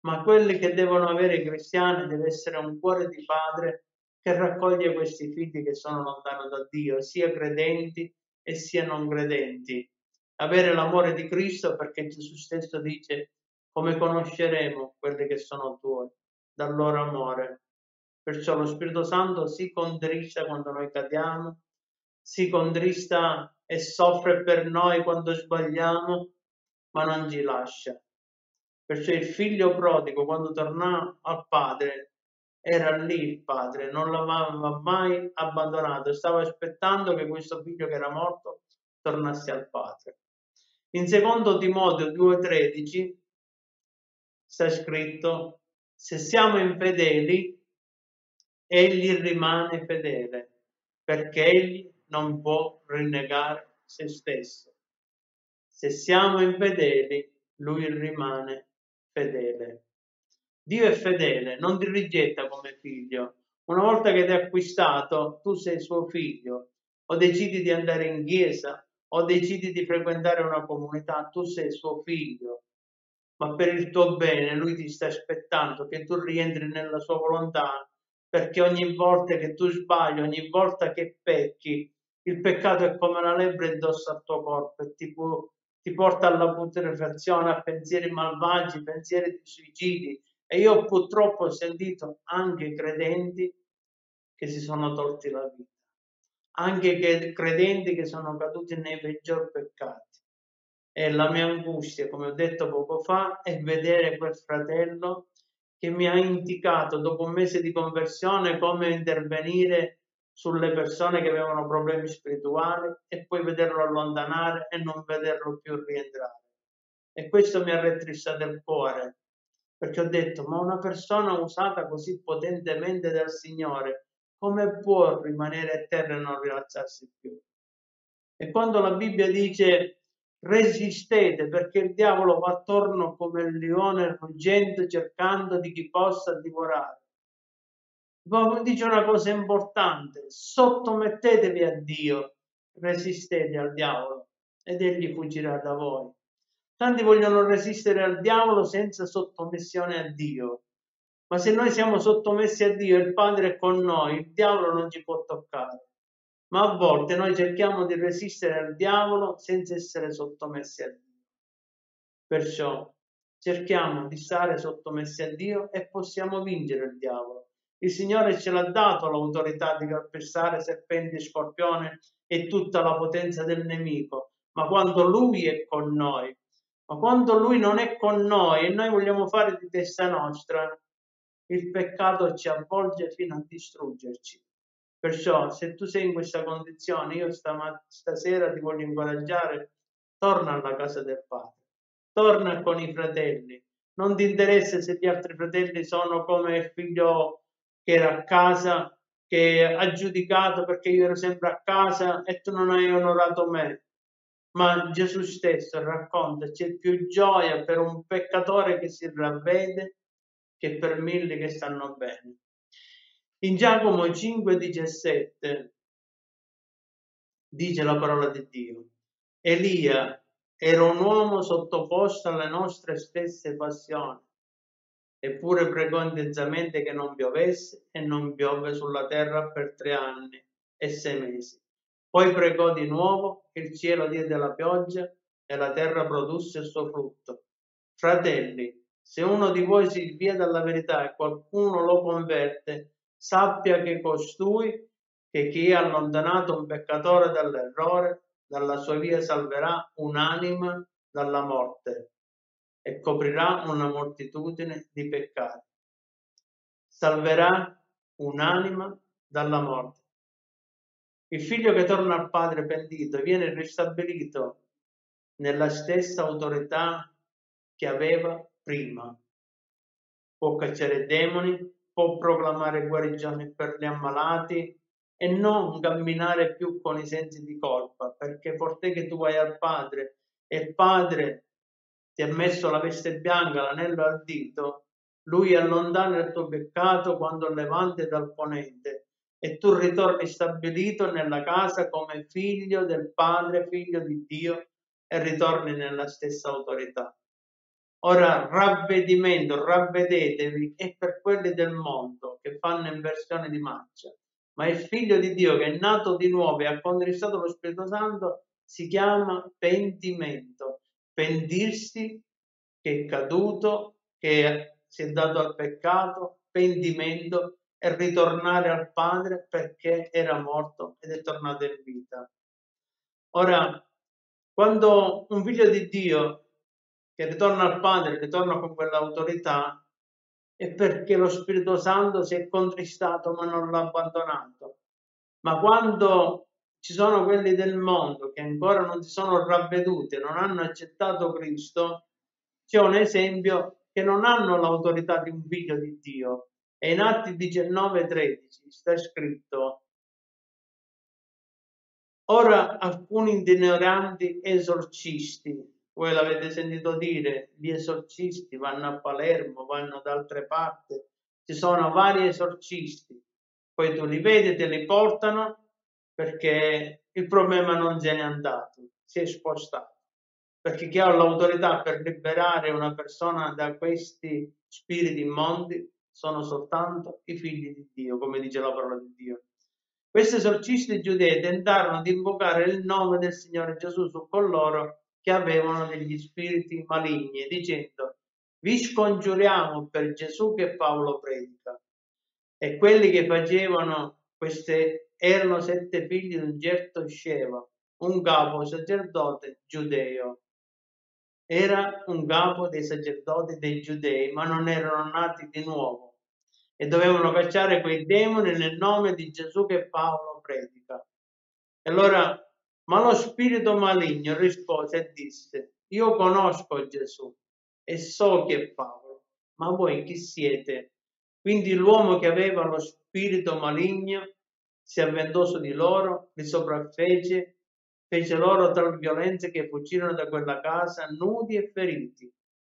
ma quelli che devono avere i cristiani deve essere un cuore di padre che raccoglie questi figli che sono lontani da Dio, sia credenti e sia non credenti. Avere l'amore di Cristo perché Gesù stesso dice come conosceremo quelli che sono tuoi, dal loro amore. Perciò lo Spirito Santo si contrista quando noi cadiamo, si contrista e soffre per noi quando sbagliamo, ma non ci lascia. Perciò il figlio prodigo, quando tornò al padre, era lì il padre, non l'aveva mai abbandonato, stava aspettando che questo figlio che era morto tornasse al padre. In secondo Timoteo 2,13 sta scritto: Se siamo infedeli, egli rimane fedele, perché egli non può rinnegare se stesso. Se siamo infedeli, lui rimane fedele. Dio è fedele, non ti rigetta come figlio. Una volta che ti ha acquistato, tu sei suo figlio. o decidi di andare in chiesa, o decidi di frequentare una comunità, tu sei suo figlio, ma per il tuo bene lui ti sta aspettando che tu rientri nella sua volontà, perché ogni volta che tu sbagli, ogni volta che pecchi, il peccato è come una lepre indosso al tuo corpo e ti, può, ti porta alla putrefazione, a pensieri malvagi, pensieri di suicidi. E io purtroppo ho sentito anche credenti che si sono tolti la vita, anche che, credenti che sono caduti nei peggiori peccati. E la mia angustia, come ho detto poco fa, è vedere quel fratello che mi ha indicato dopo un mese di conversione come intervenire sulle persone che avevano problemi spirituali e poi vederlo allontanare e non vederlo più rientrare. E questo mi ha rattrissato il cuore, perché ho detto, ma una persona usata così potentemente dal Signore, come può rimanere a terra e non rialzarsi più? E quando la Bibbia dice resistete perché il diavolo va attorno come il leone ruggente cercando di chi possa divorare. Poi dice una cosa importante, sottomettetevi a Dio, resistete al diavolo ed egli fuggirà da voi. Tanti vogliono resistere al diavolo senza sottomissione a Dio, ma se noi siamo sottomessi a Dio e il Padre è con noi, il diavolo non ci può toccare ma a volte noi cerchiamo di resistere al diavolo senza essere sottomessi a Dio. Perciò cerchiamo di stare sottomessi a Dio e possiamo vincere il diavolo. Il Signore ce l'ha dato l'autorità di calpestare serpenti e scorpioni e tutta la potenza del nemico, ma quando Lui è con noi, ma quando Lui non è con noi e noi vogliamo fare di testa nostra, il peccato ci avvolge fino a distruggerci. Perciò, se tu sei in questa condizione, io stasera ti voglio incoraggiare, torna alla casa del Padre, torna con i fratelli. Non ti interessa se gli altri fratelli sono come il figlio che era a casa, che ha giudicato perché io ero sempre a casa e tu non hai onorato me. Ma Gesù stesso racconta c'è più gioia per un peccatore che si ravvede che per mille che stanno bene. In Giacomo 5,17 dice la parola di Dio, Elia era un uomo sottoposto alle nostre stesse passioni, eppure pregò intensamente che non piovesse e non piove sulla terra per tre anni e sei mesi. Poi pregò di nuovo, il cielo diede la pioggia e la terra produsse il suo frutto. Fratelli, se uno di voi si svia dalla verità e qualcuno lo converte, sappia che costui, che chi ha allontanato un peccatore dall'errore, dalla sua via salverà un'anima dalla morte e coprirà una moltitudine di peccati. Salverà un'anima dalla morte. Il figlio che torna al padre pentito viene ristabilito nella stessa autorità che aveva prima. Può cacciare demoni, può proclamare guarigione per gli ammalati e non camminare più con i sensi di colpa, perché forte che tu vai al Padre e il Padre ti ha messo la veste bianca, l'anello al dito, lui allontana il tuo peccato quando levante dal ponente e tu ritorni stabilito nella casa come figlio del Padre, figlio di Dio e ritorni nella stessa autorità. Ora ravvedimento, ravvedetevi è per quelli del mondo che fanno inversione di marcia, ma il figlio di Dio che è nato di nuovo e ha contristato lo Spirito Santo si chiama pentimento, pentirsi che è caduto, che si è dato al peccato, pentimento e ritornare al Padre perché era morto ed è tornato in vita. Ora, quando un figlio di Dio che ritorna al Padre, ritorna con quell'autorità, è perché lo Spirito Santo si è contristato ma non l'ha abbandonato. Ma quando ci sono quelli del mondo che ancora non si sono ravveduti, non hanno accettato Cristo, c'è un esempio che non hanno l'autorità di un figlio di Dio. E in Atti 19:13 sta scritto: Ora alcuni ignoranti esorcisti voi l'avete sentito dire, gli esorcisti vanno a Palermo, vanno da altre parti, ci sono vari esorcisti, poi tu li vedi, te li portano perché il problema non se n'è andato, si è spostato. Perché chi ha l'autorità per liberare una persona da questi spiriti immondi sono soltanto i figli di Dio, come dice la parola di Dio. Questi esorcisti giudei tentarono di invocare il nome del Signore Gesù su coloro che avevano degli spiriti maligni, dicendo, vi scongiuriamo per Gesù che Paolo predica. E quelli che facevano queste erano sette figli di un certo Sceva, un capo sacerdote giudeo. Era un capo dei sacerdoti dei giudei, ma non erano nati di nuovo e dovevano cacciare quei demoni nel nome di Gesù che Paolo predica. E allora, ma lo spirito maligno rispose e disse, io conosco Gesù e so chi è Paolo, ma voi chi siete? Quindi l'uomo che aveva lo spirito maligno si avventò su di loro, li sopraffece, fece loro tal violenza che fuggirono da quella casa nudi e feriti.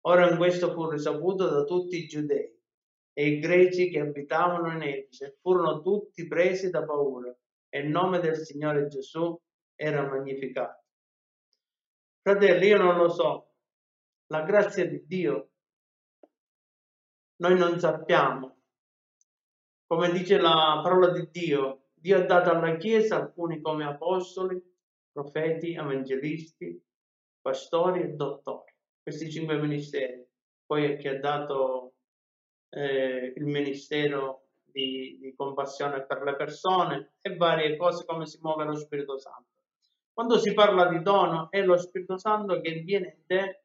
Ora in questo fu risaputo da tutti i giudei e i greci che abitavano in Efese furono tutti presi da paura e il nome del Signore Gesù era magnificato. Fratelli, io non lo so, la grazia di Dio noi non sappiamo. Come dice la parola di Dio, Dio ha dato alla Chiesa alcuni come apostoli, profeti, evangelisti, pastori e dottori. Questi cinque ministeri. Poi chi ha dato eh, il ministero di, di compassione per le persone e varie cose come si muove lo Spirito Santo. Quando si parla di dono è lo Spirito Santo che viene in te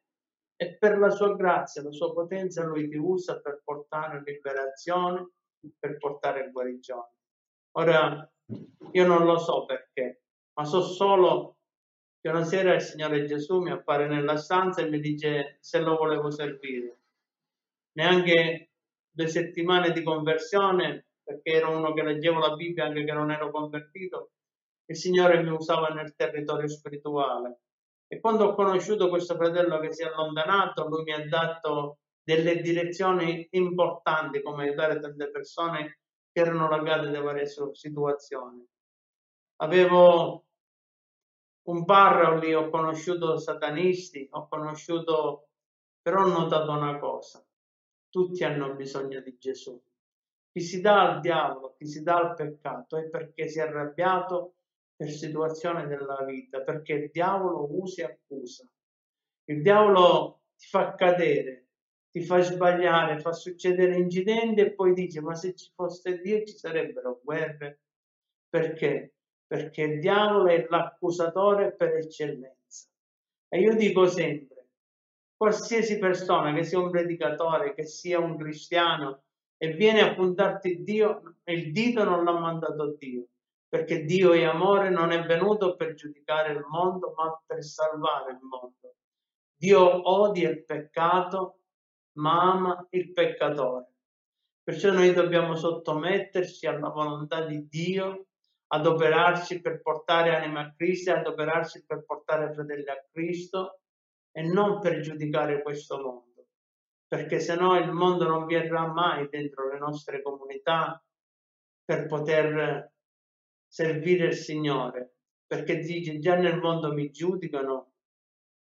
e per la sua grazia, la sua potenza, lui ti usa per portare liberazione, per portare guarigione. Ora, io non lo so perché, ma so solo che una sera il Signore Gesù mi appare nella stanza e mi dice se lo volevo servire. Neanche due settimane di conversione, perché ero uno che leggevo la Bibbia anche che non ero convertito, il Signore mi usava nel territorio spirituale e quando ho conosciuto questo fratello che si è allontanato, lui mi ha dato delle direzioni importanti come aiutare tante persone che erano legate da varie situazioni. Avevo un parroco lì, ho conosciuto satanisti, ho conosciuto, però ho notato una cosa, tutti hanno bisogno di Gesù. Chi si dà al diavolo, chi si dà al peccato è perché si è arrabbiato per situazioni della vita, perché il diavolo usa e accusa. Il diavolo ti fa cadere, ti fa sbagliare, fa succedere incidenti e poi dice ma se ci fosse Dio ci sarebbero guerre. Perché? Perché il diavolo è l'accusatore per eccellenza. E io dico sempre, qualsiasi persona, che sia un predicatore, che sia un cristiano, e viene a puntarti Dio, il dito non l'ha mandato Dio perché Dio è amore, non è venuto per giudicare il mondo, ma per salvare il mondo. Dio odia il peccato, ma ama il peccatore. Perciò noi dobbiamo sottometterci alla volontà di Dio, adoperarci per portare anima a Cristo, adoperarci per portare fratelli a Cristo e non per giudicare questo mondo. Perché se no il mondo non verrà mai dentro le nostre comunità per poter servire il Signore, perché dice già nel mondo mi giudicano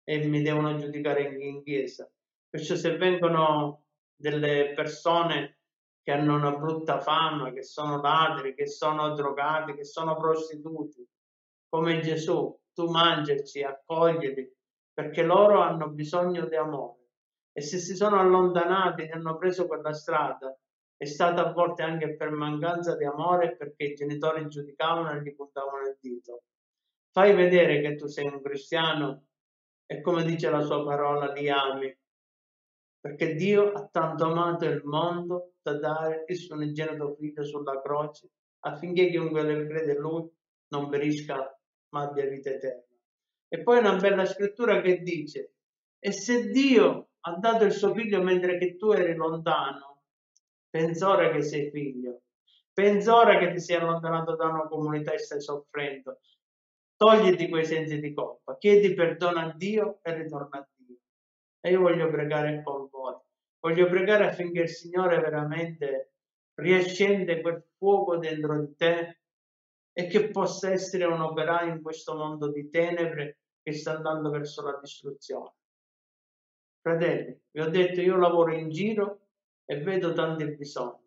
e mi devono giudicare in, chiesa. Perciò se vengono delle persone che hanno una brutta fama, che sono ladri, che sono drogati, che sono prostituti, come Gesù, tu mangiaci, accoglili, perché loro hanno bisogno di amore. E se si sono allontanati e hanno preso quella strada, è stata a volte anche per mancanza di amore perché i genitori giudicavano e gli puntavano il dito. Fai vedere che tu sei un cristiano e come dice la sua parola li ami, perché Dio ha tanto amato il mondo da dare il suo unigenito figlio sulla croce affinché chiunque le crede in lui non perisca ma abbia vita eterna. E poi una bella scrittura che dice, e se Dio ha dato il suo figlio mentre che tu eri lontano, Pensa ora che sei figlio. Pensa ora che ti sei allontanato da una comunità e stai soffrendo. Togliti quei sensi di colpa, chiedi perdono a Dio e ritorna a Dio. E io voglio pregare con voi. Voglio pregare affinché il Signore veramente riascende quel fuoco dentro di te e che possa essere un operaio in questo mondo di tenebre che sta andando verso la distruzione. Fratelli, vi ho detto, io lavoro in giro e vedo tanti bisogni.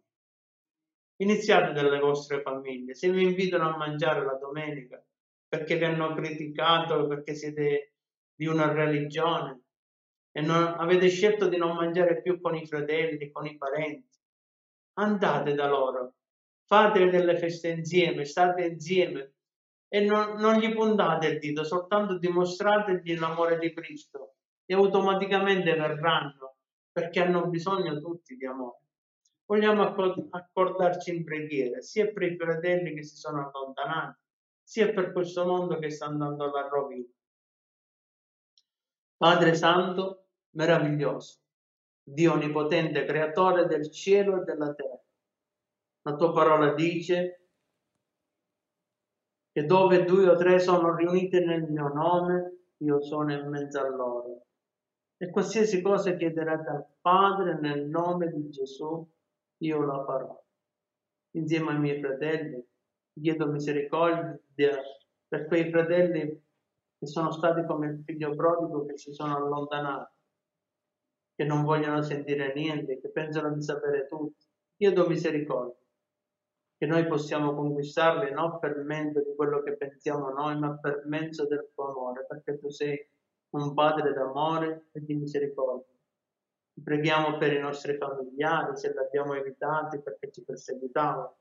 Iniziate dalle vostre famiglie. Se vi invitano a mangiare la domenica perché vi hanno criticato, perché siete di una religione e non, avete scelto di non mangiare più con i fratelli, con i parenti, andate da loro, fate delle feste insieme, state insieme e non, non gli puntate il dito, soltanto dimostrategli l'amore di Cristo e automaticamente verranno perché hanno bisogno tutti di amore. Vogliamo accordarci in preghiera sia per i fratelli che si sono allontanati, sia per questo mondo che sta andando alla rovina. Padre Santo, meraviglioso, Dio Onnipotente, Creatore del cielo e della terra. La tua parola dice che dove due o tre sono riuniti nel mio nome, io sono in mezzo a loro. E qualsiasi cosa chiederete al Padre nel nome di Gesù, io la farò. Insieme ai miei fratelli, chiedo misericordia per quei fratelli che sono stati come il figlio prodigo che si sono allontanati, che non vogliono sentire niente, che pensano di sapere tutto. Chiedo misericordia, che noi possiamo conquistarli non per mezzo di quello che pensiamo noi, ma per mezzo del tuo amore, perché tu sei un padre d'amore e di misericordia. Preghiamo per i nostri familiari, se li abbiamo evitati perché ci perseguitavano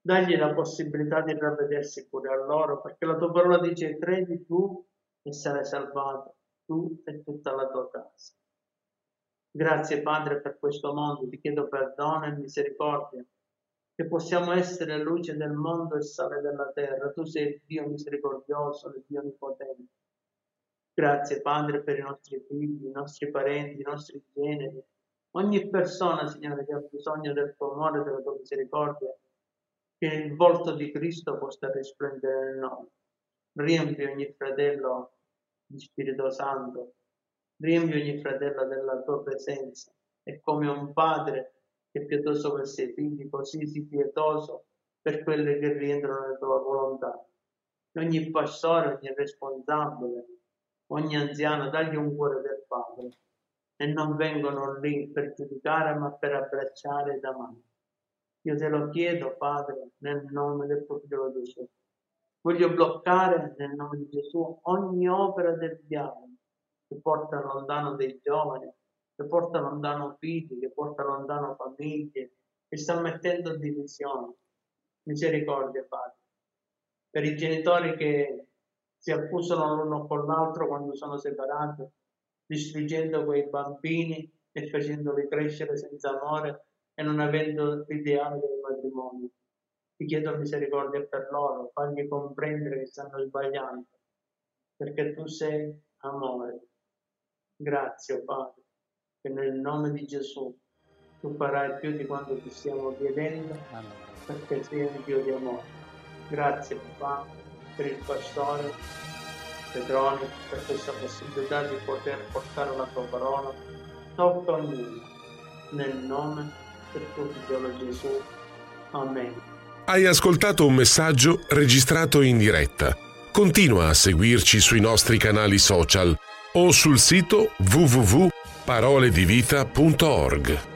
dagli la possibilità di ravvedersi pure a loro, perché la tua parola dice credi tu e sarai salvato, tu e tutta la tua casa. Grazie Padre per questo mondo, ti chiedo perdono e misericordia, che possiamo essere luce del mondo e sale della terra. Tu sei il Dio misericordioso, il Dio onnipotente. Grazie Padre per i nostri figli, i nostri parenti, i nostri generi, ogni persona, Signore, che ha bisogno del tuo amore e della tua misericordia che il volto di Cristo possa risplendere in noi. Riempi ogni fratello di Spirito Santo, riempi ogni fratello della tua presenza e come un padre che è pietoso per i suoi figli, così sii pietoso per quelli che rientrano nella tua volontà. Ogni pastore, ogni responsabile, ogni anziano, dagli un cuore del Padre e non vengono lì per giudicare ma per abbracciare ed amare. Io te lo chiedo, Padre, nel nome del tuo figlio Gesù. Voglio bloccare nel nome di Gesù ogni opera del diavolo che porta lontano dei giovani, che porta lontano figli, che porta lontano famiglie, che sta mettendo divisione. Misericordia, Padre. Per i genitori che si accusano l'uno con l'altro quando sono separati, distruggendo quei bambini e facendoli crescere senza amore e non avendo l'ideale del matrimonio. Ti chiedo misericordia per loro, fagli comprendere che stanno sbagliando, perché tu sei amore. Grazie, oh Padre, che nel nome di Gesù tu farai più di quanto ti stiamo chiedendo, perché sei un Dio di amore. Grazie, papà, per il pastore Pedroni, per questa possibilità di poter portare la tua parola. Tocca ognuno, nel nome per tuo figliolo Gesù. Amen. Hai ascoltato un messaggio registrato in diretta. Continua a seguirci sui nostri canali social o sul sito www.paroledivita.org.